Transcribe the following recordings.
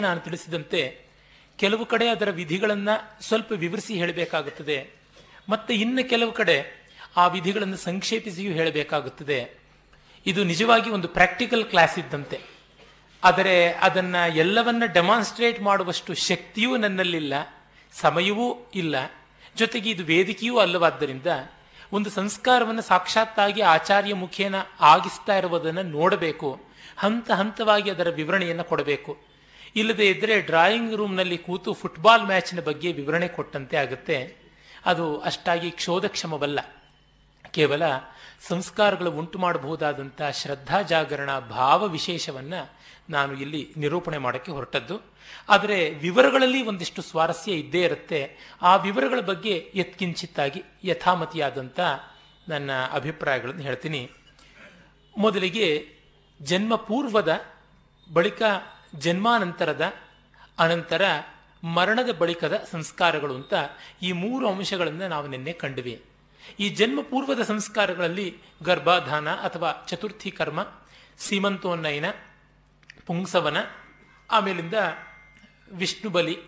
ನಾನು ತಿಳಿಸಿದಂತೆ ಕೆಲವು ಕಡೆ ಅದರ ವಿಧಿಗಳನ್ನು ಸ್ವಲ್ಪ ವಿವರಿಸಿ ಹೇಳಬೇಕಾಗುತ್ತದೆ. ಮತ್ತು ಇನ್ನು ಕೆಲವು ಕಡೆ ಆ ವಿಧಿಗಳನ್ನು ಸಂಕ್ಷೇಪಿಸಿಯೂ ಹೇಳಬೇಕಾಗುತ್ತದೆ. ಇದು ನಿಜವಾಗಿ ಒಂದು ಪ್ರಾಕ್ಟಿಕಲ್ ಕ್ಲಾಸ್ ಇದ್ದಂತೆ. ಆದರೆ ಅದನ್ನು ಎಲ್ಲವನ್ನ ಡೆಮಾನ್ಸ್ಟ್ರೇಟ್ ಮಾಡುವಷ್ಟು ಶಕ್ತಿಯೂ ನನ್ನಲ್ಲಿಲ್ಲ, ಸಮಯವೂ ಇಲ್ಲ. ಜೊತೆಗೆ ಇದು ವೇದಿಕೆಯೂ ಅಲ್ಲವಾದ್ದರಿಂದ ಒಂದು ಸಂಸ್ಕಾರವನ್ನು ಸಾಕ್ಷಾತ್ತಾಗಿ ಆಚಾರ್ಯ ಮುಖೇನ ಆಗಿಸ್ತಾ ಇರುವುದನ್ನು ನೋಡಬೇಕು, ಹಂತ ಹಂತವಾಗಿ ಅದರ ವಿವರಣೆಯನ್ನು ಕೊಡಬೇಕು. ಇಲ್ಲದೆ ಇದ್ದರೆ ಡ್ರಾಯಿಂಗ್ ರೂಮ್ನಲ್ಲಿ ಕೂತು ಫುಟ್ಬಾಲ್ ಮ್ಯಾಚ್ನ ಬಗ್ಗೆ ವಿವರಣೆ ಕೊಟ್ಟಂತೆ ಆಗುತ್ತೆ. ಅದು ಅಷ್ಟಾಗಿ ಕ್ಷೋಧಕ್ಷಮವಲ್ಲ. ಕೇವಲ ಸಂಸ್ಕಾರಗಳು ಉಂಟು ಮಾಡಬಹುದಾದಂಥ ಶ್ರದ್ಧಾ ಜಾಗರಣ ಭಾವ ವಿಶೇಷವನ್ನು ನಾನು ಇಲ್ಲಿ ನಿರೂಪಣೆ ಮಾಡೋಕ್ಕೆ ಹೊರಟದ್ದು. ಆದರೆ ವಿವರಗಳಲ್ಲಿ ಒಂದಿಷ್ಟು ಸ್ವಾರಸ್ಯ ಇದ್ದೇ ಇರುತ್ತೆ. ಆ ವಿವರಗಳ ಬಗ್ಗೆ ಯತ್ಕಿಂಚಿತ್ತಾಗಿ ಯಥಾಮತಿಯಾದಂಥ ನನ್ನ ಅಭಿಪ್ರಾಯಗಳನ್ನು ಹೇಳ್ತೀನಿ. ಮೊದಲಿಗೆ ಜನ್ಮ ಪೂರ್ವದ ಬಳಿಕ ಜನ್ಮಾನಂತರದ ಅನಂತರ ಮರಣದ ಬಳಿಕದ ಸಂಸ್ಕಾರಗಳು ಅಂತ ಈ ಮೂರು ಅಂಶಗಳನ್ನು ನಾವು ನಿನ್ನೆ ಕಂಡ್ವಿ. ಈ ಜನ್ಮ ಪೂರ್ವದ ಸಂಸ್ಕಾರಗಳಲ್ಲಿ ಗರ್ಭಾಧಾನ ಅಥವಾ ಚತುರ್ಥಿ ಕರ್ಮ, ಸೀಮಂತೋನ್ನಯನ ಪುಂಸವನ ಆಮೇಲಿಂದ ವಿಷ್ಣು ಬಲಿ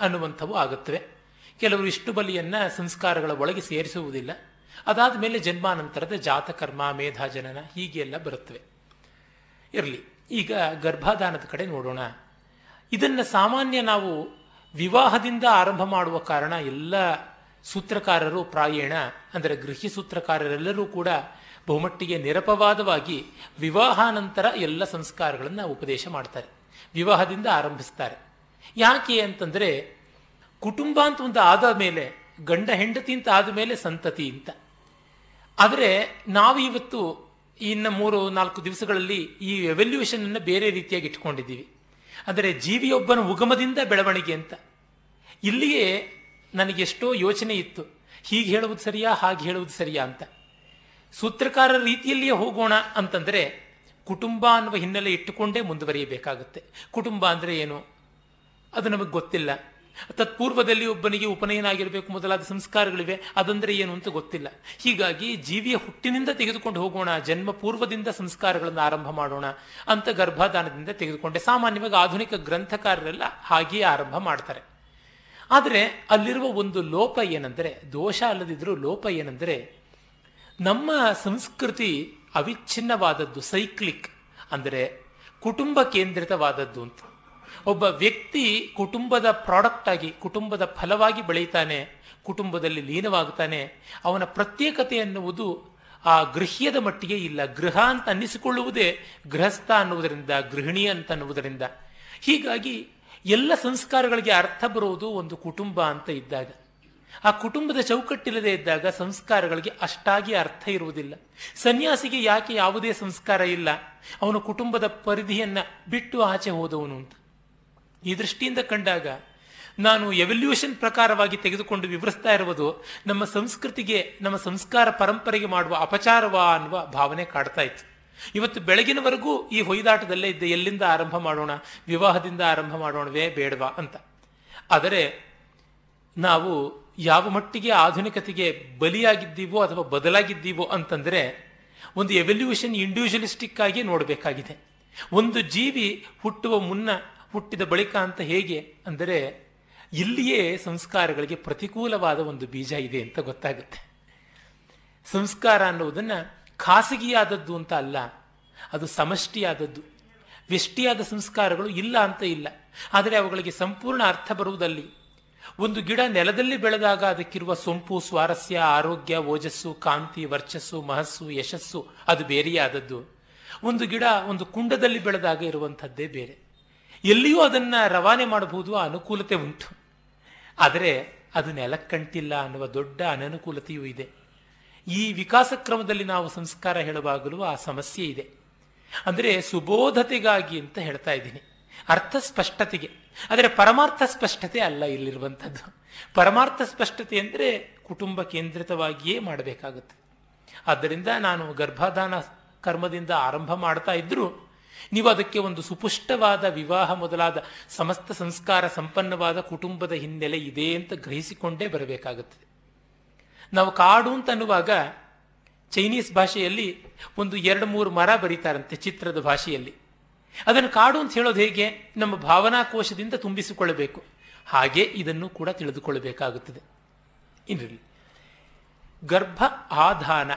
ಅನ್ನುವಂಥವು ಆಗುತ್ತವೆ. ಕೆಲವರು ವಿಷ್ಣು ಬಲಿಯನ್ನು ಸಂಸ್ಕಾರಗಳ ಒಳಗೆ ಸೇರಿಸುವುದಿಲ್ಲ. ಅದಾದ ಮೇಲೆ ಜನ್ಮಾನಂತರದ ಜಾತಕರ್ಮ, ಮೇಧಾಜನನ ಹೀಗೆ ಎಲ್ಲ ಬರುತ್ತವೆ. ಇರಲಿ. ಈಗ ಗರ್ಭಾಧಾನದ ಕಡೆ ನೋಡೋಣ. ಇದನ್ನು ಸಾಮಾನ್ಯ ನಾವು ವಿವಾಹದಿಂದ ಆರಂಭ ಮಾಡುವ ಕಾರಣ ಎಲ್ಲ ಸೂತ್ರಕಾರರು ಪ್ರಾಯೇಣ, ಅಂದರೆ ಗೃಹಿ ಸೂತ್ರಕಾರರೆಲ್ಲರೂ ಕೂಡ ಬಹುಮಟ್ಟಿಗೆ ನಿರಪವಾದವಾಗಿ ವಿವಾಹಾನಂತರ ಎಲ್ಲ ಸಂಸ್ಕಾರಗಳನ್ನು ಉಪದೇಶ ಮಾಡ್ತಾರೆ, ವಿವಾಹದಿಂದ ಆರಂಭಿಸ್ತಾರೆ. ಯಾಕೆ ಅಂತಂದರೆ ಕುಟುಂಬ ಅಂತ ಒಂದು ಆದ ಮೇಲೆ, ಗಂಡ ಹೆಂಡತಿ ಅಂತ ಆದ ಮೇಲೆ ಸಂತತಿ ಅಂತ. ಆದರೆ ನಾವು ಇವತ್ತು ಇನ್ನು ಮೂರು, ನಾಲ್ಕು ದಿವಸಗಳಲ್ಲಿ ಈ ಎವಲ್ಯೂಷನ್ ಅನ್ನು ಬೇರೆ ರೀತಿಯಾಗಿ ಇಟ್ಕೊಂಡಿದ್ದೀವಿ ಅಂದರೆ ಜೀವಿಯೊಬ್ಬನ ಉಗಮದಿಂದ ಬೆಳವಣಿಗೆ ಅಂತ. ಇಲ್ಲಿಯೇ ನನಗೆಷ್ಟೋ ಯೋಚನೆ ಇತ್ತು. ಹೀಗೆ ಹೇಳುವುದು ಸರಿಯಾ, ಹಾಗೆ ಹೇಳುವುದು ಸರಿಯಾ ಅಂತ. ಸೂತ್ರಕಾರರ ರೀತಿಯಲ್ಲಿಯೇ ಹೋಗೋಣ ಅಂತಂದರೆ ಕುಟುಂಬ ಅನ್ನುವ ಹಿನ್ನೆಲೆ ಇಟ್ಟುಕೊಂಡೇ ಮುಂದುವರಿಯಬೇಕಾಗುತ್ತೆ. ಕುಟುಂಬ ಅಂದರೆ ಏನು? ಅದು ನಮಗೆ ಗೊತ್ತಿಲ್ಲ. ತತ್ಪೂರ್ವದಲ್ಲಿ ಒಬ್ಬನಿಗೆ ಉಪನಯನ ಆಗಿರಬೇಕು ಮೊದಲಾದ ಸಂಸ್ಕಾರಗಳಿವೆ, ಅದಂದರೆ ಏನು ಅಂತ ಗೊತ್ತಿಲ್ಲ. ಹೀಗಾಗಿ ಜೀವಿಯ ಹುಟ್ಟಿನಿಂದ ತೆಗೆದುಕೊಂಡು ಹೋಗೋಣ, ಜನ್ಮ ಪೂರ್ವದಿಂದ ಸಂಸ್ಕಾರಗಳನ್ನು ಆರಂಭ ಮಾಡೋಣ ಅಂತ ಗರ್ಭಾಧಾನದಿಂದ ತೆಗೆದುಕೊಂಡೆ. ಸಾಮಾನ್ಯವಾಗಿ ಆಧುನಿಕ ಗ್ರಂಥಕಾರರೆಲ್ಲ ಹಾಗೆಯೇ ಆರಂಭ ಮಾಡ್ತಾರೆ. ಆದರೆ ಅಲ್ಲಿರುವ ಒಂದು ಲೋಪ ಏನೆಂದರೆ, ದೋಷ ಅಲ್ಲದಿದ್ರೂ ಲೋಪ ಏನೆಂದರೆ, ನಮ್ಮ ಸಂಸ್ಕೃತಿ ಅವಿಚ್ಛಿನ್ನವಾದದ್ದು ಸೈಕ್ಲಿಕ್ ಅಂದರೆ ಕುಟುಂಬ ಕೇಂದ್ರಿತವಾದದ್ದು ಅಂತ. ಒಬ್ಬ ವ್ಯಕ್ತಿ ಕುಟುಂಬದ ಪ್ರಾಡಕ್ಟ್ ಆಗಿ, ಕುಟುಂಬದ ಫಲವಾಗಿ ಬೆಳೀತಾನೆ, ಕುಟುಂಬದಲ್ಲಿ ಲೀನವಾಗುತ್ತಾನೆ ಅವನ ಪ್ರತ್ಯೇಕತೆ ಎನ್ನುವುದು ಆ ಗೃಹ್ಯದ ಮಟ್ಟಿಗೆ ಇಲ್ಲ. ಗೃಹ ಅಂತ ಅನ್ನಿಸಿಕೊಳ್ಳುವುದೇ ಗೃಹಸ್ಥ ಅನ್ನುವುದರಿಂದ, ಗೃಹಿಣಿ ಅಂತ ಅನ್ನುವುದರಿಂದ. ಹೀಗಾಗಿ ಎಲ್ಲ ಸಂಸ್ಕಾರಗಳಿಗೆ ಅರ್ಥ ಬರುವುದು ಒಂದು ಕುಟುಂಬ ಅಂತ ಇದ್ದಾಗ. ಆ ಕುಟುಂಬದ ಚೌಕಟ್ಟಿಲ್ಲದೆ ಇದ್ದಾಗ ಸಂಸ್ಕಾರಗಳಿಗೆ ಅಷ್ಟಾಗಿ ಅರ್ಥ ಇರುವುದಿಲ್ಲ. ಸನ್ಯಾಸಿಗೆ ಯಾಕೆ ಯಾವುದೇ ಸಂಸ್ಕಾರ ಇಲ್ಲ? ಅವನು ಕುಟುಂಬದ ಪರಿಧಿಯನ್ನು ಬಿಟ್ಟು ಆಚೆ ಹೋದವನು ಅಂತ. ಈ ದೃಷ್ಟಿಯಿಂದ ಕಂಡಾಗ ನಾನು ಎವಲ್ಯೂಷನ್ ಪ್ರಕಾರವಾಗಿ ತೆಗೆದುಕೊಂಡು ವಿವರಿಸ್ತಾ ಇರುವುದು ನಮ್ಮ ಸಂಸ್ಕೃತಿಗೆ, ನಮ್ಮ ಸಂಸ್ಕಾರ ಪರಂಪರೆಗೆ ಮಾಡುವ ಅಪಚಾರವ ಅನ್ನುವ ಭಾವನೆ ಕಾಡ್ತಾ ಇತ್ತು. ಇವತ್ತು ಬೆಳಗಿನವರೆಗೂ ಈ ಹೊಯ್ದಾಟದಲ್ಲೇ ಇದ್ದೆ, ಎಲ್ಲಿಂದ ಆರಂಭ ಮಾಡೋಣ, ವಿವಾಹದಿಂದ ಆರಂಭ ಮಾಡೋಣವೇ ಬೇಡವಾ ಅಂತ. ಆದರೆ ನಾವು ಯಾವ ಮಟ್ಟಿಗೆ ಆಧುನಿಕತೆಗೆ ಬಲಿಯಾಗಿದ್ದೀವೋ ಅಥವಾ ಬದಲಾಗಿದ್ದೀವೋ ಅಂತಂದರೆ ಒಂದು ಎವಲ್ಯೂಷನ್ ಇಂಡಿವಿಜುವಲಿಸ್ಟಿಕ್ ಆಗಿ ನೋಡಬೇಕಾಗಿದೆ. ಒಂದು ಜೀವಿ ಹುಟ್ಟುವ ಮುನ್ನ ಹುಟ್ಟಿದ ಬಳಿಕ ಅಂತ ಹೇಗೆ ಅಂದರೆ ಇಲ್ಲಿಯೇ ಸಂಸ್ಕಾರಗಳಿಗೆ ಪ್ರತಿಕೂಲವಾದ ಒಂದು ಬೀಜ ಇದೆ ಅಂತ ಗೊತ್ತಾಗುತ್ತೆ. ಸಂಸ್ಕಾರ ಅನ್ನುವುದನ್ನ ಖಾಸಗಿಯಾದದ್ದು ಅಂತ ಅಲ್ಲ, ಅದು ಸಮಷ್ಟಿಯಾದದ್ದು. ವ್ಯಷ್ಟಿಯಾದ ಸಂಸ್ಕಾರಗಳು ಇಲ್ಲ ಅಂತ ಇಲ್ಲ, ಆದರೆ ಅವುಗಳಿಗೆ ಸಂಪೂರ್ಣ ಅರ್ಥ ಬರುವುದಲ್ಲಿ. ಒಂದು ಗಿಡ ನೆಲದಲ್ಲಿ ಬೆಳೆದಾಗ ಅದಕ್ಕಿರುವ ಸೊಂಪು, ಸ್ವಾರಸ್ಯ, ಆರೋಗ್ಯ, ಓಜಸ್ಸು, ಕಾಂತಿ, ವರ್ಚಸ್ಸು, ಮಹಸ್ಸು, ಯಶಸ್ಸು, ಅದು ಬೇರೆಯೇ ಒಂದು ಗಿಡ ಒಂದು ಕುಂಡದಲ್ಲಿ ಬೆಳೆದಾಗ ಇರುವಂಥದ್ದೇ ಬೇರೆ. ಎಲ್ಲಿಯೂ ಅದನ್ನು ರವಾನೆ ಮಾಡಬಹುದು ಆ ಅನುಕೂಲತೆ ಉಂಟು. ಆದರೆ ಅದು ನೆಲಕ್ಕಂಟಿಲ್ಲ ಅನ್ನುವ ದೊಡ್ಡ ಅನನುಕೂಲತೆಯೂ ಇದೆ. ಈ ವಿಕಾಸ ಕ್ರಮದಲ್ಲಿ ನಾವು ಸಂಸ್ಕಾರ ಹೇಳುವಾಗಲೂ ಆ ಸಮಸ್ಯೆ ಇದೆ. ಅಂದರೆ ಸುಬೋಧತೆಗಾಗಿ ಅಂತ ಹೇಳ್ತಾ ಇದ್ದೀನಿ. ಅರ್ಥ ಸ್ಪಷ್ಟತೆಗೆ. ಆದರೆ ಪರಮಾರ್ಥ ಸ್ಪಷ್ಟತೆ ಅಲ್ಲ ಇಲ್ಲಿರುವಂಥದ್ದು. ಪರಮಾರ್ಥ ಸ್ಪಷ್ಟತೆ ಅಂದರೆ ಕುಟುಂಬ ಕೇಂದ್ರಿತವಾಗಿಯೇ ಮಾಡಬೇಕಾಗುತ್ತೆ. ಆದ್ದರಿಂದ ನಾನು ಗರ್ಭಾಧಾನ ಕರ್ಮದಿಂದ ಆರಂಭ ಮಾಡ್ತಾ ಇದ್ದರೂ ನೀವು ಅದಕ್ಕೆ ಒಂದು ಸುಪುಷ್ಟವಾದ ವಿವಾಹ ಮೊದಲಾದ ಸಮಸ್ತ ಸಂಸ್ಕಾರ ಸಂಪನ್ನವಾದ ಕುಟುಂಬದ ಹಿನ್ನೆಲೆ ಇದೆ ಅಂತ ಗ್ರಹಿಸಿಕೊಂಡೇ ಬರಬೇಕಾಗುತ್ತದೆ ನಾವು ಕಾಡು ಅಂತ ಅನ್ನುವಾಗ ಚೈನೀಸ್ ಭಾಷೆಯಲ್ಲಿ ಒಂದು ಎರಡು ಮೂರು ಮರ ಬರೀತಾರಂತೆ ಚಿತ್ರದ ಭಾಷೆಯಲ್ಲಿ. ಅದನ್ನು ಕಾಡು ಅಂತ ಹೇಳೋದು ಹೇಗೆ? ನಮ್ಮ ಭಾವನಾ ಕೋಶದಿಂದ ತುಂಬಿಸಿಕೊಳ್ಳಬೇಕು. ಹಾಗೆ ಇದನ್ನು ಕೂಡ ತಿಳಿದುಕೊಳ್ಳಬೇಕಾಗುತ್ತದೆ. ಇನ್ನಿರಲಿ ಗರ್ಭ ಆಧಾನ,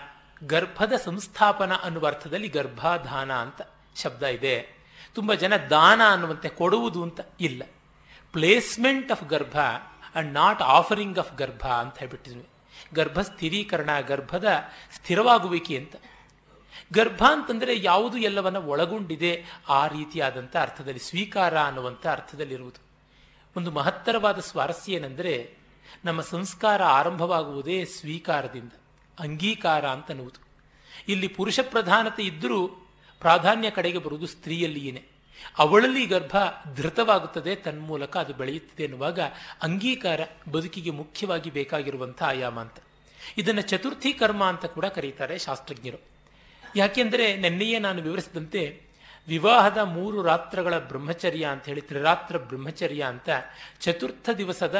ಗರ್ಭದ ಸಂಸ್ಥಾಪನ ಅನ್ನುವ ಅರ್ಥದಲ್ಲಿ ಗರ್ಭಾಧಾನ ಅಂತ. ಶಬ್ದ ಇದೆ. ತುಂಬ ಜನ ದಾನ ಅನ್ನುವಂತೆ ಕೊಡುವುದು ಅಂತ ಇಲ್ಲ. ಪ್ಲೇಸ್ಮೆಂಟ್ ಆಫ್ ಗರ್ಭ ಅಂಡ್ ನಾಟ್ ಆಫರಿಂಗ್ ಆಫ್ ಗರ್ಭ ಅಂತ ಹೇಳ್ಬಿಟ್ಟಿದ್ವಿ. ಗರ್ಭ ಸ್ಥಿರೀಕರಣ, ಗರ್ಭದ ಸ್ಥಿರವಾಗುವಿಕೆ ಅಂತ. ಗರ್ಭ ಅಂತಂದರೆ ಯಾವುದು ಎಲ್ಲವನ್ನ ಒಳಗೊಂಡಿದೆ ಆ ರೀತಿಯಾದಂಥ ಅರ್ಥದಲ್ಲಿ, ಸ್ವೀಕಾರ ಅನ್ನುವಂಥ ಅರ್ಥದಲ್ಲಿರುವುದು. ಒಂದು ಮಹತ್ತರವಾದ ಸ್ವಾರಸ್ಯ ಏನೆಂದರೆ, ನಮ್ಮ ಸಂಸ್ಕಾರ ಆರಂಭವಾಗುವುದೇ ಸ್ವೀಕಾರದಿಂದ, ಅಂಗೀಕಾರ ಅಂತ ಅನ್ನುವುದು. ಇಲ್ಲಿ ಪುರುಷ ಪ್ರಧಾನತೆ ಇದ್ದರೂ ಪ್ರಾಧಾನ್ಯ ಕಡೆಗೆ ಬರುವುದು ಸ್ತ್ರೀಯಲ್ಲಿಯೇನೆ. ಅವಳಲ್ಲಿ ಗರ್ಭ ಧೃತವಾಗುತ್ತದೆ, ತನ್ಮೂಲಕ ಅದು ಬೆಳೆಯುತ್ತದೆ ಎನ್ನುವಾಗ ಅಂಗೀಕಾರ ಬದುಕಿಗೆ ಮುಖ್ಯವಾಗಿ ಬೇಕಾಗಿರುವಂಥ ಆಯಾಮ ಅಂತ. ಇದನ್ನು ಚತುರ್ಥಿ ಕರ್ಮ ಅಂತ ಕೂಡ ಕರೀತಾರೆ ಶಾಸ್ತ್ರಜ್ಞರು. ಯಾಕೆಂದರೆ ನಿನ್ನೆಯೇ ನಾನು ವಿವರಿಸಿದಂತೆ ವಿವಾಹದ ಮೂರು ರಾತ್ರಗಳ ಬ್ರಹ್ಮಚರ್ಯ ಅಂತ ಹೇಳಿ, ತ್ರಿರಾತ್ರ ಬ್ರಹ್ಮಚರ್ಯ ಅಂತ ಚತುರ್ಥ ದಿವಸದ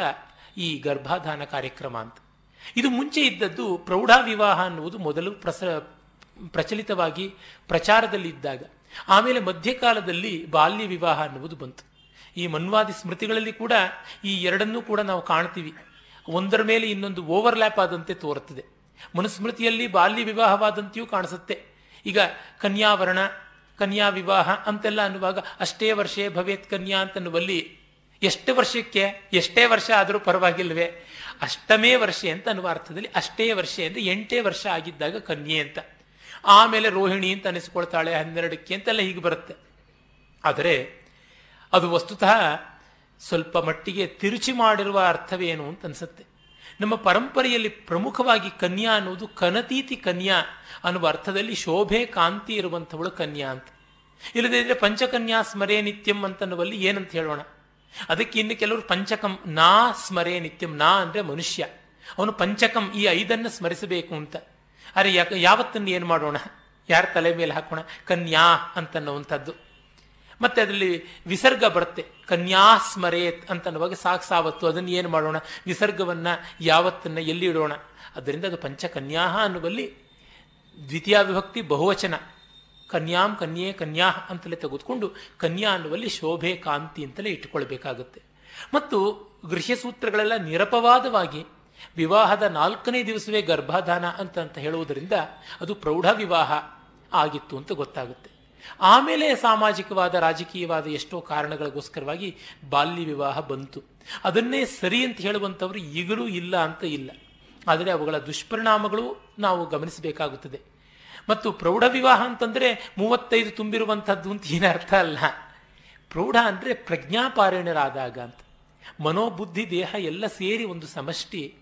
ಈ ಗರ್ಭಾಧಾನ ಕಾರ್ಯಕ್ರಮ ಅಂತ. ಇದು ಮುಂಚೆ ಇದ್ದದ್ದು ಪ್ರೌಢ ವಿವಾಹ ಅನ್ನುವುದು ಮೊದಲು ಪ್ರಸ ಪ್ರಚಲಿತವಾಗಿ ಪ್ರಚಾರದಲ್ಲಿ ಇದ್ದಾಗ ಆಮೇಲೆ ಮಧ್ಯಕಾಲದಲ್ಲಿ ಬಾಲ್ಯ ವಿವಾಹ ಅನ್ನುವುದು ಬಂತು. ಈ ಮನ್ವಾದಿ ಸ್ಮೃತಿಗಳಲ್ಲಿ ಕೂಡ ಈ ಎರಡನ್ನೂ ಕೂಡ ನಾವು ಕಾಣ್ತೀವಿ. ಒಂದರ ಮೇಲೆ ಇನ್ನೊಂದು ಓವರ್ಲ್ಯಾಪ್ ಆದಂತೆ ತೋರುತ್ತದೆ. ಮನುಸ್ಮೃತಿಯಲ್ಲಿ ಬಾಲ್ಯ ವಿವಾಹವಾದಂತೆಯೂ ಕಾಣಿಸುತ್ತೆ. ಈಗ ಕನ್ಯಾವರಣ, ಕನ್ಯಾ ವಿವಾಹ ಅಂತೆಲ್ಲ ಅನ್ನುವಾಗ ಅಷ್ಟೇ ವರ್ಷೇ ಭವೇತ್ ಕನ್ಯಾ ಅಂತನ್ನುವಲ್ಲಿ ಎಷ್ಟು ವರ್ಷಕ್ಕೆ ಎಷ್ಟೇ ವರ್ಷ ಆದರೂ ಪರವಾಗಿಲ್ವೇ ಅಷ್ಟಮೇ ವರ್ಷ ಅಂತ ಅನ್ನುವ ಅರ್ಥದಲ್ಲಿ ಅಷ್ಟೇ ವರ್ಷ ಅಂದರೆ ಎಂಟೇ ವರ್ಷ ಆಗಿದ್ದಾಗ ಕನ್ಯೆ ಅಂತ. ಆಮೇಲೆ ರೋಹಿಣಿ ಅಂತ ಅನಿಸ್ಕೊಳ್ತಾಳೆ ಹನ್ನೆರಡಕ್ಕೆ ಅಂತೆಲ್ಲ ಹೀಗೆ ಬರುತ್ತೆ. ಆದರೆ ಅದು ವಸ್ತುತಃ ಸ್ವಲ್ಪ ಮಟ್ಟಿಗೆ ತಿರುಚಿ ಮಾಡಿರುವ ಅರ್ಥವೇನು ಅಂತ ಅನಿಸುತ್ತೆ. ನಮ್ಮ ಪರಂಪರೆಯಲ್ಲಿ ಪ್ರಮುಖವಾಗಿ ಕನ್ಯಾ ಅನ್ನುವುದು ಕನತೀತಿ ಕನ್ಯಾ ಅನ್ನುವ ಅರ್ಥದಲ್ಲಿ ಶೋಭೆ ಕಾಂತಿ ಇರುವಂಥವಳು ಕನ್ಯಾ ಅಂತ. ಇಲ್ಲದೇ ಇದ್ರೆ ಪಂಚಕನ್ಯಾ ಸ್ಮರೇ ನಿತ್ಯಂ ಅಂತನ್ನುವಲ್ಲಿ ಏನಂತ ಹೇಳೋಣ. ಅದಕ್ಕೆ ಇನ್ನು ಕೆಲವರು ಪಂಚಕಂ ನಾ ಸ್ಮರೇ ನಿತ್ಯಂ ನಾ ಅಂದರೆ ಮನುಷ್ಯ. ಅವನು ಪಂಚಕಂ ಈ ಐದನ್ನು ಸ್ಮರಿಸಬೇಕು ಅಂತ. ಅರೆ ಯಾಕೆ ಯಾವತ್ತನ್ನು ಏನು ಮಾಡೋಣ? ಯಾರ ತಲೆ ಮೇಲೆ ಹಾಕೋಣ? ಕನ್ಯಾ ಅಂತನ್ನುವಂಥದ್ದು. ಮತ್ತೆ ಅದರಲ್ಲಿ ವಿಸರ್ಗ ಬರುತ್ತೆ. ಕನ್ಯಾ ಸ್ಮರೇತ್ ಅಂತನ್ನುವಾಗ ಸಾಕು ಸಾವತ್ತು. ಅದನ್ನು ಏನು ಮಾಡೋಣ? ವಿಸರ್ಗವನ್ನ ಯಾವತ್ತನ್ನು ಎಲ್ಲಿ ಇಡೋಣ? ಅದರಿಂದ ಅದು ಪಂಚಕನ್ಯಾ ಅನ್ನುವಲ್ಲಿ ದ್ವಿತೀಯ ವಿಭಕ್ತಿ, ಬಹುವಚನ. ಕನ್ಯಾಂ ಕನ್ಯೆ ಕನ್ಯಾ ಅಂತಲೇ ತೆಗೆದುಕೊಂಡು ಕನ್ಯಾ ಅನ್ನುವಲ್ಲಿ ಶೋಭೆ, ಕಾಂತಿ ಅಂತಲೇ ಇಟ್ಟುಕೊಳ್ಬೇಕಾಗುತ್ತೆ. ಮತ್ತು ಗೃಹ್ಯ ಸೂತ್ರಗಳೆಲ್ಲ ನಿರಪವಾದವಾಗಿ ವಿವಾಹದ ನಾಲ್ಕನೇ ದಿವಸವೇ ಗರ್ಭಾಧಾನ ಅಂತ ಅಂತ ಹೇಳುವುದರಿಂದ ಅದು ಪ್ರೌಢ ವಿವಾಹ ಆಗಿತ್ತು ಅಂತ ಗೊತ್ತಾಗುತ್ತೆ. ಆಮೇಲೆ ಸಾಮಾಜಿಕವಾದ, ರಾಜಕೀಯವಾದ ಎಷ್ಟೋ ಕಾರಣಗಳಿಗೋಸ್ಕರವಾಗಿ ಬಾಲ್ಯ ವಿವಾಹ ಬಂತು. ಅದನ್ನೇ ಸರಿ ಅಂತ ಹೇಳುವಂಥವ್ರು ಈಗಲೂ ಇಲ್ಲ ಅಂತ ಇಲ್ಲ. ಆದರೆ ಅವುಗಳ ದುಷ್ಪರಿಣಾಮಗಳು ನಾವು ಗಮನಿಸಬೇಕಾಗುತ್ತದೆ. ಮತ್ತು ಪ್ರೌಢ ವಿವಾಹ ಅಂತಂದರೆ ಮೂವತ್ತೈದು ತುಂಬಿರುವಂಥದ್ದು ಅಂತ ಏನು ಅರ್ಥ ಅಲ್ಲ. ಪ್ರೌಢ ಅಂದರೆ ಪ್ರಜ್ಞಾಪಾರಾಯಣರಾದಾಗ ಅಂತ. ಮನೋಬುದ್ಧಿ, ದೇಹ ಎಲ್ಲ ಸೇರಿ ಒಂದು ಸಮಷ್ಟಿ.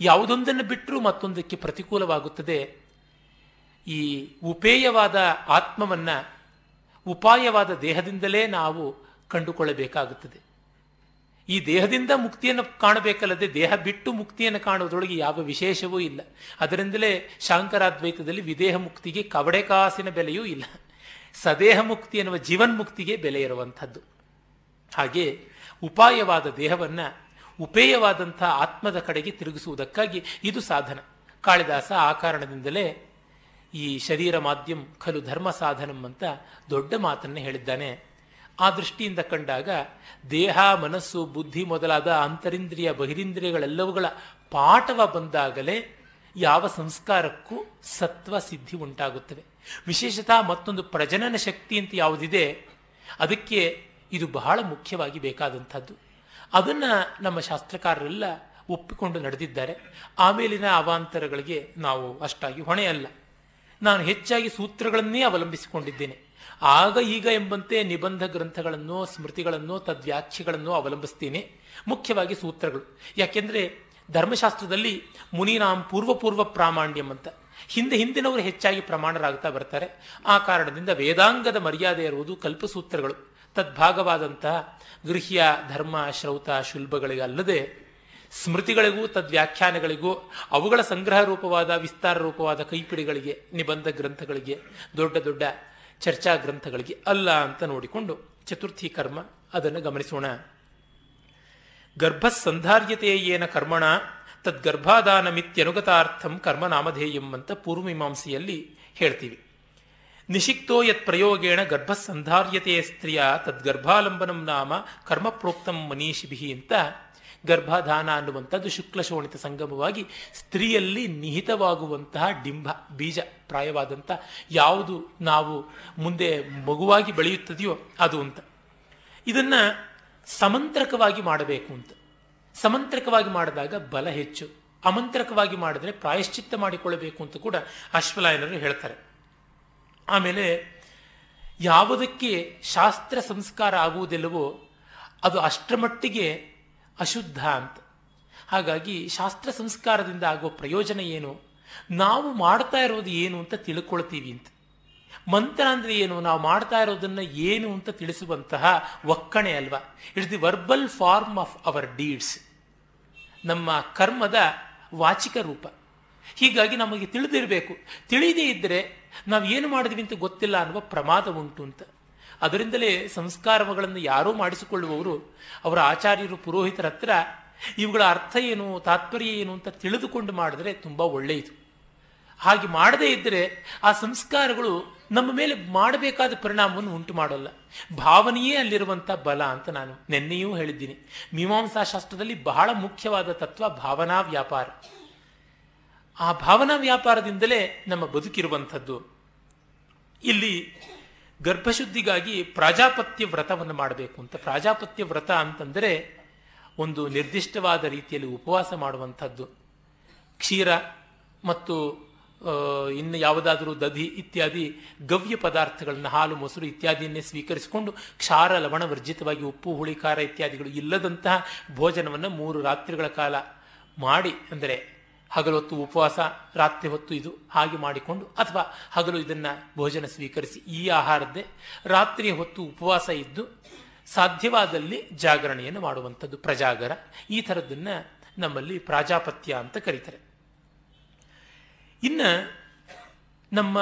ಯಾವುದೊಂದನ್ನು ಬಿಟ್ಟರೂ ಮತ್ತೊಂದಕ್ಕೆ ಪ್ರತಿಕೂಲವಾಗುತ್ತದೆ. ಈ ಉಪೇಯವಾದ ಆತ್ಮವನ್ನು, ಉಪಾಯವಾದ ದೇಹದಿಂದಲೇ ನಾವು ಕಂಡುಕೊಳ್ಳಬೇಕಾಗುತ್ತದೆ. ಈ ದೇಹದಿಂದ ಮುಕ್ತಿಯನ್ನು ಕಾಣಬೇಕಲ್ಲದೆ ದೇಹ ಬಿಟ್ಟು ಮುಕ್ತಿಯನ್ನು ಕಾಣುವುದರೊಳಗೆ ಯಾವ ವಿಶೇಷವೂ ಇಲ್ಲ. ಅದರಿಂದಲೇ ಶಾಂಕರಾದ್ವೈತದಲ್ಲಿ ವಿದೇಹ ಮುಕ್ತಿಗೆ ಕವಡೆ ಕಾಸಿನ ಬೆಲೆಯೂ ಇಲ್ಲ. ಸದೇಹ ಮುಕ್ತಿ ಎನ್ನುವ ಜೀವನ್ಮುಕ್ತಿಗೆ ಬೆಲೆ ಇರುವಂಥದ್ದು. ಹಾಗೆ ಉಪಾಯವಾದ ದೇಹವನ್ನ ಉಪೇಯವಾದಂಥ ಆತ್ಮದ ಕಡೆಗೆ ತಿರುಗಿಸುವುದಕ್ಕಾಗಿ ಇದು ಸಾಧನ. ಕಾಳಿದಾಸ ಆ ಕಾರಣದಿಂದಲೇ ಈ ಶರೀರ ಮಾಧ್ಯಮ ಖಲು ಧರ್ಮ ಸಾಧನಂ ಅಂತ ದೊಡ್ಡ ಮಾತನ್ನು ಹೇಳಿದ್ದಾನೆ. ಆ ದೃಷ್ಟಿಯಿಂದ ಕಂಡಾಗ ದೇಹ, ಮನಸ್ಸು, ಬುದ್ಧಿ ಮೊದಲಾದ ಅಂತರಿಂದ್ರಿಯ, ಬಹಿರಿಂದ್ರಿಯಗಳೆಲ್ಲವುಗಳ ಪಾಠವ ಬಂದಾಗಲೇ ಯಾವ ಸಂಸ್ಕಾರಕ್ಕೂ ಸತ್ವ, ಸಿದ್ಧಿ ಉಂಟಾಗುತ್ತವೆ. ವಿಶೇಷತಃ ಮತ್ತೊಂದು ಪ್ರಜನನ ಶಕ್ತಿ ಅಂತ ಯಾವುದಿದೆ, ಅದಕ್ಕೆ ಇದು ಬಹಳ ಮುಖ್ಯವಾಗಿ ಬೇಕಾದಂಥದ್ದು. ಅದನ್ನು ನಮ್ಮ ಶಾಸ್ತ್ರಕಾರರೆಲ್ಲ ಒಪ್ಪಿಕೊಂಡು ನಡೆದಿದ್ದಾರೆ. ಆಮೇಲಿನ ಅವಾಂತರಗಳಿಗೆ ನಾವು ಅಷ್ಟಾಗಿ ಹೊಣೆಯಲ್ಲ. ನಾನು ಹೆಚ್ಚಾಗಿ ಸೂತ್ರಗಳನ್ನೇ ಅವಲಂಬಿಸಿಕೊಂಡಿದ್ದೇನೆ. ಆಗ ಈಗ ಎಂಬಂತೆ ನಿಬಂಧ ಗ್ರಂಥಗಳನ್ನೋ, ಸ್ಮೃತಿಗಳನ್ನೋ, ತದ್ವ್ಯಾಖ್ಯೆಗಳನ್ನೋ ಅವಲಂಬಿಸ್ತೇನೆ. ಮುಖ್ಯವಾಗಿ ಸೂತ್ರಗಳು. ಯಾಕೆಂದ್ರೆ ಧರ್ಮಶಾಸ್ತ್ರದಲ್ಲಿ ಮುನಿನಾಂ ಪೂರ್ವಪೂರ್ವ ಪೂರ್ವ ಪ್ರಾಮಾಣ್ಯಂ ಅಂತ. ಹಿಂದೆ ಹಿಂದಿನವರು ಹೆಚ್ಚಾಗಿ ಪ್ರಮಾಣರಾಗ್ತಾ ಬರ್ತಾರೆ. ಆ ಕಾರಣದಿಂದ ವೇದಾಂಗದ ಮರ್ಯಾದೆ ಇರುವುದು ಕಲ್ಪಸೂತ್ರಗಳು. ತದ್ಭಾಗವಾದಂತಹ ಗೃಹ್ಯ ಧರ್ಮ, ಶ್ರೌತ ಶುಲ್ಭಗಳಿಗಲ್ಲದೆ ಸ್ಮೃತಿಗಳಿಗೂ ತದ್ವ್ಯಾಖ್ಯಾನಗಳಿಗೂ ಅವುಗಳ ಸಂಗ್ರಹ ರೂಪವಾದ, ವಿಸ್ತಾರ ರೂಪವಾದ ಕೈಪಿಡಿಗಳಿಗೆ, ನಿಬಂಧ ಗ್ರಂಥಗಳಿಗೆ, ದೊಡ್ಡ ದೊಡ್ಡ ಚರ್ಚಾ ಗ್ರಂಥಗಳಿಗೆ ಅಲ್ಲ ಅಂತ ನೋಡಿಕೊಂಡು ಚತುರ್ಥಿ ಕರ್ಮ, ಅದನ್ನು ಗಮನಿಸೋಣ. ಗರ್ಭಸಂಧಾರ್ಯತೆ ಏನ ಕರ್ಮಣ, ತದ್ಗರ್ಭಾದಾನಮಿತ್ಯನುಗತಾರ್ಥಂ ಕರ್ಮ ನಾಮಧೇಯಂ ಅಂತ ಪೂರ್ವಮೀಮಾಂಸೆಯಲ್ಲಿ ಹೇಳ್ತೀವಿ. ನಿಷಿಕ್ತೋ ಯತ್ ಪ್ರಯೋಗೇಣ ಗರ್ಭಸಂಧಾರ್ಯತೆಯ ಸ್ತ್ರೀಯ ತದ್ ತದ್ಗರ್ಭಾಲಂಬನಂ ನಾಮ ಕರ್ಮ ಪ್ರೋಕ್ತಂ ಮನೀಷಿಭಿ ಅಂತ ಗರ್ಭಧಾನ ಅನ್ನುವಂಥದ್ದು ಶುಕ್ಲಶೋಣಿತ ಸಂಗಮವಾಗಿ ಸ್ತ್ರೀಯಲ್ಲಿ ನಿಹಿತವಾಗುವಂತಹ ಡಿಂಬ, ಬೀಜ ಪ್ರಾಯವಾದಂಥ ಯಾವುದು ನಾವು ಮುಂದೆ ಮಗುವಾಗಿ ಬೆಳೆಯುತ್ತದೆಯೋ ಅದು ಅಂತ. ಇದನ್ನ ಸಮಂತ್ರಕವಾಗಿ ಮಾಡಬೇಕು ಅಂತ. ಸಮಂತ್ರಕವಾಗಿ ಮಾಡಿದಾಗ ಬಲ ಹೆಚ್ಚು. ಅಮಂತ್ರಕವಾಗಿ ಮಾಡಿದ್ರೆ ಪ್ರಾಯಶ್ಚಿತ್ತ ಮಾಡಿಕೊಳ್ಳಬೇಕು ಅಂತ ಕೂಡ ಅಶ್ವಲಾಯನರು ಹೇಳ್ತಾರೆ. ಆಮೇಲೆ ಯಾವುದಕ್ಕೆ ಶಾಸ್ತ್ರ ಸಂಸ್ಕಾರ ಆಗುವುದಿಲ್ಲವೋ ಅದು ಅಷ್ಟರ ಮಟ್ಟಿಗೆ ಅಶುದ್ಧ ಅಂತ. ಹಾಗಾಗಿ ಶಾಸ್ತ್ರ ಸಂಸ್ಕಾರದಿಂದ ಆಗುವ ಪ್ರಯೋಜನ ಏನು? ನಾವು ಮಾಡ್ತಾ ಇರೋದು ಏನು ಅಂತ ತಿಳ್ಕೊಳ್ತೀವಿ ಅಂತ. ಮಂತ್ರ ಅಂದರೆ ಏನು? ನಾವು ಮಾಡ್ತಾ ಇರೋದನ್ನು ಏನು ಅಂತ ತಿಳಿಸುವಂತಹ ಒಕ್ಕಣೆ ಅಲ್ವಾ? It's the verbal form of our deeds ನಮ್ಮ ಕರ್ಮದ ವಾಚಿಕ ರೂಪ. ಹೀಗಾಗಿ ನಮಗೆ ತಿಳಿದಿರಬೇಕು. ತಿಳಿದೇ ಇದ್ದರೆ ನಾವು ಏನು ಮಾಡಿದ್ವಿ ಅಂತ ಗೊತ್ತಿಲ್ಲ ಅನ್ನುವ ಪ್ರಮಾದ ಉಂಟು ಅಂತ. ಅದರಿಂದಲೇ ಸಂಸ್ಕಾರಗಳನ್ನು ಯಾರೂ ಮಾಡಿಸಿಕೊಳ್ಳುವವರು ಅವರ ಆಚಾರ್ಯರು, ಪುರೋಹಿತರ ಹತ್ರ ಇವುಗಳ ಅರ್ಥ ಏನು, ತಾತ್ಪರ್ಯ ಏನು ಅಂತ ತಿಳಿದುಕೊಂಡು ಮಾಡಿದ್ರೆ ತುಂಬ ಒಳ್ಳೆಯದು. ಹಾಗೆ ಮಾಡದೇ ಇದ್ದರೆ ಆ ಸಂಸ್ಕಾರಗಳು ನಮ್ಮ ಮೇಲೆ ಮಾಡಬೇಕಾದ ಪರಿಣಾಮವನ್ನು ಉಂಟು ಮಾಡೋಲ್ಲ. ಭಾವನೆಯೇ ಅಲ್ಲಿರುವಂಥ ಬಲ ಅಂತ ನಾನು ನಿನ್ನೆಯೂ ಹೇಳಿದ್ದೀನಿ. ಮೀಮಾಂಸಾ ಶಾಸ್ತ್ರದಲ್ಲಿ ಬಹಳ ಮುಖ್ಯವಾದ ತತ್ವ ಭಾವನಾ ವ್ಯಾಪಾರ. ಆ ಭಾವನಾ ವ್ಯಾಪಾರದಿಂದಲೇ ನಮ್ಮ ಬದುಕಿರುವಂಥದ್ದು. ಇಲ್ಲಿ ಗರ್ಭಶುದ್ಧಿಗಾಗಿ ಪ್ರಾಜಾಪತ್ಯ ವ್ರತವನ್ನು ಮಾಡಬೇಕು ಅಂತ. ಪ್ರಾಜಾಪತ್ಯ ವ್ರತ ಅಂತಂದರೆ ಒಂದು ನಿರ್ದಿಷ್ಟವಾದ ರೀತಿಯಲ್ಲಿ ಉಪವಾಸ ಮಾಡುವಂಥದ್ದು. ಕ್ಷೀರ ಮತ್ತು ಇನ್ನು ಯಾವುದಾದರೂ ದಧಿ ಇತ್ಯಾದಿ ಗವ್ಯ ಪದಾರ್ಥಗಳನ್ನು ಹಾಲು, ಮೊಸರು ಇತ್ಯಾದಿಯನ್ನೇ ಸ್ವೀಕರಿಸಿಕೊಂಡು ಕ್ಷಾರ, ಲವಣ ವರ್ಜಿತವಾಗಿ ಉಪ್ಪು, ಹುಳಿ, ಖಾರ ಇತ್ಯಾದಿಗಳು ಇಲ್ಲದಂತಹ ಭೋಜನವನ್ನು ಮೂರು ರಾತ್ರಿಗಳ ಕಾಲ ಮಾಡಿ, ಅಂದರೆ ಹಗಲು ಹೊತ್ತು ಉಪವಾಸ, ರಾತ್ರಿ ಹೊತ್ತು ಇದು ಹಾಗೆ ಮಾಡಿಕೊಂಡು ಅಥವಾ ಹಗಲು ಇದನ್ನು ಭೋಜನ ಸ್ವೀಕರಿಸಿ ಈ ಆಹಾರದ್ದೇ ರಾತ್ರಿ ಹೊತ್ತು ಉಪವಾಸ ಇದ್ದು ಸಾಧ್ಯವಾದಲ್ಲಿ ಜಾಗರಣೆಯನ್ನು ಮಾಡುವಂಥದ್ದು ಪ್ರಜಾಗರ. ಈ ಥರದ್ದನ್ನು ನಮ್ಮಲ್ಲಿ ಪ್ರಾಜಾಪತ್ಯ ಅಂತ ಕರೀತಾರೆ. ಇನ್ನು ನಮ್ಮ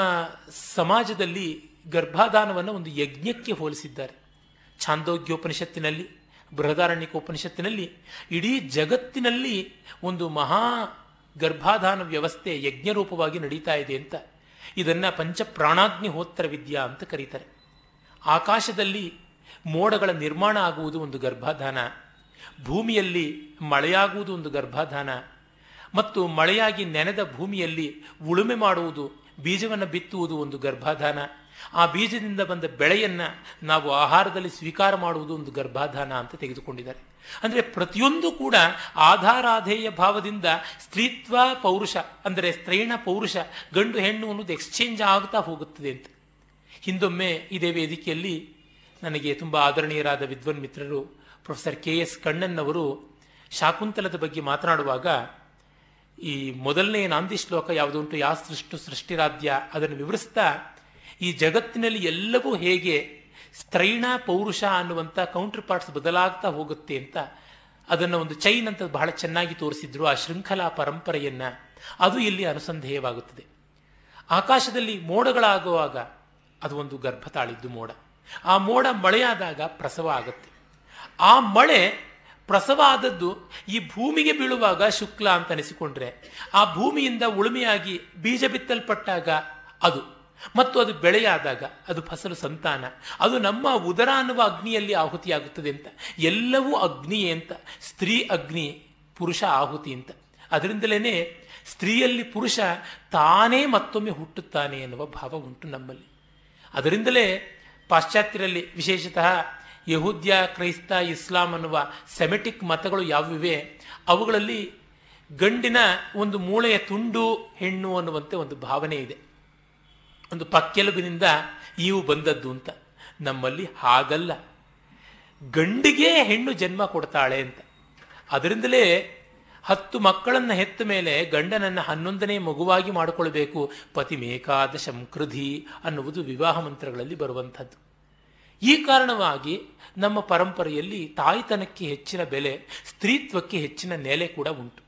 ಸಮಾಜದಲ್ಲಿ ಗರ್ಭಾಧಾನವನ್ನು ಒಂದು ಯಜ್ಞಕ್ಕೆ ಹೋಲಿಸಿದ್ದಾರೆ. ಛಾಂದೋಗ್ಯೋಪನಿಷತ್ತಿನಲ್ಲಿ, ಬೃಹದಾರಣ್ಯಕೋಪನಿಷತ್ತಿನಲ್ಲಿ, ಇಡೀ ಜಗತ್ತಿನಲ್ಲಿ ಒಂದು ಮಹಾ ಗರ್ಭಾಧಾನ ವ್ಯವಸ್ಥೆ ಯಜ್ಞರೂಪವಾಗಿ ನಡೀತಾ ಇದೆ ಅಂತ ಇದನ್ನ ಪಂಚಪ್ರಾಣಾಗ್ನಿಹೋತ್ರ ವಿದ್ಯಾ ಅಂತ ಕರೀತಾರೆ. ಆಕಾಶದಲ್ಲಿ ಮೋಡಗಳ ನಿರ್ಮಾಣ ಆಗುವುದು ಒಂದು ಗರ್ಭಾಧಾನ, ಭೂಮಿಯಲ್ಲಿ ಮಳೆಯಾಗುವುದು ಒಂದು ಗರ್ಭಾಧಾನ ಮತ್ತು ಮಳೆಯಾಗಿ ನೆನೆದ ಭೂಮಿಯಲ್ಲಿ ಉಳುಮೆ ಮಾಡುವುದು, ಬೀಜವನ್ನು ಬಿತ್ತುವುದು ಒಂದು ಗರ್ಭಾಧಾನ. ಆ ಬೀಜದಿಂದ ಬಂದ ಬೆಳೆಯನ್ನು ನಾವು ಆಹಾರದಲ್ಲಿ ಸ್ವೀಕಾರ ಮಾಡುವುದು ಒಂದು ಗರ್ಭಾಧಾನ ಅಂತ ತೆಗೆದುಕೊಂಡಿದ್ದಾರೆ. ಅಂದರೆ ಪ್ರತಿಯೊಂದು ಕೂಡ ಆಧಾರಾಧೇಯ ಭಾವದಿಂದ ಸ್ತ್ರೀತ್ವ ಪೌರುಷ, ಅಂದರೆ ಸ್ತ್ರೀಣ ಪೌರುಷ, ಗಂಡು ಹೆಣ್ಣು ಅನ್ನೋದು ಎಕ್ಸ್ಚೇಂಜ್ ಆಗ್ತಾ ಹೋಗುತ್ತದೆ ಅಂತ. ಹಿಂದೊಮ್ಮೆ ಇದೇ ವೇದಿಕೆಯಲ್ಲಿ ನನಗೆ ತುಂಬ ಆದರಣೀಯರಾದ ವಿದ್ವನ್ ಮಿತ್ರರು ಪ್ರೊಫೆಸರ್ ಕೆ ಎಸ್ ಕಣ್ಣನ್ನವರು ಶಾಕುಂತಲದ ಬಗ್ಗೆ ಮಾತನಾಡುವಾಗ, ಈ ಮೊದಲನೇ ನಾಂದಿ ಶ್ಲೋಕ ಯಾವುದುಂಟು? ಯಾ ಸೃಷ್ಟು ಸೃಷ್ಟಿರಾಧ್ಯ? ಅದನ್ನು ವಿವರಿಸ್ತಾ ಈ ಜಗತ್ತಿನಲ್ಲಿ ಎಲ್ಲವೂ ಹೇಗೆ ಸ್ತ್ರೈಣ ಪೌರುಷ ಅನ್ನುವಂಥ ಕೌಂಟರ್ ಪಾರ್ಟ್ಸ್ ಬದಲಾಗ್ತಾ ಹೋಗುತ್ತೆ ಅಂತ ಅದನ್ನು ಒಂದು ಚೈನ್ ಅಂತ ಬಹಳ ಚೆನ್ನಾಗಿ ತೋರಿಸಿದ್ರು, ಆ ಶೃಂಖಲಾ ಪರಂಪರೆಯನ್ನ. ಅದು ಇಲ್ಲಿ ಅನುಸಂಧೇಯವಾಗುತ್ತದೆ. ಆಕಾಶದಲ್ಲಿ ಮೋಡಗಳಾಗುವಾಗ ಅದು ಒಂದು ಗರ್ಭ ತಾಳಿದ್ದು ಮೋಡ. ಆ ಮೋಡ ಮಳೆಯಾದಾಗ ಪ್ರಸವ ಆಗುತ್ತೆ. ಆ ಮಳೆ ಪ್ರಸವ ಆದದ್ದು ಈ ಭೂಮಿಗೆ ಬೀಳುವಾಗ ಶುಕ್ಲ ಅಂತ ಅನಿಸಿಕೊಂಡ್ರೆ, ಆ ಭೂಮಿಯಿಂದ ಉಳುಮೆಯಾಗಿ ಬೀಜ ಬಿತ್ತಲ್ಪಟ್ಟಾಗ ಅದು ಮತ್ತು ಅದು ಬೆಳೆಯಾದಾಗ ಅದು ಫಸಲು ಸಂತಾನ. ಅದು ನಮ್ಮ ಉದರ ಅನ್ನುವ ಅಗ್ನಿಯಲ್ಲಿ ಆಹುತಿಯಾಗುತ್ತದೆ ಅಂತ. ಎಲ್ಲವೂ ಅಗ್ನಿಯೇ ಅಂತ. ಸ್ತ್ರೀ ಅಗ್ನಿ, ಪುರುಷ ಆಹುತಿ ಅಂತ. ಅದರಿಂದಲೇ ಸ್ತ್ರೀಯಲ್ಲಿ ಪುರುಷ ತಾನೇ ಮತ್ತೊಮ್ಮೆ ಹುಟ್ಟುತ್ತಾನೆ ಎನ್ನುವ ಭಾವ ಉಂಟು ನಮ್ಮಲ್ಲಿ. ಅದರಿಂದಲೇ ಪಾಶ್ಚಾತ್ಯರಲ್ಲಿ ವಿಶೇಷತಃ ಯಹೂದ್ಯ, ಕ್ರೈಸ್ತ, ಇಸ್ಲಾಂ ಅನ್ನುವ ಸೆಮೆಟಿಕ್ ಮತಗಳು ಯಾವಿವೆ ಅವುಗಳಲ್ಲಿ ಗಂಡಿನ ಒಂದು ಮೂಳೆಯ ತುಂಡು, ಹೆಣ್ಣು ಅನ್ನುವಂತೆ ಒಂದು ಭಾವನೆ ಇದೆ. ಒಂದು ಪಕ್ಕೆಲುಬಿನಿಂದ ಇವು ಬಂದದ್ದು ಅಂತ. ನಮ್ಮಲ್ಲಿ ಹಾಗಲ್ಲ. ಗಂಡಿಗೆ ಹೆಣ್ಣು ಜನ್ಮ ಕೊಡ್ತಾಳೆ ಅಂತ. ಅದರಿಂದಲೇ ಹತ್ತು ಮಕ್ಕಳನ್ನ ಹೆತ್ತ ಮೇಲೆ ಗಂಡನನ್ನ ಹನ್ನೊಂದನೇ ಮಗುವಾಗಿ ಮಾಡಿಕೊಳ್ಬೇಕು. ಪತಿ ಮೇಕಾದ ಶಂಕೃಧಿ ಅನ್ನುವುದು ವಿವಾಹ ಮಂತ್ರಗಳಲ್ಲಿ ಬರುವಂಥದ್ದು. ಈ ಕಾರಣವಾಗಿ ನಮ್ಮ ಪರಂಪರೆಯಲ್ಲಿ ತಾಯ್ತನಕ್ಕೆ ಹೆಚ್ಚಿನ ಬೆಲೆ, ಸ್ತ್ರೀತ್ವಕ್ಕೆ ಹೆಚ್ಚಿನ ನೆಲೆ ಕೂಡ ಉಂಟು.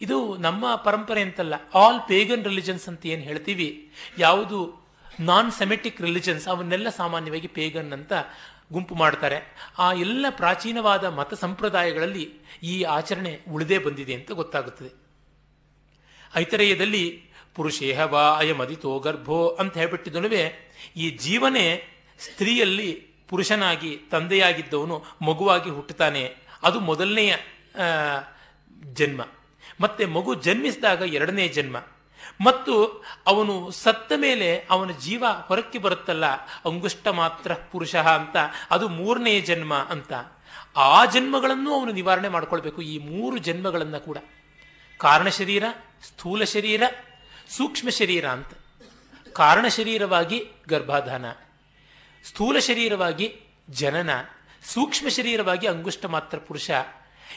ಇದು ನಮ್ಮ ಪರಂಪರೆ ಅಂತಲ್ಲ. ಆಲ್ ಪೇಗನ್ ರಿಲಿಜನ್ಸ್ ಅಂತ ಏನು ಹೇಳ್ತೀವಿ? ಯಾವುದು ನಾನ್ ಸೆಮೆಟಿಕ್ ರಿಲಿಜನ್ಸ್ ಅವನ್ನೆಲ್ಲ ಸಾಮಾನ್ಯವಾಗಿ ಪೇಗನ್ ಅಂತ ಗುಂಪು ಮಾಡ್ತಾರೆ. ಆ ಎಲ್ಲ ಪ್ರಾಚೀನವಾದ ಮತ ಸಂಪ್ರದಾಯಗಳಲ್ಲಿ ಈ ಆಚರಣೆ ಉಳಿದೇ ಬಂದಿದೆ ಅಂತ ಗೊತ್ತಾಗುತ್ತದೆ. ಐತರೇಯದಲ್ಲಿ ಪುರುಷೇಹ ವಾ ಅಯಮದಿತೋ ಗರ್ಭೋ ಅಂತ ಹೇಳ್ಬಿಟ್ಟಿದ್ದನುವೆ ಈ ಜೀವನೇ ಸ್ತ್ರೀಯಲ್ಲಿ ಪುರುಷನಾಗಿ ತಂದೆಯಾಗಿದ್ದವನು ಮಗುವಾಗಿ ಹುಟ್ಟುತ್ತಾನೆ. ಅದು ಮೊದಲನೆಯ ಜನ್ಮ. ಮತ್ತೆ ಮಗು ಜನ್ಮಿಸಿದಾಗ ಎರಡನೇ ಜನ್ಮ. ಮತ್ತು ಅವನು ಸತ್ತ ಮೇಲೆ ಅವನ ಜೀವ ಹೊರಕ್ಕೆ ಬರುತ್ತಲ್ಲ, ಅಂಗುಷ್ಟ ಮಾತ್ರ ಪುರುಷ ಅಂತ, ಅದು ಮೂರನೇ ಜನ್ಮ ಅಂತ. ಆ ಜನ್ಮಗಳನ್ನು ಅವನು ನಿವಾರಣೆ ಮಾಡಿಕೊಳ್ಬೇಕು, ಈ ಮೂರು ಜನ್ಮಗಳನ್ನು ಕೂಡ. ಕಾರಣ ಶರೀರ, ಸ್ಥೂಲ ಶರೀರ, ಸೂಕ್ಷ್ಮ ಶರೀರ ಅಂತ. ಕಾರಣ ಶರೀರವಾಗಿ ಗರ್ಭಾಧಾನ, ಸ್ಥೂಲ ಶರೀರವಾಗಿ ಜನನ, ಸೂಕ್ಷ್ಮ ಶರೀರವಾಗಿ ಅಂಗುಷ್ಟ ಮಾತ್ರ ಪುರುಷ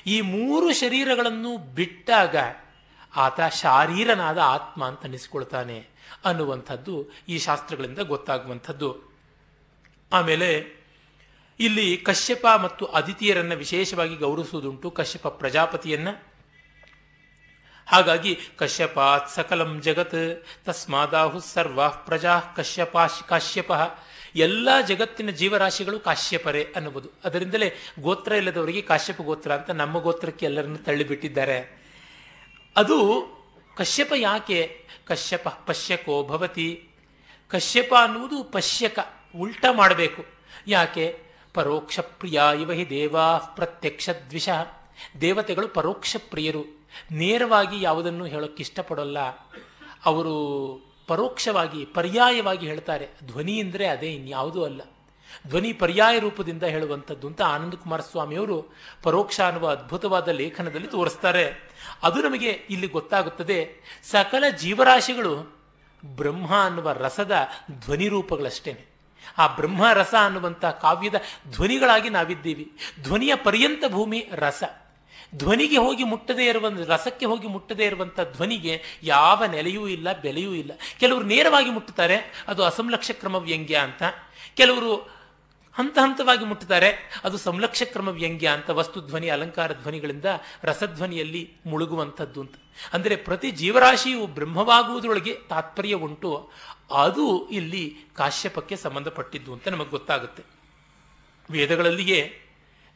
ಈ ಮೂರು ಶರೀರಗಳನ್ನು ಬಿಟ್ಟಾಗ ಆತ ಶಾರೀರನಾದ ಆತ್ಮ ಅಂತ ಅನ್ನಿಸ್ಕೊಳ್ತಾನೆ ಅನ್ನುವಂಥದ್ದು ಈ ಶಾಸ್ತ್ರಗಳಿಂದ ಗೊತ್ತಾಗುವಂಥದ್ದು. ಆಮೇಲೆ ಇಲ್ಲಿ ಕಶ್ಯಪ ಮತ್ತು ಅದಿತಿಯರನ್ನ ವಿಶೇಷವಾಗಿ ಗೌರವಿಸುವುದುಂಟು ಕಶ್ಯಪ ಪ್ರಜಾಪತಿಯನ್ನ. ಹಾಗಾಗಿ ಕಶ್ಯಪ ಸಕಲಂ ಜಗತ್ ತಸ್ಮಾದಾಹು ಸರ್ವಾ ಪ್ರಜಾ ಕಶ್ಯಪಾಶ್ ಕಾಶ್ಯಪ ಎಲ್ಲ ಜಗತ್ತಿನ ಜೀವರಾಶಿಗಳು ಕಾಶ್ಯಪರೇ ಅನ್ನುವುದು. ಅದರಿಂದಲೇ ಗೋತ್ರ ಇಲ್ಲದವರಿಗೆ ಕಾಶ್ಯಪ ಗೋತ್ರ ಅಂತ ನಮ್ಮ ಗೋತ್ರಕ್ಕೆ ಎಲ್ಲರನ್ನು ತಳ್ಳಿಬಿಟ್ಟಿದ್ದಾರೆ. ಅದು ಕಶ್ಯಪ ಯಾಕೆ? ಕಶ್ಯಪ ಪಶ್ಯಕೋ ಭವತಿ. ಕಶ್ಯಪ ಅನ್ನುವುದು ಪಶ್ಯಕ, ಉಲ್ಟ ಮಾಡಬೇಕು. ಯಾಕೆ? ಪರೋಕ್ಷ ಪ್ರಿಯ ಇವ ಹಿ ದೇವಾ ಪ್ರತ್ಯಕ್ಷ ದ್ವಿಷ. ದೇವತೆಗಳು ಪರೋಕ್ಷ ಪ್ರಿಯರು. ನೇರವಾಗಿ ಯಾವುದನ್ನು ಹೇಳೋಕ್ಕೆ ಇಷ್ಟಪಡೋಲ್ಲ. ಅವರು ಪರೋಕ್ಷವಾಗಿ, ಪರ್ಯಾಯವಾಗಿ ಹೇಳ್ತಾರೆ. ಧ್ವನಿ ಅಂದರೆ ಅದೇ, ಇನ್ಯಾವುದೂ ಅಲ್ಲ. ಧ್ವನಿ ಪರ್ಯಾಯ ರೂಪದಿಂದ ಹೇಳುವಂಥದ್ದು ಅಂತ ಆನಂದ ಕುಮಾರ ಸ್ವಾಮಿಯವರು ಪರೋಕ್ಷ ಅನ್ನುವ ಅದ್ಭುತವಾದ ಲೇಖನದಲ್ಲಿ ತೋರಿಸ್ತಾರೆ. ಅದು ನಮಗೆ ಇಲ್ಲಿ ಗೊತ್ತಾಗುತ್ತದೆ. ಸಕಲ ಜೀವರಾಶಿಗಳು ಬ್ರಹ್ಮ ಅನ್ನುವ ರಸದ ಧ್ವನಿ ರೂಪಗಳಷ್ಟೇನೆ. ಆ ಬ್ರಹ್ಮ ರಸ ಅನ್ನುವಂಥ ಕಾವ್ಯದ ಧ್ವನಿಗಳಾಗಿ ನಾವಿದ್ದೀವಿ. ಧ್ವನಿಯ ಪರ್ಯಂತ ಭೂಮಿ ರಸ. ಧ್ವನಿಗೆ ಹೋಗಿ ಮುಟ್ಟದೇ ಇರುವಂಥ ರಸಕ್ಕೆ ಹೋಗಿ ಮುಟ್ಟದೇ ಇರುವಂಥ ಧ್ವನಿಗೆ ಯಾವ ನೆಲೆಯೂ ಇಲ್ಲ, ಬೆಲೆಯೂ ಇಲ್ಲ. ಕೆಲವರು ನೇರವಾಗಿ ಮುಟ್ಟುತ್ತಾರೆ, ಅದು ಅಸಂಲಕ್ಷ ಕ್ರಮ ವ್ಯಂಗ್ಯ ಅಂತ. ಕೆಲವರು ಹಂತ ಹಂತವಾಗಿ ಮುಟ್ಟುತ್ತಾರೆ, ಅದು ಸಂಲಕ್ಷ ಕ್ರಮ ವ್ಯಂಗ್ಯ ಅಂತ, ವಸ್ತು ಧ್ವನಿ, ಅಲಂಕಾರ ಧ್ವನಿಗಳಿಂದ ರಸಧ್ವನಿಯಲ್ಲಿ ಮುಳುಗುವಂಥದ್ದು ಅಂತ. ಅಂದರೆ ಪ್ರತಿ ಜೀವರಾಶಿಯು ಬ್ರಹ್ಮವಾಗುವುದರೊಳಗೆ ತಾತ್ಪರ್ಯ ಉಂಟು, ಅದು ಇಲ್ಲಿ ಕಾಶ್ಯಪಕ್ಕೆ ಸಂಬಂಧಪಟ್ಟಿದ್ದು ಅಂತ ನಮಗೆ ಗೊತ್ತಾಗುತ್ತೆ. ವೇದಗಳಲ್ಲಿಯೇ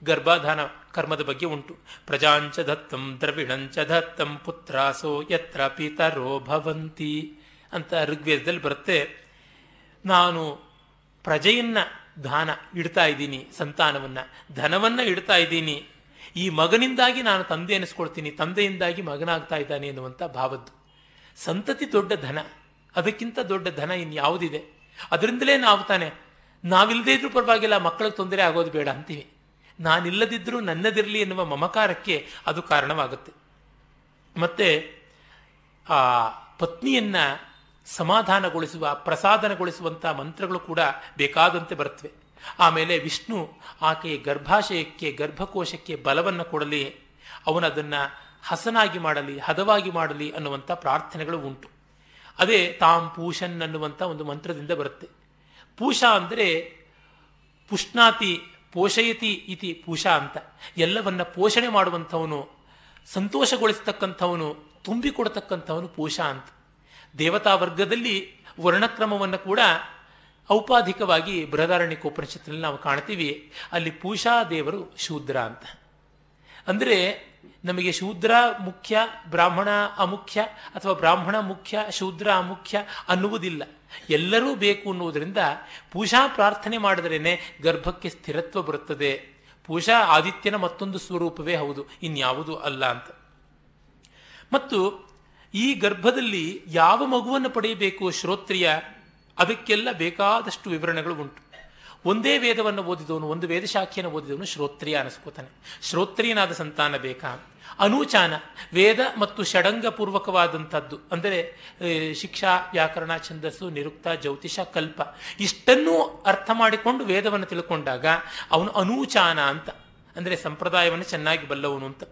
ಗರ್ಭಾಧಾನ ಕರ್ಮದ ಬಗ್ಗೆ ಉಂಟು. ಪ್ರಜಾಂಚ ದತ್ತಂ ದ್ರವಿಣಂಚ ದತ್ತಂ ಪುತ್ರಾಸೋ ಯತ್ರ ಪಿತರೋ ಭವಂತಿ ಅಂತ ಋಗ್ವೇದದಲ್ಲಿ ಬರುತ್ತೆ. ನಾನು ಪ್ರಜೆಯನ್ನ ದಾನ ಇಡ್ತಾ ಇದ್ದೀನಿ, ಸಂತಾನವನ್ನ. ಧನವನ್ನ ಇಡ್ತಾ ಇದ್ದೀನಿ. ಈ ಮಗನಿಂದಾಗಿ ನಾನು ತಂದೆ ಅನಿಸ್ಕೊಳ್ತೀನಿ ತಂದೆಯಿಂದಾಗಿ ಮಗನಾಗ್ತಾ ಇದ್ದಾನೆ ಎನ್ನುವಂಥ ಭಾವದ್ದು. ಸಂತತಿ ದೊಡ್ಡ ಧನ, ಅದಕ್ಕಿಂತ ದೊಡ್ಡ ಧನ ಇನ್ಯಾವುದಿದೆ? ಅದರಿಂದಲೇ ನಾವು ತಾನೆ. ನಾವಿಲ್ಲದೇ ಇದ್ರೂ ಪರವಾಗಿಲ್ಲ, ಮಕ್ಕಳಿಗೆ ತೊಂದರೆ ಆಗೋದು ಬೇಡ ಅಂತೀವಿ. ನಾನಿಲ್ಲದಿದ್ರೂ ನನ್ನದಿರಲಿ ಎನ್ನುವ ಮಮಕಾರಕ್ಕೆ ಅದು ಕಾರಣವಾಗುತ್ತೆ. ಮತ್ತೆ ಆ ಪತ್ನಿಯನ್ನ ಸಮಾಧಾನಗೊಳಿಸುವ ಪ್ರಸಾದನಗೊಳಿಸುವಂಥ ಮಂತ್ರಗಳು ಕೂಡ ಬೇಕಾದಂತೆ ಬರುತ್ತವೆ. ಆಮೇಲೆ ವಿಷ್ಣು ಆಕೆಯ ಗರ್ಭಾಶಯಕ್ಕೆ, ಗರ್ಭಕೋಶಕ್ಕೆ ಬಲವನ್ನು ಕೊಡಲಿ, ಅವನದನ್ನು ಹಸನಾಗಿ ಮಾಡಲಿ, ಹದವಾಗಿ ಮಾಡಲಿ ಅನ್ನುವಂಥ ಪ್ರಾರ್ಥನೆಗಳು ಉಂಟು. ಅದೇ ತಾಂ ಪೂಷನ್ ಅನ್ನುವಂಥ ಒಂದು ಮಂತ್ರದಿಂದ ಬರುತ್ತೆ. ಪೂಷ ಅಂದರೆ ಪುಷ್ಣಾತಿ ಪೋಷಯತಿ ಇತಿ ಪೂಷ ಅಂತ. ಎಲ್ಲವನ್ನ ಪೋಷಣೆ ಮಾಡುವಂಥವನು, ಸಂತೋಷಗೊಳಿಸತಕ್ಕಂಥವನು, ತುಂಬಿಕೊಡತಕ್ಕಂಥವನು ಪೂಷ ಅಂತ. ದೇವತಾ ವರ್ಗದಲ್ಲಿ ವರ್ಣಕ್ರಮವನ್ನು ಕೂಡ ಔಪಾಧಿಕವಾಗಿ ಬೃಹದಾರಣ್ಯಕೋಪನಿಷತ್ತಿನಲ್ಲಿ ನಾವು ಕಾಣ್ತೀವಿ. ಅಲ್ಲಿ ಪೂಷಾ ದೇವರು ಶೂದ್ರ ಅಂತ. ಅಂದರೆ ನಮಗೆ ಶೂದ್ರ ಮುಖ್ಯ, ಬ್ರಾಹ್ಮಣ ಅಮುಖ್ಯ ಅಥವಾ ಬ್ರಾಹ್ಮಣ ಮುಖ್ಯ, ಶೂದ್ರ ಅಮುಖ್ಯ ಅನ್ನುವುದಿಲ್ಲ. ಎಲ್ಲರೂ ಬೇಕು ಅನ್ನುವುದರಿಂದ ಪೂಜಾ ಪ್ರಾರ್ಥನೆ ಮಾಡಿದ್ರೇನೆ ಗರ್ಭಕ್ಕೆ ಸ್ಥಿರತ್ವ ಬರುತ್ತದೆ. ಪೂಜಾ ಆದಿತ್ಯನ ಮತ್ತೊಂದು ಸ್ವರೂಪವೇ ಹೌದು, ಇನ್ಯಾವುದು ಅಲ್ಲ ಅಂತ. ಮತ್ತು ಈ ಗರ್ಭದಲ್ಲಿ ಯಾವ ಮಗುವನ್ನು ಪಡೆಯಬೇಕು ಶ್ರೋತ್ರಿಯ? ಅದಕ್ಕೆಲ್ಲ ಬೇಕಾದಷ್ಟು ವಿವರಣೆಗಳು ಉಂಟು. ಒಂದೇ ವೇದವನ್ನು ಓದಿದವನು, ಒಂದು ವೇದಶಾಖೆಯನ್ನು ಓದಿದವನು ಶ್ರೋತ್ರಿಯ ಅನಿಸ್ಕೋತಾನೆ. ಶ್ರೋತ್ರಿಯನಾದ ಸಂತಾನ ಬೇಕಾ? ಅನೂಚಾನ, ವೇದ ಮತ್ತು ಷಡಂಗ ಪೂರ್ವಕವಾದಂಥದ್ದು ಅಂದರೆ ಶಿಕ್ಷಾ, ವ್ಯಾಕರಣ, ಛಂದಸ್ಸು, ನಿರುಕ್ತ, ಜ್ಯೋತಿಷ, ಕಲ್ಪ. ಇಷ್ಟನ್ನೂ ಅರ್ಥ ಮಾಡಿಕೊಂಡು ವೇದವನ್ನು ತಿಳ್ಕೊಂಡಾಗ ಅವನು ಅನೂಚಾನ ಅಂತ, ಅಂದರೆ ಸಂಪ್ರದಾಯವನ್ನು ಚೆನ್ನಾಗಿ ಬಲ್ಲವನು ಅಂತ.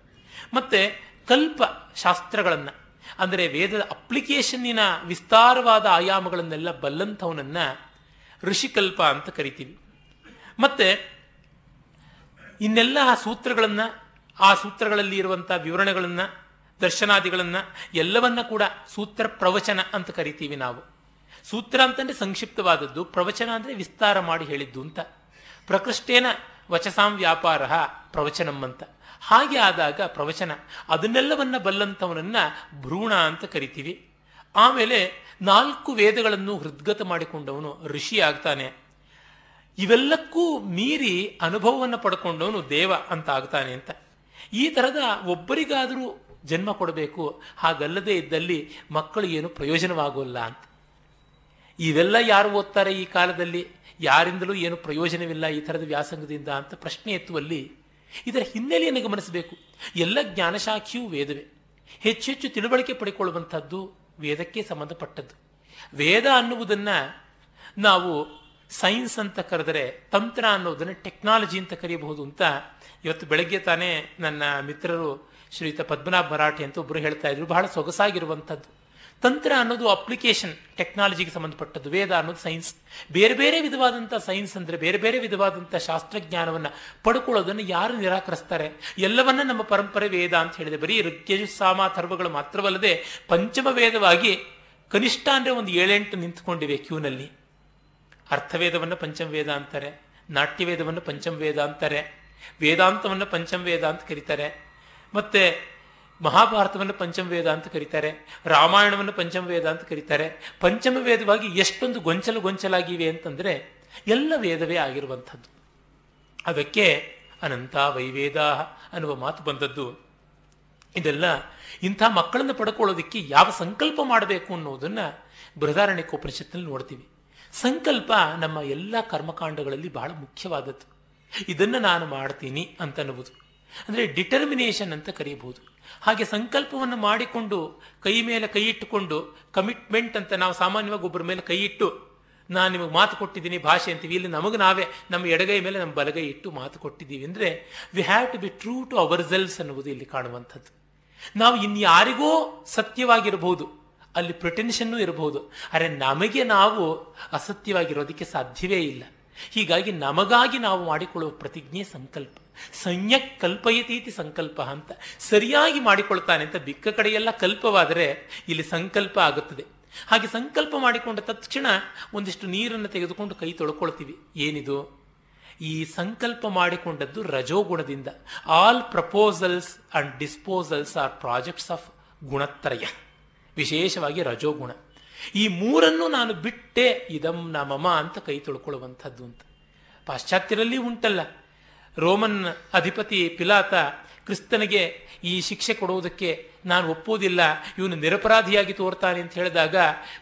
ಮತ್ತೆ ಕಲ್ಪ ಶಾಸ್ತ್ರಗಳನ್ನು, ಅಂದರೆ ವೇದದ ಅಪ್ಲಿಕೇಶನ್ನಿನ ವಿಸ್ತಾರವಾದ ಆಯಾಮಗಳನ್ನೆಲ್ಲ ಬಲ್ಲಂಥವನನ್ನ ಋಷಿಕಲ್ಪ ಅಂತ ಕರಿತೀವಿ. ಮತ್ತೆ ಇನ್ನೆಲ್ಲ ಸೂತ್ರಗಳನ್ನು ಆ ಸೂತ್ರಗಳಲ್ಲಿ ಇರುವಂಥ ವಿವರಣೆಗಳನ್ನು, ದರ್ಶನಾದಿಗಳನ್ನು ಎಲ್ಲವನ್ನ ಕೂಡ ಸೂತ್ರ ಪ್ರವಚನ ಅಂತ ಕರಿತೀವಿ ನಾವು. ಸೂತ್ರ ಅಂತಂದರೆ ಸಂಕ್ಷಿಪ್ತವಾದದ್ದು, ಪ್ರವಚನ ಅಂದರೆ ವಿಸ್ತಾರ ಮಾಡಿ ಹೇಳಿದ್ದು ಅಂತ. ಪ್ರಕೃಷ್ಟೇನ ವಚಸಾಂ ವ್ಯಾಪಾರ ಪ್ರವಚನಂ ಅಂತ. ಹಾಗೆ ಆದಾಗ ಪ್ರವಚನ, ಅದನ್ನೆಲ್ಲವನ್ನ ಬಲ್ಲಂಥವನನ್ನ ಭ್ರೂಣ ಅಂತ ಕರಿತೀವಿ. ಆಮೇಲೆ ನಾಲ್ಕು ವೇದಗಳನ್ನು ಹೃದ್ಗತ ಮಾಡಿಕೊಂಡವನು ಋಷಿ ಆಗ್ತಾನೆ. ಇವೆಲ್ಲಕ್ಕೂ ಮೀರಿ ಅನುಭವವನ್ನು ಪಡ್ಕೊಂಡವನು ದೇವ ಅಂತ ಆಗ್ತಾನೆ ಅಂತ. ಈ ಥರದ ಒಬ್ಬರಿಗಾದರೂ ಜನ್ಮ ಕೊಡಬೇಕು. ಹಾಗಲ್ಲದೆ ಇದ್ದಲ್ಲಿ ಮಕ್ಕಳು ಏನು ಪ್ರಯೋಜನವಾಗೋಲ್ಲ ಅಂತ. ಇವೆಲ್ಲ ಯಾರು ಓದ್ತಾರೆ ಈ ಕಾಲದಲ್ಲಿ? ಯಾರಿಂದಲೂ ಏನು ಪ್ರಯೋಜನವಿಲ್ಲ ಈ ಥರದ ವ್ಯಾಸಂಗದಿಂದ ಅಂತ ಪ್ರಶ್ನೆ ಎತ್ತುವಲ್ಲಿ ಇದರ ಹಿನ್ನೆಲೆಯನ್ನು ಗಮನಿಸಬೇಕು ಎಲ್ಲ ಜ್ಞಾನಶಾಖಿಯೂ ವೇದವೇ. ಹೆಚ್ಚೆಚ್ಚು ಹೆಚ್ಚು ತಿಳುವಳಿಕೆ ಪಡಿಕೊಳ್ಳುವಂಥದ್ದು ವೇದಕ್ಕೆ ಸಂಬಂಧಪಟ್ಟದ್ದು. ವೇದ ಅನ್ನುವುದನ್ನು ನಾವು ಸೈನ್ಸ್ ಅಂತ ಕರೆದರೆ ತಂತ್ರ ಅನ್ನೋದನ್ನು ಟೆಕ್ನಾಲಜಿ ಅಂತ ಕರೆಯಬಹುದು ಅಂತ ಇವತ್ತು ಬೆಳಗ್ಗೆ ತಾನೇ ನನ್ನ ಮಿತ್ರರು ಶ್ರೀಯುತ ಪದ್ಮನಾಭ ಮರಾಠಿ ಅಂತ ಒಬ್ಬರು ಹೇಳ್ತಾ ಇದ್ರು. ಬಹಳ ಸೊಗಸಾಗಿರುವಂಥದ್ದು. ತಂತ್ರ ಅನ್ನೋದು ಅಪ್ಲಿಕೇಶನ್ ಟೆಕ್ನಾಲಜಿಗೆ ಸಂಬಂಧಪಟ್ಟದ್ದು. ವೇದ ಅನ್ನೋದು ಸೈನ್ಸ್ ಬೇರೆ ಬೇರೆ ವಿಧವಾದಂಥ ಸೈನ್ಸ್ ಅಂದರೆ ಬೇರೆ ಬೇರೆ ವಿಧವಾದಂಥ ಶಾಸ್ತ್ರಜ್ಞಾನವನ್ನು ಪಡ್ಕೊಳ್ಳೋದನ್ನು ಯಾರು ನಿರಾಕರಿಸ್ತಾರೆ? ಎಲ್ಲವನ್ನ ನಮ್ಮ ಪರಂಪರೆ ವೇದ ಅಂತ ಹೇಳಿದೆ. ಬರೀ ಋಗ್ಯಜು, ಸಾಮ, ಥರ್ವಗಳು ಮಾತ್ರವಲ್ಲದೆ ಪಂಚಮ ವೇದವಾಗಿ ಕನಿಷ್ಠ ಅಂದರೆ ಒಂದು ಏಳೆಂಟು ನಿಂತ್ಕೊಂಡಿವೆ ಕ್ಯೂನಲ್ಲಿ. ಅರ್ಥವೇದವನ್ನು ಪಂಚಮ ವೇದ ಅಂತಾರೆ. ನಾಟ್ಯವೇದವನ್ನು ಪಂಚಮ ವೇದ ಅಂತಾರೆ. ವೇದಾಂತವನ್ನು ಪಂಚಮ ವೇದ ಅಂತ ಕರೀತಾರೆ. ಮತ್ತೆ ಮಹಾಭಾರತವನ್ನು ಪಂಚಮ ವೇದ ಅಂತ ಕರೀತಾರೆ. ರಾಮಾಯಣವನ್ನು ಪಂಚಮ ವೇದ ಅಂತ ಕರೀತಾರೆ. ಪಂಚಮ ವೇದವಾಗಿ ಎಷ್ಟೊಂದು ಗೊಂಚಲು ಗೊಂಚಲಾಗಿವೆ ಅಂತಂದರೆ ಎಲ್ಲ ವೇದವೇ ಆಗಿರುವಂಥದ್ದು. ಅದಕ್ಕೆ ಅನಂತ ವೈವೇದ ಅನ್ನುವ ಮಾತು ಬಂದದ್ದು. ಇದೆಲ್ಲ ಇಂಥ ಮಕ್ಕಳನ್ನು ಪಡ್ಕೊಳ್ಳೋದಕ್ಕೆ ಯಾವ ಸಂಕಲ್ಪ ಮಾಡಬೇಕು ಅನ್ನೋದನ್ನ ಉಪನಿಷತ್ತಿನಲ್ಲಿ ನೋಡ್ತೀವಿ. ಸಂಕಲ್ಪ ನಮ್ಮ ಎಲ್ಲ ಕರ್ಮಕಾಂಡಗಳಲ್ಲಿ ಬಹಳ ಮುಖ್ಯವಾದದ್ದು. ಇದನ್ನು ನಾನು ಮಾಡ್ತೀನಿ ಅಂತ ಅನ್ನುವುದು ಅಂದರೆ ಡಿಟರ್ಮಿನೇಷನ್ ಅಂತ ಕರೀಬಹುದು. ಹಾಗೆ ಸಂಕಲ್ಪವನ್ನು ಮಾಡಿಕೊಂಡು ಕೈ ಮೇಲೆ ಕೈ ಇಟ್ಟುಕೊಂಡು ಕಮಿಟ್ಮೆಂಟ್ ಅಂತ ನಾವು ಸಾಮಾನ್ಯವಾಗಿ ಒಬ್ಬರ ಮೇಲೆ ಕೈ ಇಟ್ಟು, ನಾನು ನಿಮಗೆ ಮಾತು ಕೊಟ್ಟಿದ್ದೀನಿ ಭಾಷೆ ಅಂತೀವಿ, ಇಲ್ಲಿ ನಮಗೆ ನಾವೇ, ನಮ್ಮ ಎಡಗೈ ಮೇಲೆ ನಮ್ಮ ಬಲಗೈ ಇಟ್ಟು ಮಾತು ಕೊಟ್ಟಿದ್ದೀವಿ ಅಂದರೆ we have to be true to our selves ಅನ್ನುವುದು ಇಲ್ಲಿ ಕಾಣುವಂಥದ್ದು. ನಾವು ಇನ್ಯಾರಿಗೋ ಸತ್ಯವಾಗಿರಬಹುದು, ಅಲ್ಲಿ ಪ್ರೊಟೆನ್ಷನ್ನು ಇರಬಹುದು ಆದರೆ ನಮಗೆ ನಾವು ಅಸತ್ಯವಾಗಿರೋದಕ್ಕೆ ಸಾಧ್ಯವೇ ಇಲ್ಲ. ಹೀಗಾಗಿ ನಮಗಾಗಿ ನಾವು ಮಾಡಿಕೊಳ್ಳುವ ಪ್ರತಿಜ್ಞೆ ಸಂಕಲ್ಪ, ಸಂಯಕ್ ಕಲ್ಪಯತೀತಿ ಸಂಕಲ್ಪ ಅಂತ ಸರಿಯಾಗಿ ಮಾಡಿಕೊಳ್ತಾನೆ ಅಂತ ಬಿಕ್ಕ ಕಡೆಯೆಲ್ಲ ಕಲ್ಪವಾದರೆ ಇಲ್ಲಿ ಸಂಕಲ್ಪ ಆಗುತ್ತದೆ. ಹಾಗೆ ಸಂಕಲ್ಪ ಮಾಡಿಕೊಂಡ ತಕ್ಷಣ ಒಂದಿಷ್ಟು ನೀರನ್ನು ತೆಗೆದುಕೊಂಡು ಕೈ ತೊಳ್ಕೊಳ್ತೀವಿ. ಏನಿದು? ಈ ಸಂಕಲ್ಪ ಮಾಡಿಕೊಂಡದ್ದು ರಜೋಗುಣದಿಂದ. All proposals and disposals are projects of ಗುಣತ್ರಯ, ವಿಶೇಷವಾಗಿ ರಜೋಗುಣ. ಈ ಮೂರನ್ನು ನಾನು ಬಿಟ್ಟೆ, ಇದಂ ನಮಮ ಅಂತ ಕೈ ತೊಳ್ಕೊಳ್ಳುವಂಥದ್ದು ಅಂತ. ಪಾಶ್ಚಾತ್ಯರಲ್ಲಿ ಉಂಟಲ್ಲ. ರೋಮನ್ ಅಧಿಪತಿ ಪಿಲಾತ ಕ್ರಿಸ್ತನಿಗೆ ಈ ಶಿಕ್ಷೆ ಕೊಡುವುದಕ್ಕೆ ನಾನು ಒಪ್ಪುವುದಿಲ್ಲ. ಇವನು ನಿರಪರಾಧಿಯಾಗಿ ತೋರ್ತಾನೆ ಅಂತ ಹೇಳಿದಾಗ,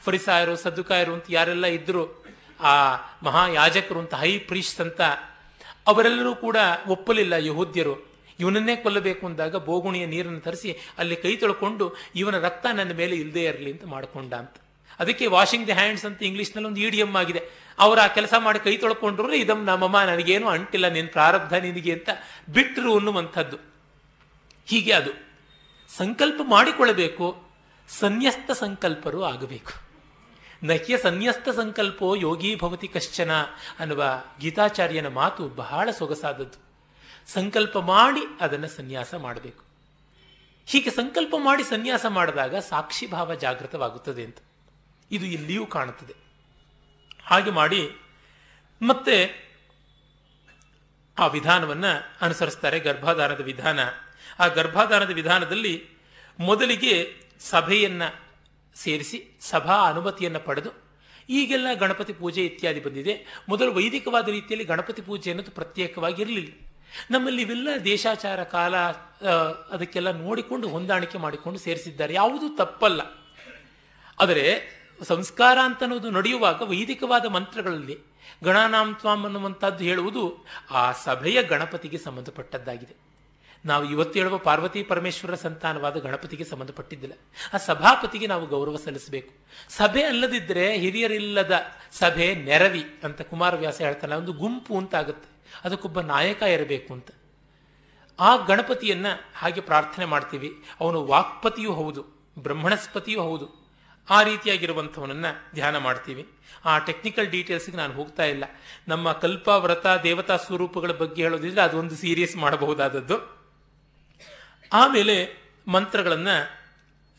ಫರಿಸಾಯರು, ಸದ್ದುಕಾಯರು ಅಂತ ಯಾರೆಲ್ಲ ಇದ್ದರು ಆ ಮಹಾಯಾಜಕರು ಅಂತ, ಹೈ ಪ್ರೀಸ್ಟ್ ಅಂತ, ಅವರೆಲ್ಲರೂ ಕೂಡ ಒಪ್ಪಲಿಲ್ಲ ಯಹೂದ್ಯರು. ಇವನನ್ನೇ ಕೊಲ್ಲಬೇಕು ಅಂದಾಗ ಬೋಗುಣಿಯ ನೀರನ್ನು ತರಿಸಿ ಅಲ್ಲಿ ಕೈ ತೊಳ್ಕೊಂಡು ಇವನ ರಕ್ತ ನನ್ನ ಮೇಲೆ ಇಲ್ಲದೇ ಇರಲಿ ಅಂತ ಮಾಡಿಕೊಂಡ ಅಂತ. ಅದಕ್ಕೆ ವಾಷಿಂಗ್ ದಿ ಹ್ಯಾಂಡ್ಸ್ ಅಂತ ಇಂಗ್ಲೀಷ್ನಲ್ಲಿ ಒಂದು ಇಡಿಯಮ್ ಆಗಿದೆ. ಅವರು ಆ ಕೆಲಸ ಮಾಡಿ ಕೈ ತೊಳ್ಕೊಂಡ್ರು ಇದಮ್ ನಮ್ಮಮ್ಮ ನನಗೇನು ಅಂಟಿಲ್ಲ ನಿನ್ನ ಪ್ರಾರಬ್ಧ ನಿನಗೆ ಅಂತ ಬಿಟ್ಟರು ಅನ್ನುವಂಥದ್ದು. ಹೀಗೆ ಅದು. ಸಂಕಲ್ಪ ಮಾಡಿಕೊಳ್ಳಬೇಕು, ಸನ್ಯಸ್ತ ಸಂಕಲ್ಪರು ಆಗಬೇಕು. ನಹ್ಯ ಸನ್ಯಸ್ತ ಸಂಕಲ್ಪೋ ಯೋಗಿ ಭವತಿ ಕಶ್ಚನ ಅನ್ನುವ ಗೀತಾಚಾರ್ಯನ ಮಾತು ಬಹಳ ಸೊಗಸಾದದ್ದು. ಸಂಕಲ್ಪ ಮಾಡಿ ಅದನ್ನು ಸನ್ಯಾಸ ಮಾಡಬೇಕು. ಹೀಗೆ ಸಂಕಲ್ಪ ಮಾಡಿ ಸನ್ಯಾಸ ಮಾಡಿದಾಗ ಸಾಕ್ಷಿ ಭಾವ ಜಾಗೃತವಾಗುತ್ತದೆ ಅಂತ. ಇದು ಇಲ್ಲಿಯೂ ಕಾಣುತ್ತದೆ. ಹಾಗೆ ಮಾಡಿ ಮತ್ತೆ ಆ ವಿಧಾನವನ್ನು ಅನುಸರಿಸ್ತಾರೆ ಗರ್ಭಾಧಾನದ ವಿಧಾನ. ಆ ಗರ್ಭಾಧಾನದ ವಿಧಾನದಲ್ಲಿ ಮೊದಲಿಗೆ ಸಭೆಯನ್ನು ಸೇರಿಸಿ, ಸಭಾ ಅನುಮತಿಯನ್ನು ಪಡೆದು, ಈಗೆಲ್ಲ ಗಣಪತಿ ಪೂಜೆ ಇತ್ಯಾದಿ ಬಂದಿದೆ. ಮೊದಲು ವೈದಿಕವಾದ ರೀತಿಯಲ್ಲಿ ಗಣಪತಿ ಪೂಜೆ ಅನ್ನೋದು ಪ್ರತ್ಯೇಕವಾಗಿ ಇರಲಿಲ್ಲ ನಮ್ಮಲ್ಲಿ ಇವೆಲ್ಲ ದೇಶಾಚಾರ, ಕಾಲ ಅದಕ್ಕೆಲ್ಲ ನೋಡಿಕೊಂಡು ಹೊಂದಾಣಿಕೆ ಮಾಡಿಕೊಂಡು ಸೇರಿಸಿದ್ದಾರೆ. ಯಾವುದೂ ತಪ್ಪಲ್ಲ. ಆದರೆ ಸಂಸ್ಕಾರ ಅಂತ ಅನ್ನೋದು ನಡೆಯುವಾಗ ವೈದಿಕವಾದ ಮಂತ್ರಗಳಲ್ಲಿ ಗಣಾನಾಮ್ ತ್ವಾಂ ಅನ್ನುವಂಥದ್ದು ಹೇಳುವುದು ಆ ಸಭೆಯ ಗಣಪತಿಗೆ ಸಂಬಂಧಪಟ್ಟದ್ದಾಗಿದೆ. ನಾವು ಇವತ್ತು ಹೇಳುವ ಪಾರ್ವತಿ ಪರಮೇಶ್ವರ ಸಂತಾನವಾದ ಗಣಪತಿಗೆ ಸಂಬಂಧಪಟ್ಟಿದ್ದಿಲ್ಲ. ಆ ಸಭಾಪತಿಗೆ ನಾವು ಗೌರವ ಸಲ್ಲಿಸಬೇಕು. ಸಭೆ ಅಲ್ಲದಿದ್ದರೆ ಹಿರಿಯರಿಲ್ಲದ ಸಭೆ ನೆರವಿ ಅಂತ ಕುಮಾರವ್ಯಾಸ ಹೇಳ್ತಾನೆ, ಒಂದು ಗುಂಪು ಅಂತ ಆಗುತ್ತೆ ಅದಕ್ಕೊಬ್ಬ ನಾಯಕ ಇರಬೇಕು ಅಂತ. ಆ ಗಣಪತಿಯನ್ನ ಹಾಗೆ ಪ್ರಾರ್ಥನೆ ಮಾಡ್ತೀವಿ. ಅವನು ವಾಕ್ಪತಿಯೂ ಹೌದು, ಬ್ರಹ್ಮಣಸ್ಪತಿಯೂ ಹೌದು. ಆ ರೀತಿಯಾಗಿರುವಂಥವನನ್ನ ಧ್ಯಾನ ಮಾಡ್ತೀವಿ. ಆ ಟೆಕ್ನಿಕಲ್ ಡೀಟೇಲ್ಸ್ಗೆ ನಾನು ಹೋಗ್ತಾ ಇಲ್ಲ. ನಮ್ಮ ಕಲ್ಪ ವ್ರತ ದೇವತಾ ಸ್ವರೂಪಗಳ ಬಗ್ಗೆ ಹೇಳೋದಿದ್ರೆ ಅದೊಂದು ಸೀರಿಯಸ್ ಮಾಡಬಹುದಾದದ್ದು. ಆಮೇಲೆ ಮಂತ್ರಗಳನ್ನು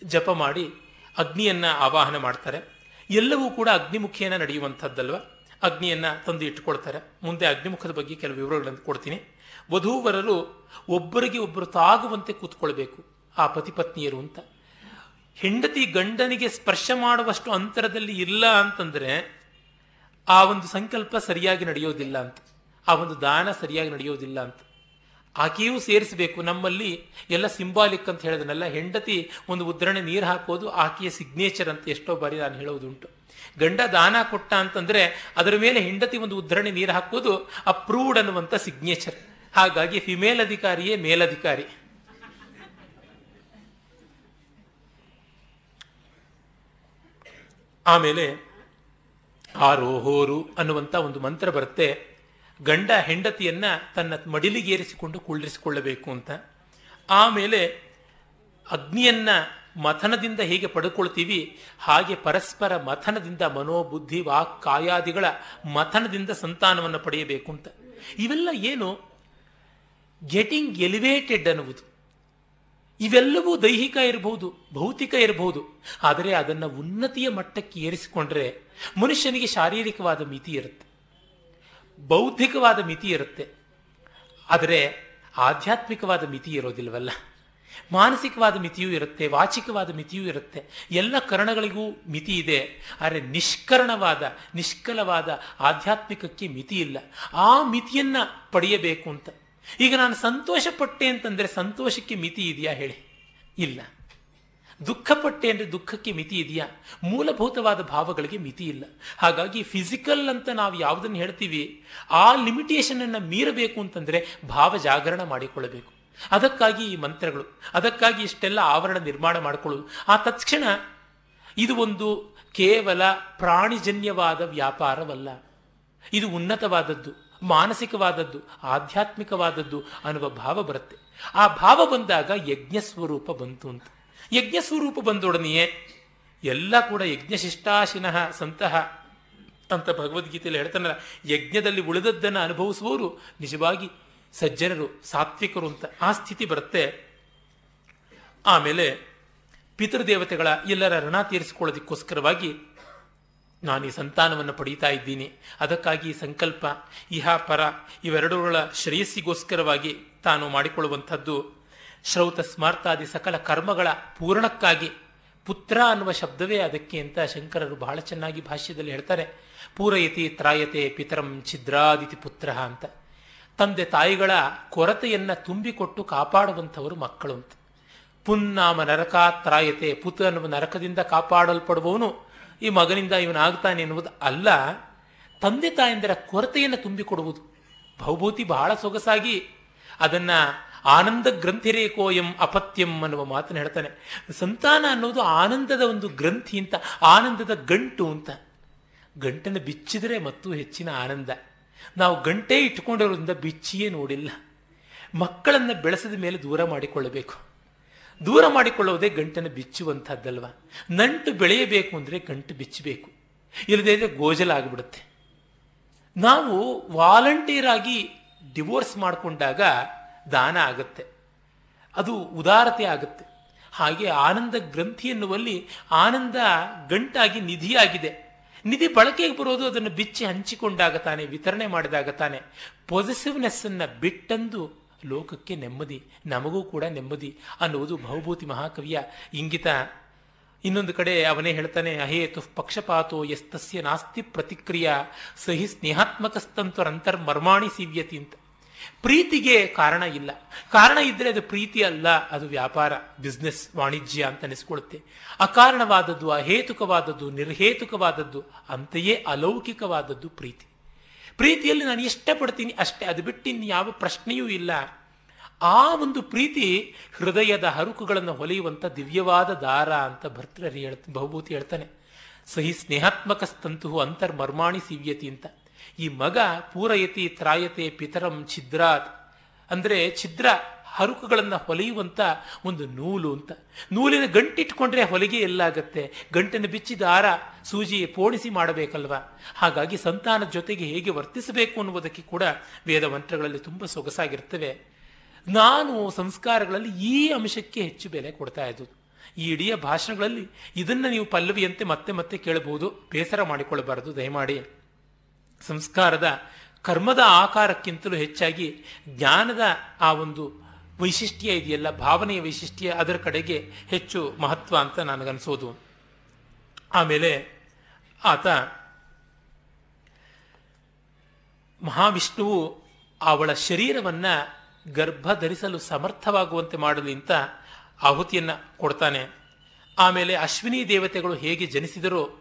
ಜಪ ಮಾಡಿ ಅಗ್ನಿಯನ್ನ ಆವಾಹನ ಮಾಡ್ತಾರೆ. ಎಲ್ಲವೂ ಕೂಡ ಅಗ್ನಿಮುಖಿಯನ್ನು ನಡೆಯುವಂಥದ್ದಲ್ವ? ಅಗ್ನಿಯನ್ನು ತಂದು ಇಟ್ಟುಕೊಳ್ತಾರೆ ಮುಂದೆ ಅಗ್ನಿಮುಖದ ಬಗ್ಗೆ ಕೆಲವು ವಿವರಗಳನ್ನು ಕೊಡ್ತೀನಿ. ವಧುವರರು ಒಬ್ಬರಿಗೆ ಒಬ್ಬರು ತಾಗುವಂತೆ ಕೂತ್ಕೊಳ್ಬೇಕು. ಆ ಪತಿಪತ್ನಿಯರು ಅಂತ. ಹೆಂಡತಿ ಗಂಡನಿಗೆ ಸ್ಪರ್ಶ ಮಾಡುವಷ್ಟು ಅಂತರದಲ್ಲಿ ಇಲ್ಲ ಅಂತಂದ್ರೆ ಆ ಒಂದು ಸಂಕಲ್ಪ ಸರಿಯಾಗಿ ನಡೆಯೋದಿಲ್ಲ ಅಂತ. ಆ ಒಂದು ದಾನ ಸರಿಯಾಗಿ ನಡೆಯೋದಿಲ್ಲ ಅಂತ. ಆಕೆಯೂ ಸೇರಿಸಬೇಕು. ನಮ್ಮಲ್ಲಿ ಎಲ್ಲ ಸಿಂಬಾಲಿಕ್ ಅಂತ ಹೇಳಿದನಲ್ಲ ಹೆಂಡತಿ ಒಂದು ಉದ್ರಣೆ ನೀರು ಹಾಕೋದು, ಆಕೆಯ ಸಿಗ್ನೇಚರ್ ಅಂತ ಎಷ್ಟೋ ಬಾರಿ ನಾನು ಹೇಳೋದುಂಟು. ಗಂಡ ದಾನ ಕೊಟ್ಟ ಅಂತಂದ್ರೆ ಅದರ ಮೇಲೆ ಹೆಂಡತಿ ಒಂದು ಉದ್ರಣೆ ನೀರು ಹಾಕೋದು, ಅಪ್ರೂವ್ಡ್ ಅನ್ನುವಂಥ ಸಿಗ್ನೇಚರ್ ಹಾಗಾಗಿ ಫಿಮೇಲ್ ಅಧಿಕಾರಿಯೇ ಮೇಲಧಿಕಾರಿ. ಆಮೇಲೆ ಆರೋಹೋರು ಅನ್ನುವಂಥ ಒಂದು ಮಂತ್ರ ಬರುತ್ತೆ. ಗಂಡ ಹೆಂಡತಿಯನ್ನ ತನ್ನ ಮಡಿಲಿಗೇರಿಸಿಕೊಂಡು ಕುಳ್ಳಿರಿಸಿಕೊಳ್ಳಬೇಕು ಅಂತ. ಆಮೇಲೆ ಅಗ್ನಿಯನ್ನ ಮಥನದಿಂದ ಹೇಗೆ ಪಡ್ಕೊಳ್ತೀವಿ? ಹಾಗೆ ಪರಸ್ಪರ ಮಥನದಿಂದ ಮನೋಬುದ್ಧಿ, ವಾಕ್, ಕಾಯಾದಿಗಳ ಮಥನದಿಂದ ಸಂತಾನವನ್ನು ಪಡೆಯಬೇಕು ಅಂತ. ಇವೆಲ್ಲ ಏನು? ಗೆಟಿಂಗ್ ಎಲಿವೇಟೆಡ್ ಅನ್ನುವುದು. ಇವೆಲ್ಲವೂ ದೈಹಿಕ ಇರಬಹುದು ಭೌತಿಕ ಇರಬಹುದು ಆದರೆ ಅದನ್ನು ಉನ್ನತಿಯ ಮಟ್ಟಕ್ಕೆ ಏರಿಸಿಕೊಂಡ್ರೆ ಮನುಷ್ಯನಿಗೆ ಶಾರೀರಿಕವಾದ ಮಿತಿ ಇರುತ್ತೆ, ಬೌದ್ಧಿಕವಾದ ಮಿತಿ ಇರುತ್ತೆ. ಆದರೆ ಆಧ್ಯಾತ್ಮಿಕವಾದ ಮಿತಿ ಇರೋದಿಲ್ವಲ್ಲ? ಮಾನಸಿಕವಾದ ಮಿತಿಯೂ ಇರುತ್ತೆ, ವಾಚಿಕವಾದ ಮಿತಿಯೂ ಇರುತ್ತೆ. ಎಲ್ಲ ಕರಣಗಳಿಗೂ ಮಿತಿ ಇದೆ, ಆದರೆ ನಿಷ್ಕರಣವಾದ, ನಿಷ್ಕಲವಾದ ಆಧ್ಯಾತ್ಮಿಕಕ್ಕೆ ಮಿತಿ ಇಲ್ಲ. ಆ ಮಿತಿಯನ್ನು ಪಡೆಯಬೇಕು ಅಂತ. ಈಗ ನಾನು ಸಂತೋಷ ಪಟ್ಟೆ ಅಂತಂದ್ರೆ ಸಂತೋಷಕ್ಕೆ ಮಿತಿ ಇದೆಯಾ ಹೇಳಿ? ಇಲ್ಲ. ದುಃಖಪಟ್ಟೆ ಅಂದರೆ ದುಃಖಕ್ಕೆ ಮಿತಿ ಇದೆಯಾ? ಮೂಲಭೂತವಾದ ಭಾವಗಳಿಗೆ ಮಿತಿ ಇಲ್ಲ. ಹಾಗಾಗಿ ಫಿಸಿಕಲ್ ಅಂತ ನಾವು ಯಾವುದನ್ನು ಹೇಳ್ತೀವಿ, ಆ ಲಿಮಿಟೇಷನ್ ಅನ್ನು ಮೀರಬೇಕು ಅಂತಂದ್ರೆ ಭಾವ ಜಾಗರಣ ಮಾಡಿಕೊಳ್ಳಬೇಕು. ಅದಕ್ಕಾಗಿ ಈ ಮಂತ್ರಗಳು, ಅದಕ್ಕಾಗಿ ಇಷ್ಟೆಲ್ಲ ಆವರಣ ನಿರ್ಮಾಣ ಮಾಡಿಕೊಳ್ಳುವುದು ಆ ತತ್ಕ್ಷಣ ಇದು ಒಂದು ಕೇವಲ ಪ್ರಾಣಿಜನ್ಯವಾದ ವ್ಯಾಪಾರವಲ್ಲ. ಇದು ಉನ್ನತವಾದದ್ದು. ಮಾನಸಿಕವಾದದ್ದು, ಆಧ್ಯಾತ್ಮಿಕವಾದದ್ದು ಅನ್ನುವ ಭಾವ ಬರುತ್ತೆ. ಆ ಭಾವ ಬಂದಾಗ ಯಜ್ಞ ಸ್ವರೂಪ ಬಂತು ಅಂತ. ಯಜ್ಞ ಸ್ವರೂಪ ಬಂದೊಡನೆಯೇ ಎಲ್ಲ ಕೂಡ ಯಜ್ಞಶಿಷ್ಟಾಶಿನಃ ಸಂತಹ ಅಂತ ಭಗವದ್ಗೀತೆಯಲ್ಲಿ ಹೇಳ್ತಾನಲ್ಲ, ಯಜ್ಞದಲ್ಲಿ ಉಳಿದದ್ದನ್ನು ಅನುಭವಿಸುವವರು ನಿಜವಾಗಿ ಸಜ್ಜನರು, ಸಾತ್ವಿಕರು ಅಂತ ಆ ಸ್ಥಿತಿ ಬರುತ್ತೆ. ಆಮೇಲೆ ಪಿತೃದೇವತೆಗಳ ಎಲ್ಲರ ಋಣ ತೀರಿಸಿಕೊಳ್ಳೋದಕ್ಕೋಸ್ಕರವಾಗಿ ನಾನು ಈ ಸಂತಾನವನ್ನು ಪಡೀತಾ ಇದ್ದೀನಿ. ಅದಕ್ಕಾಗಿ ಸಂಕಲ್ಪ ಇಹ ಪರ ಇವೆರಡುಗಳ ಶ್ರೇಯಸ್ಸಿಗೋಸ್ಕರವಾಗಿ ತಾನು ಮಾಡಿಕೊಳ್ಳುವಂಥದ್ದು. ಶ್ರೌತ ಸ್ಮಾರ್ತಾದಿ ಸಕಲ ಕರ್ಮಗಳ ಪೂರಣಕ್ಕಾಗಿ ಪುತ್ರ ಅನ್ನುವ ಶಬ್ದವೇ ಅದಕ್ಕೆ ಅಂತ ಶಂಕರರು ಬಹಳ ಚೆನ್ನಾಗಿ ಭಾಷ್ಯದಲ್ಲಿ ಹೇಳ್ತಾರೆ. ಪೂರಯತಿ ತ್ರಾಯತೆ ಪಿತರಂ ಛಿದ್ರಾದಿತಿ ಪುತ್ರ ಅಂತ. ತಂದೆ ತಾಯಿಗಳ ಕೊರತೆಯನ್ನು ತುಂಬಿಕೊಟ್ಟು ಕಾಪಾಡುವಂಥವರು ಮಕ್ಕಳು ಅಂತ. ಪುನ್ನಾಮ ನರಕ ತ್ರಾಯತೆ ಪುತ್ರ ಅನ್ನುವ ನರಕದಿಂದ ಕಾಪಾಡಲ್ಪಡುವವನು ಈ ಮಗನಿಂದ ಇವನಾಗ್ತಾನೆ ಎನ್ನುವುದು ಅಲ್ಲ. ತಂದೆ ತಾಯಂದರ ಕೊರತೆಯನ್ನು ತುಂಬಿಕೊಡುವುದು. ಭೌಭೂತಿ ಬಹಳ ಸೊಗಸಾಗಿ ಅದನ್ನು ಆನಂದ ಗ್ರಂಥಿರೇಕೋಯಂ ಅಪತ್ಯಂ ಅನ್ನುವ ಮಾತನ್ನು ಹೇಳ್ತಾನೆ. ಸಂತಾನ ಅನ್ನೋದು ಆನಂದದ ಒಂದು ಗ್ರಂಥಿ ಅಂತ, ಆನಂದದ ಗಂಟು ಅಂತ. ಗಂಟನ್ನು ಬಿಚ್ಚಿದರೆ ಮತ್ತೂ ಹೆಚ್ಚಿನ ಆನಂದ. ನಾವು ಗಂಟೆ ಇಟ್ಕೊಂಡಿರೋದ್ರಿಂದ ಬಿಚ್ಚಿಯೇ ನೋಡಿಲ್ಲ. ಮಕ್ಕಳನ್ನು ಬೆಳೆಸಿದ ಮೇಲೆ ದೂರ ಮಾಡಿಕೊಳ್ಳಬೇಕು. ದೂರ ಮಾಡಿಕೊಳ್ಳುವುದೇ ಗಂಟನ್ನು ಬಿಚ್ಚುವಂಥದ್ದಲ್ವ? ನಂಟು ಬೆಳೆಯಬೇಕು ಅಂದರೆ ಗಂಟು ಬಿಚ್ಚಬೇಕು. ಇಲ್ಲದೇ ಇದ್ರೆ ಗೋಜಲಾಗ್ಬಿಡುತ್ತೆ ನಾವು ವಾಲಂಟಿಯರ್ ಆಗಿ ಡಿವೋರ್ಸ್ ಮಾಡಿಕೊಂಡಾಗ ದಾನ ಆಗುತ್ತೆ. ಅದು ಉದಾರತೆ ಆಗುತ್ತೆ. ಹಾಗೆ ಆನಂದ ಗ್ರಂಥಿ ಎನ್ನುವಲ್ಲಿ ಆನಂದ ಗಂಟಾಗಿ ನಿಧಿಯಾಗಿದೆ. ನಿಧಿ ಬಳಕೆಗೆ ಬರೋದು ಅದನ್ನು ಬಿಚ್ಚಿ ಹಂಚಿಕೊಂಡಾಗ ತಾನೆ, ವಿತರಣೆ ಮಾಡಿದಾಗ ತಾನೆ ಪಾಸಿಟಿವ್ನೆಸ್ ಅನ್ನು ಬಿಟ್ಟಂದು ಲೋಕಕ್ಕೆ ನೆಮ್ಮದಿ, ನಮಗೂ ಕೂಡ ನೆಮ್ಮದಿ ಅನ್ನುವುದು ಬಹುಭೂತಿ ಮಹಾಕವಿಯ ಇಂಗಿತ. ಇನ್ನೊಂದು ಕಡೆ ಅವನೇ ಹೇಳ್ತಾನೆ ಅಹೇತು ಪಕ್ಷಪಾತೋ ಎಸ್ತಸ್ಯ ನಾಸ್ತಿ ಪ್ರತಿಕ್ರಿಯಾ, ಸಹಿ ಸ್ನೇಹಾತ್ಮಕಸ್ತಂತರ ಮರ್ಮಾಣಿ ಸಿವ್ಯತಿ ಅಂತ. ಪ್ರೀತಿಗೆ ಕಾರಣ ಇಲ್ಲ. ಕಾರಣ ಇದ್ದರೆ ಅದು ಪ್ರೀತಿ ಅಲ್ಲ, ಅದು ವ್ಯಾಪಾರ, ಬಿಸ್ನೆಸ್, ವಾಣಿಜ್ಯ ಅಂತ ಅನಿಸ್ಕೊಳ್ಳುತ್ತೆ. ಅಕಾರಣವಾದದ್ದು, ಅಹೇತುಕವಾದದ್ದು, ನಿರ್ಹೇತುಕವಾದದ್ದು, ಅಂತೆಯೇ ಅಲೌಕಿಕವಾದದ್ದು ಪ್ರೀತಿ. ಪ್ರೀತಿಯಲ್ಲಿ ನಾನು ಇಷ್ಟಪಡ್ತೀನಿ ಅಷ್ಟೇ, ಅದು ಬಿಟ್ಟು ಇನ್ನು ಯಾವ ಪ್ರಶ್ನೆಯೂ ಇಲ್ಲ. ಆ ಒಂದು ಪ್ರೀತಿ ಹೃದಯದ ಹರುಕುಗಳನ್ನು ಹೊಲೆಯುವಂಥ ದಿವ್ಯವಾದ ದಾರ ಅಂತ ಭರ್ತೃರಿ ಹೇಳ್ತ, ಬಹುಭೂತಿ ಹೇಳ್ತಾನೆ. ಸಹಿ ಸ್ನೇಹಾತ್ಮಕ ಸ್ತಂತು ಅಂತರ್ಮರ್ಮಾಣಿ ಸಿವ್ಯತಿ ಅಂತ. ಈ ಮಗ ಪೂರಯತಿ ತ್ರಾಯತೆ ಪಿತರಂ ಛಿದ್ರಾತ್. ಅಂದರೆ ಛಿದ್ರ ಹರುಕುಗಳನ್ನು ಹೊಲೆಯುವಂಥ ಒಂದು ನೂಲು ಅಂತ. ನೂಲಿನ ಗಂಟಿಟ್ಕೊಂಡ್ರೆ ಹೊಲಿಗೆ ಎಲ್ಲಾಗತ್ತೆ. ಗಂಟನ್ನು ಬಿಚ್ಚಿದ ದಾರ ಸೂಜಿ ಪೋಣಿಸಿ ಮಾಡಬೇಕಲ್ವ? ಹಾಗಾಗಿ ಸಂತಾನದ ಜೊತೆಗೆ ಹೇಗೆ ವರ್ತಿಸಬೇಕು ಅನ್ನುವುದಕ್ಕೆ ಕೂಡ ವೇದ ಮಂತ್ರಗಳಲ್ಲಿ ತುಂಬ ಸೊಗಸಾಗಿರ್ತವೆ. ನಾನು ಸಂಸ್ಕಾರಗಳಲ್ಲಿ ಈ ಅಂಶಕ್ಕೆ ಹೆಚ್ಚು ಬೆಲೆ ಕೊಡ್ತಾ ಇದ್ದು, ಈ ಇಡೀ ಭಾಷಣಗಳಲ್ಲಿ ಇದನ್ನು ನೀವು ಪಲ್ಲವಿಯಂತೆ ಮತ್ತೆ ಮತ್ತೆ ಕೇಳಬಹುದು. ಬೇಸರ ಮಾಡಿಕೊಳ್ಳಬಾರದು, ದಯಮಾಡಿ. ಸಂಸ್ಕಾರದ, ಕರ್ಮದ ಆಕಾರಕ್ಕಿಂತಲೂ ಹೆಚ್ಚಾಗಿ ಜ್ಞಾನದ ಆ ಒಂದು ವೈಶಿಷ್ಟ್ಯ ಇದೆಯಲ್ಲ, ಭಾವನೆಯ ವೈಶಿಷ್ಟ್ಯ ಅದರ ಕಡೆಗೆ ಹೆಚ್ಚು ಮಹತ್ವ ಅಂತ ನನಗನ್ಸೋದು. ಆಮೇಲೆ ಆತ ಮಹಾವಿಷ್ಣುವು ಅವಳ ಶರೀರವನ್ನು ಗರ್ಭ ಧರಿಸಲು ಸಮರ್ಥವಾಗುವಂತೆ ಮಾಡಲಿ ಅಂತ ಆಹುತಿಯನ್ನ ಕೊಡ್ತಾನೆ. ಆಮೇಲೆ ಅಶ್ವಿನಿ ದೇವತೆಗಳು ಹೇಗೆ ಜನಿಸಿದರೋ,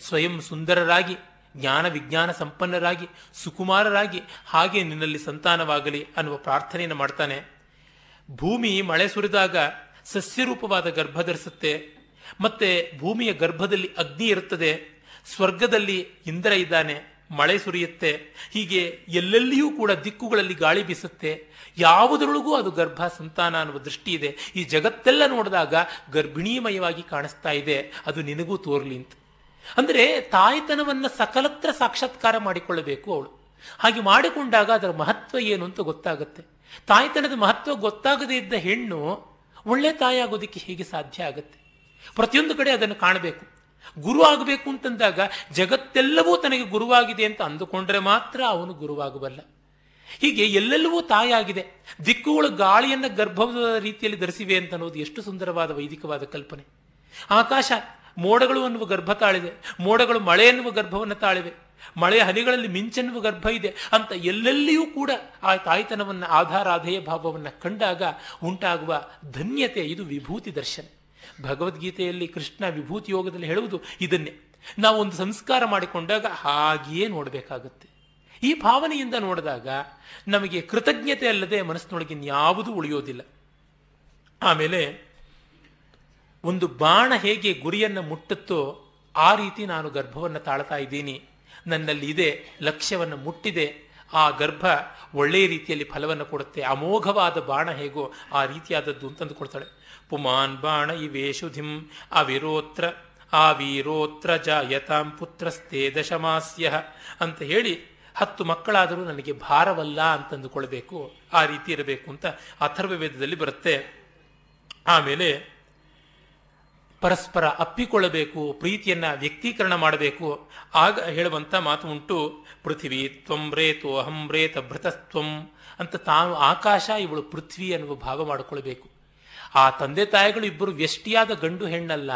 ಸ್ವಯಂ ಸುಂದರರಾಗಿ, ಜ್ಞಾನ ವಿಜ್ಞಾನ ಸಂಪನ್ನರಾಗಿ, ಸುಕುಮಾರರಾಗಿ ಹಾಗೆ ನಿನ್ನಲ್ಲಿ ಸಂತಾನವಾಗಲಿ ಅನ್ನುವ ಪ್ರಾರ್ಥನೆಯನ್ನು ಮಾಡ್ತಾನೆ. ಭೂಮಿ ಮಳೆ ಸುರಿದಾಗ ಸಸ್ಯರೂಪವಾದ ಗರ್ಭ ಧರಿಸುತ್ತೆ. ಮತ್ತೆ ಭೂಮಿಯ ಗರ್ಭದಲ್ಲಿ ಅಗ್ನಿ ಇರುತ್ತದೆ. ಸ್ವರ್ಗದಲ್ಲಿ ಇಂದ್ರ ಇದ್ದಾನೆ. ಮಳೆ ಸುರಿಯುತ್ತೆ. ಹೀಗೆ ಎಲ್ಲೆಲ್ಲಿಯೂ ಕೂಡ ದಿಕ್ಕುಗಳಲ್ಲಿ ಗಾಳಿ ಬೀಸುತ್ತೆ. ಯಾವುದರೊಳಗೂ ಅದು ಗರ್ಭ ಸಂತಾನ ಅನ್ನುವ ದೃಷ್ಟಿ ಇದೆ. ಈ ಜಗತ್ತೆಲ್ಲ ನೋಡಿದಾಗ ಗರ್ಭಿಣೀಮಯವಾಗಿ ಕಾಣಿಸ್ತಾ ಇದೆ. ಅದು ನಿನಗೂ ತೋರ್ಲಿ ಅಂತ. ಅಂದರೆ ತಾಯ್ತನವನ್ನು ಸಕಲತ್ರ ಸಾಕ್ಷಾತ್ಕಾರ ಮಾಡಿಕೊಳ್ಳಬೇಕು ಅವಳು. ಹಾಗೆ ಮಾಡಿಕೊಂಡಾಗ ಅದರ ಮಹತ್ವ ಏನು ಅಂತ ಗೊತ್ತಾಗುತ್ತೆ. ತಾಯ್ತನದ ಮಹತ್ವ ಗೊತ್ತಾಗದೇ ಇದ್ದ ಹೆಣ್ಣು ಒಳ್ಳೆ ತಾಯಿಯಾಗೋದಕ್ಕೆ ಹೇಗೆ ಸಾಧ್ಯ ಆಗುತ್ತೆ? ಪ್ರತಿಯೊಂದು ಕಡೆ ಅದನ್ನು ಕಾಣಬೇಕು. ಗುರು ಆಗಬೇಕು ಅಂತಂದಾಗ ಜಗತ್ತೆಲ್ಲವೂ ತನಗೆ ಗುರುವಾಗಿದೆ ಅಂತ ಅಂದುಕೊಂಡ್ರೆ ಮಾತ್ರ ಅವನು ಗುರುವಾಗಬಲ್ಲ. ಹೀಗೆ ಎಲ್ಲೆಲ್ಲವೂ ತಾಯಾಗಿದೆ ದಿಕ್ಕುಗಳು ಗಾಳಿಯನ್ನು ಗರ್ಭದ ರೀತಿಯಲ್ಲಿ ಧರಿಸಿವೆ ಅಂತ ಅನ್ನೋದು ಎಷ್ಟು ಸುಂದರವಾದ ವೈದಿಕವಾದ ಕಲ್ಪನೆ. ಆಕಾಶ ಮೋಡಗಳು ಅನ್ನುವ ಗರ್ಭ ತಾಳಿದೆ. ಮೋಡಗಳು ಮಳೆ ಎನ್ನುವ ಗರ್ಭವನ್ನು ತಾಳಿವೆ. ಮಳೆಯ ಹನಿಗಳಲ್ಲಿ ಮಿಂಚೆನ್ನುವ ಗರ್ಭ ಇದೆ ಅಂತ ಎಲ್ಲೆಲ್ಲಿಯೂ ಕೂಡ ಆ ತಾಯ್ತನವನ್ನು ಆಧಾರಾಧೇಯ ಭಾವವನ್ನು ಕಂಡಾಗ ಉಂಟಾಗುವ ಧನ್ಯತೆ, ಇದು ವಿಭೂತಿ ದರ್ಶನ. ಭಗವದ್ಗೀತೆಯಲ್ಲಿ ಕೃಷ್ಣ ವಿಭೂತಿ ಯೋಗದಲ್ಲಿ ಹೇಳುವುದು ಇದನ್ನೇ. ನಾವು ಒಂದು ಸಂಸ್ಕಾರ ಮಾಡಿಕೊಂಡಾಗ ಹಾಗೆಯೇ ನೋಡಬೇಕಾಗುತ್ತೆ. ಈ ಭಾವನೆಯಿಂದ ನೋಡಿದಾಗ ನಮಗೆ ಕೃತಜ್ಞತೆ ಅಲ್ಲದೆ ಮನಸ್ಸಿನೊಳಗೆ ಯಾವುದೂ ಉಳಿಯೋದಿಲ್ಲ. ಆಮೇಲೆ ಒಂದು ಬಾಣ ಹೇಗೆ ಗುರಿಯನ್ನು ಮುಟ್ಟುತ್ತೋ ಆ ರೀತಿ ನಾನು ಗರ್ಭವನ್ನು ತಾಳ್ತಾ ಇದ್ದೀನಿ. ನನ್ನಲ್ಲಿ ಇದೆ, ಲಕ್ಷ್ಯವನ್ನು ಮುಟ್ಟಿದೆ. ಆ ಗರ್ಭ ಒಳ್ಳೆಯ ರೀತಿಯಲ್ಲಿ ಫಲವನ್ನು ಕೊಡುತ್ತೆ. ಅಮೋಘವಾದ ಬಾಣ ಹೇಗೋ ಆ ರೀತಿಯಾದದ್ದು ಅಂತಂದು ಕೊಡ್ತಾಳೆ. ಪುಮಾನ್ ಬಾಣ ಇವೇಶುಧಿಂ ಅವಿರೋತ್ರ ಆ ವೀರೋತ್ರ ಜಾಯತಾಂ ಪುತ್ರಸ್ತೆ ದಶಮಾಸ್ಯ ಅಂತ ಹೇಳಿ ಹತ್ತು ಮಕ್ಕಳಾದರೂ ನನಗೆ ಭಾರವಲ್ಲ ಅಂತಂದುಕೊಳ್ಬೇಕು ಆ ರೀತಿ ಇರಬೇಕು ಅಂತ ಅಥರ್ವ ವೇದದಲ್ಲಿ ಬರುತ್ತೆ. ಆಮೇಲೆ ಪರಸ್ಪರ ಅಪ್ಪಿಕೊಳ್ಳಬೇಕು, ಪ್ರೀತಿಯನ್ನ ವ್ಯಕ್ತೀಕರಣ ಮಾಡಬೇಕು. ಆಗ ಹೇಳುವಂತ ಮಾತು ಉಂಟು, ಪೃಥ್ವಿ ತ್ವಂ ರೇತು ಅಹಂ ಅಂತ ತಾನು ಆಕಾಶ, ಇವಳು ಪೃಥ್ವಿ ಅನ್ನುವ ಭಾವ ಮಾಡಿಕೊಳ್ಬೇಕು ಆ ತಂದೆ ತಾಯಿಗಳು ಇಬ್ಬರು ವ್ಯಷ್ಟಿಯಾದ ಗಂಡು ಹೆಣ್ಣಲ್ಲ,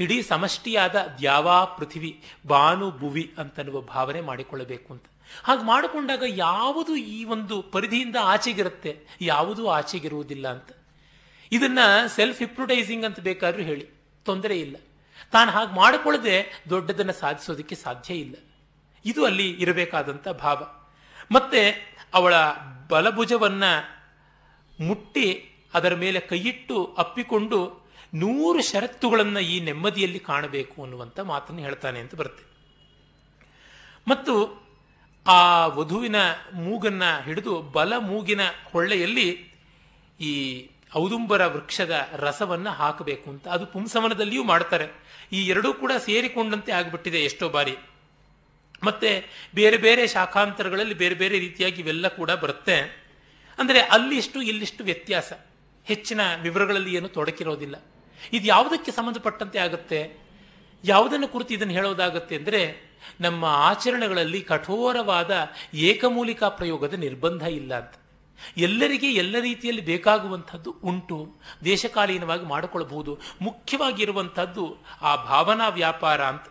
ಇಡೀ ಸಮಷ್ಟಿಯಾದ ದ್ಯಾವಾ ಪೃಥ್ವಿ ಬಾನು ಭುವಿ ಅಂತನ್ನುವ ಭಾವನೆ ಮಾಡಿಕೊಳ್ಳಬೇಕು ಅಂತ. ಹಾಗೆ ಮಾಡಿಕೊಂಡಾಗ ಯಾವುದು ಈ ಒಂದು ಪರಿಧಿಯಿಂದ ಆಚೆಗಿರುತ್ತೆ, ಯಾವುದೂ ಆಚೆಗಿರುವುದಿಲ್ಲ ಅಂತ. ಇದನ್ನ ಸೆಲ್ಫ್ ಹಿಪ್ನೋಟೈಸಿಂಗ್ ಅಂತ ಬೇಕಾದ್ರೂ ಹೇಳಿ. ತೊಂದರೆ ಇಲ್ಲ. ತಾನು ಹಾಗೆ ಮಾಡಿಕೊಳ್ಳದೆ ದೊಡ್ಡದನ್ನು ಸಾಧಿಸೋದಕ್ಕೆ ಸಾಧ್ಯ ಇಲ್ಲ. ಇದು ಅಲ್ಲಿ ಇರಬೇಕಾದಂಥ ಭಾವ. ಮತ್ತೆ ಅವಳ ಬಲಭುಜವನ್ನು ಮುಟ್ಟಿ ಅದರ ಮೇಲೆ ಕೈಯಿಟ್ಟು ಅಪ್ಪಿಕೊಂಡು ನೂರು ಷರತ್ತುಗಳನ್ನು ಈ ನೆಮ್ಮದಿಯಲ್ಲಿ ಕಾಣಬೇಕು ಅನ್ನುವಂಥ ಮಾತನ್ನು ಹೇಳ್ತಾನೆ ಅಂತ ಬರುತ್ತೆ. ಮತ್ತು ಆ ವಧುವಿನ ಮೂಗನ್ನು ಹಿಡಿದು ಬಲ ಮೂಗಿನ ಹೊಳ್ಳೆಯಲ್ಲಿ ಈ ಔದುಂಬರ ವೃಕ್ಷದ ರಸವನ್ನ ಹಾಕಬೇಕು ಅಂತ. ಅದು ಪುಂಸವನದಲ್ಲಿಯೂ ಮಾಡ್ತಾರೆ. ಈ ಎರಡೂ ಕೂಡ ಸೇರಿಕೊಂಡಂತೆ ಆಗಿಬಿಟ್ಟಿದೆ ಎಷ್ಟೋ ಬಾರಿ. ಮತ್ತೆ ಬೇರೆ ಬೇರೆ ಶಾಖಾಂತರಗಳಲ್ಲಿ ಬೇರೆ ಬೇರೆ ರೀತಿಯಾಗಿ ಇವೆಲ್ಲ ಕೂಡ ಬರುತ್ತೆ. ಅಂದರೆ ಅಲ್ಲಿಷ್ಟು ಇಲ್ಲಿಷ್ಟು ವ್ಯತ್ಯಾಸ. ಹೆಚ್ಚಿನ ವಿವರಗಳಲ್ಲಿ ಏನು ತೊಡಕಿರೋದಿಲ್ಲ. ಇದು ಯಾವುದಕ್ಕೆ ಸಂಬಂಧಪಟ್ಟಂತೆ ಆಗುತ್ತೆ? ಯಾವುದನ್ನು ಕುರಿತು ಇದನ್ನು ಹೇಳೋದಾಗತ್ತೆ ಅಂದರೆ ನಮ್ಮ ಆಚರಣೆಗಳಲ್ಲಿ ಕಠೋರವಾದ ಏಕಮೂಲಿಕಾ ಪ್ರಯೋಗದ ನಿರ್ಬಂಧ ಇಲ್ಲ ಅಂತ. ಎಲ್ಲರಿಗೆ ಎಲ್ಲ ರೀತಿಯಲ್ಲಿ ಬೇಕಾಗುವಂಥದ್ದು ಉಂಟು. ದೇಶಕಾಲೀನವಾಗಿ ಮಾಡಿಕೊಳ್ಳಬಹುದು. ಮುಖ್ಯವಾಗಿರುವಂಥದ್ದು ಆ ಭಾವನಾ ವ್ಯಾಪಾರ ಅಂತ.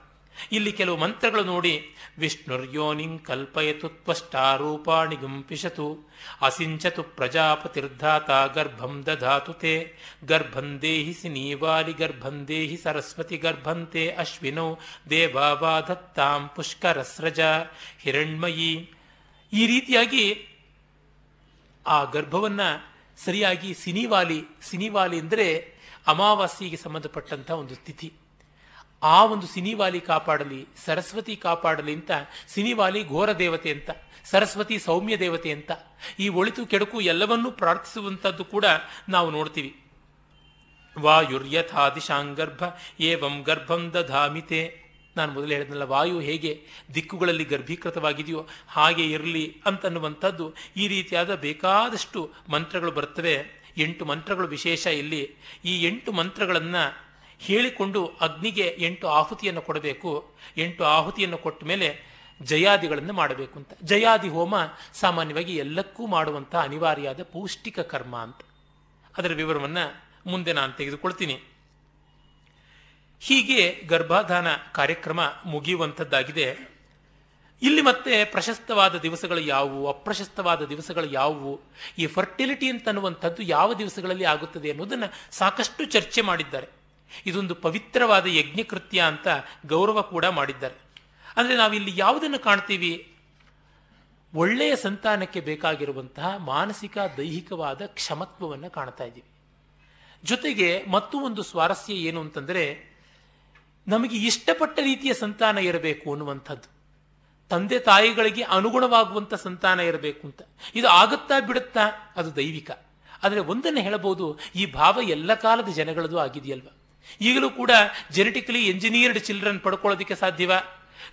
ಇಲ್ಲಿ ಕೆಲವು ಮಂತ್ರಗಳು ನೋಡಿ. ವಿಷ್ಣುರ್ಯೋನಿಂ ಕಲ್ಪಯತು ತ್ವಷ್ಟಾರೂಪಾಣಿ ಗುಂಪಿಶತು. ಅಸಿಂಚತು ಪ್ರಜಾಪತಿರ್ಧಾತ ಗರ್ಭಂ ದಧಾತು ತೇ. ಗರ್ಭಂ ದೇಹಿ ಸಿನೀವಾಲಿ ಗರ್ಭಂ ದೇಹಿ ಸರಸ್ವತಿ ಗರ್ಭಂತೆ ಅಶ್ವಿನೌ ದೇವಾವಾಧತ್ತಾಂ ಪುಷ್ಕರಸ್ರಜ. ಹಿರಣ್ಮಯಿ ಈ ರೀತಿಯಾಗಿ ಆ ಗರ್ಭವನ್ನು ಸರಿಯಾಗಿ ಸಿನಿವಾಲಿ ಸಿನಿವಾಲಿ ಅಂದರೆ ಅಮಾವಾಸ್ಯೆಗೆ ಸಂಬಂಧಪಟ್ಟಂಥ ಒಂದು ತಿಥಿ. ಆ ಒಂದು ಸಿನಿವಾಲಿ ಕಾಪಾಡಲಿ, ಸರಸ್ವತಿ ಕಾಪಾಡಲಿ ಅಂತ, ಸಿನಿವಾಲಿ ಘೋರ ದೇವತೆ ಅಂತ, ಸರಸ್ವತಿ ಸೌಮ್ಯ ದೇವತೆ ಅಂತ, ಈ ಒಳಿತು ಕೆಡುಕು ಎಲ್ಲವನ್ನೂ ಪ್ರಾರ್ಥಿಸುವಂಥದ್ದು ಕೂಡ ನಾವು ನೋಡ್ತೀವಿ. ವಾಯುರ್ಯಥಾದಿಶಾಂಗರ್ಭ ಏವಂ ಗರ್ಭಂ ದಧಾಮಿತೆ. ನಾನು ಮೊದಲು ಹೇಳಿದ್ನಲ್ಲ, ವಾಯು ಹೇಗೆ ದಿಕ್ಕುಗಳಲ್ಲಿ ಗರ್ಭೀಕೃತವಾಗಿದೆಯೋ ಹಾಗೆ ಇರಲಿ ಅಂತನ್ನುವಂಥದ್ದು ಈ ರೀತಿಯಾದ ಬೇಕಾದಷ್ಟು ಮಂತ್ರಗಳು ಬರ್ತವೆ. ಎಂಟು ಮಂತ್ರಗಳು ವಿಶೇಷ ಇಲ್ಲಿ. ಈ ಎಂಟು ಮಂತ್ರಗಳನ್ನು ಹೇಳಿಕೊಂಡು ಅಗ್ನಿಗೆ ಎಂಟು ಆಹುತಿಯನ್ನು ಕೊಡಬೇಕು. ಎಂಟು ಆಹುತಿಯನ್ನು ಕೊಟ್ಟ ಮೇಲೆ ಜಯಾದಿಗಳನ್ನು ಮಾಡಬೇಕು ಅಂತ. ಜಯಾದಿ ಹೋಮ ಸಾಮಾನ್ಯವಾಗಿ ಎಲ್ಲಕ್ಕೂ ಮಾಡುವಂಥ ಅನಿವಾರ್ಯಾದ ಪೌಷ್ಟಿಕ ಕರ್ಮ ಅಂತ. ಅದರ ವಿವರವನ್ನು ಮುಂದೆ ನಾನು ತೆಗೆದುಕೊಳ್ತೀನಿ. ಹೀಗೆ ಗರ್ಭಾಧಾನ ಕಾರ್ಯಕ್ರಮ ಮುಗಿಯುವಂಥದ್ದಾಗಿದೆ. ಇಲ್ಲಿ ಮತ್ತೆ ಪ್ರಶಸ್ತವಾದ ದಿವಸಗಳು ಯಾವುವು, ಅಪ್ರಶಸ್ತವಾದ ದಿವಸಗಳು ಯಾವುವು, ಈ ಫರ್ಟಿಲಿಟಿ ಅಂತನ್ನುವಂಥದ್ದು ಯಾವ ದಿವಸಗಳಲ್ಲಿ ಆಗುತ್ತದೆ ಅನ್ನೋದನ್ನು ಸಾಕಷ್ಟು ಚರ್ಚೆ ಮಾಡಿದ್ದಾರೆ. ಇದೊಂದು ಪವಿತ್ರವಾದ ಯಜ್ಞಕೃತ್ಯ ಅಂತ ಗೌರವ ಕೂಡ ಮಾಡಿದ್ದಾರೆ. ಅಂದರೆ ನಾವಿಲ್ಲಿ ಯಾವುದನ್ನು ಕಾಣ್ತೀವಿ? ಒಳ್ಳೆಯ ಸಂತಾನಕ್ಕೆ ಬೇಕಾಗಿರುವಂತಹ ಮಾನಸಿಕ, ದೈಹಿಕವಾದ ಕ್ಷಮತ್ವವನ್ನು ಕಾಣ್ತಾ ಇದ್ದೀವಿ. ಜೊತೆಗೆ ಮತ್ತೂ ಒಂದು ಸ್ವಾರಸ್ಯ ಏನು ಅಂತಂದರೆ ನಮಗೆ ಇಷ್ಟಪಟ್ಟ ರೀತಿಯ ಸಂತಾನ ಇರಬೇಕು ಅನ್ನುವಂಥದ್ದು. ತಂದೆ ತಾಯಿಗಳಿಗೆ ಅನುಗುಣವಾಗುವಂಥ ಸಂತಾನ ಇರಬೇಕು ಅಂತ. ಇದು ಆಗುತ್ತಾ ಬಿಡುತ್ತಾ? ಅದು ದೈವಿಕ. ಆದರೆ ಒಂದನ್ನು ಹೇಳಬಹುದು, ಈ ಭಾವ ಎಲ್ಲ ಕಾಲದ ಜನಗಳದು ಆಗಿದೆಯಲ್ವ? ಈಗಲೂ ಕೂಡ ಜೆನೆಟಿಕಲಿ ಎಂಜಿನಿಯರ್ಡ್ ಚಿಲ್ಡ್ರನ್ ಪಡ್ಕೊಳ್ಳೋದಕ್ಕೆ ಸಾಧ್ಯವ?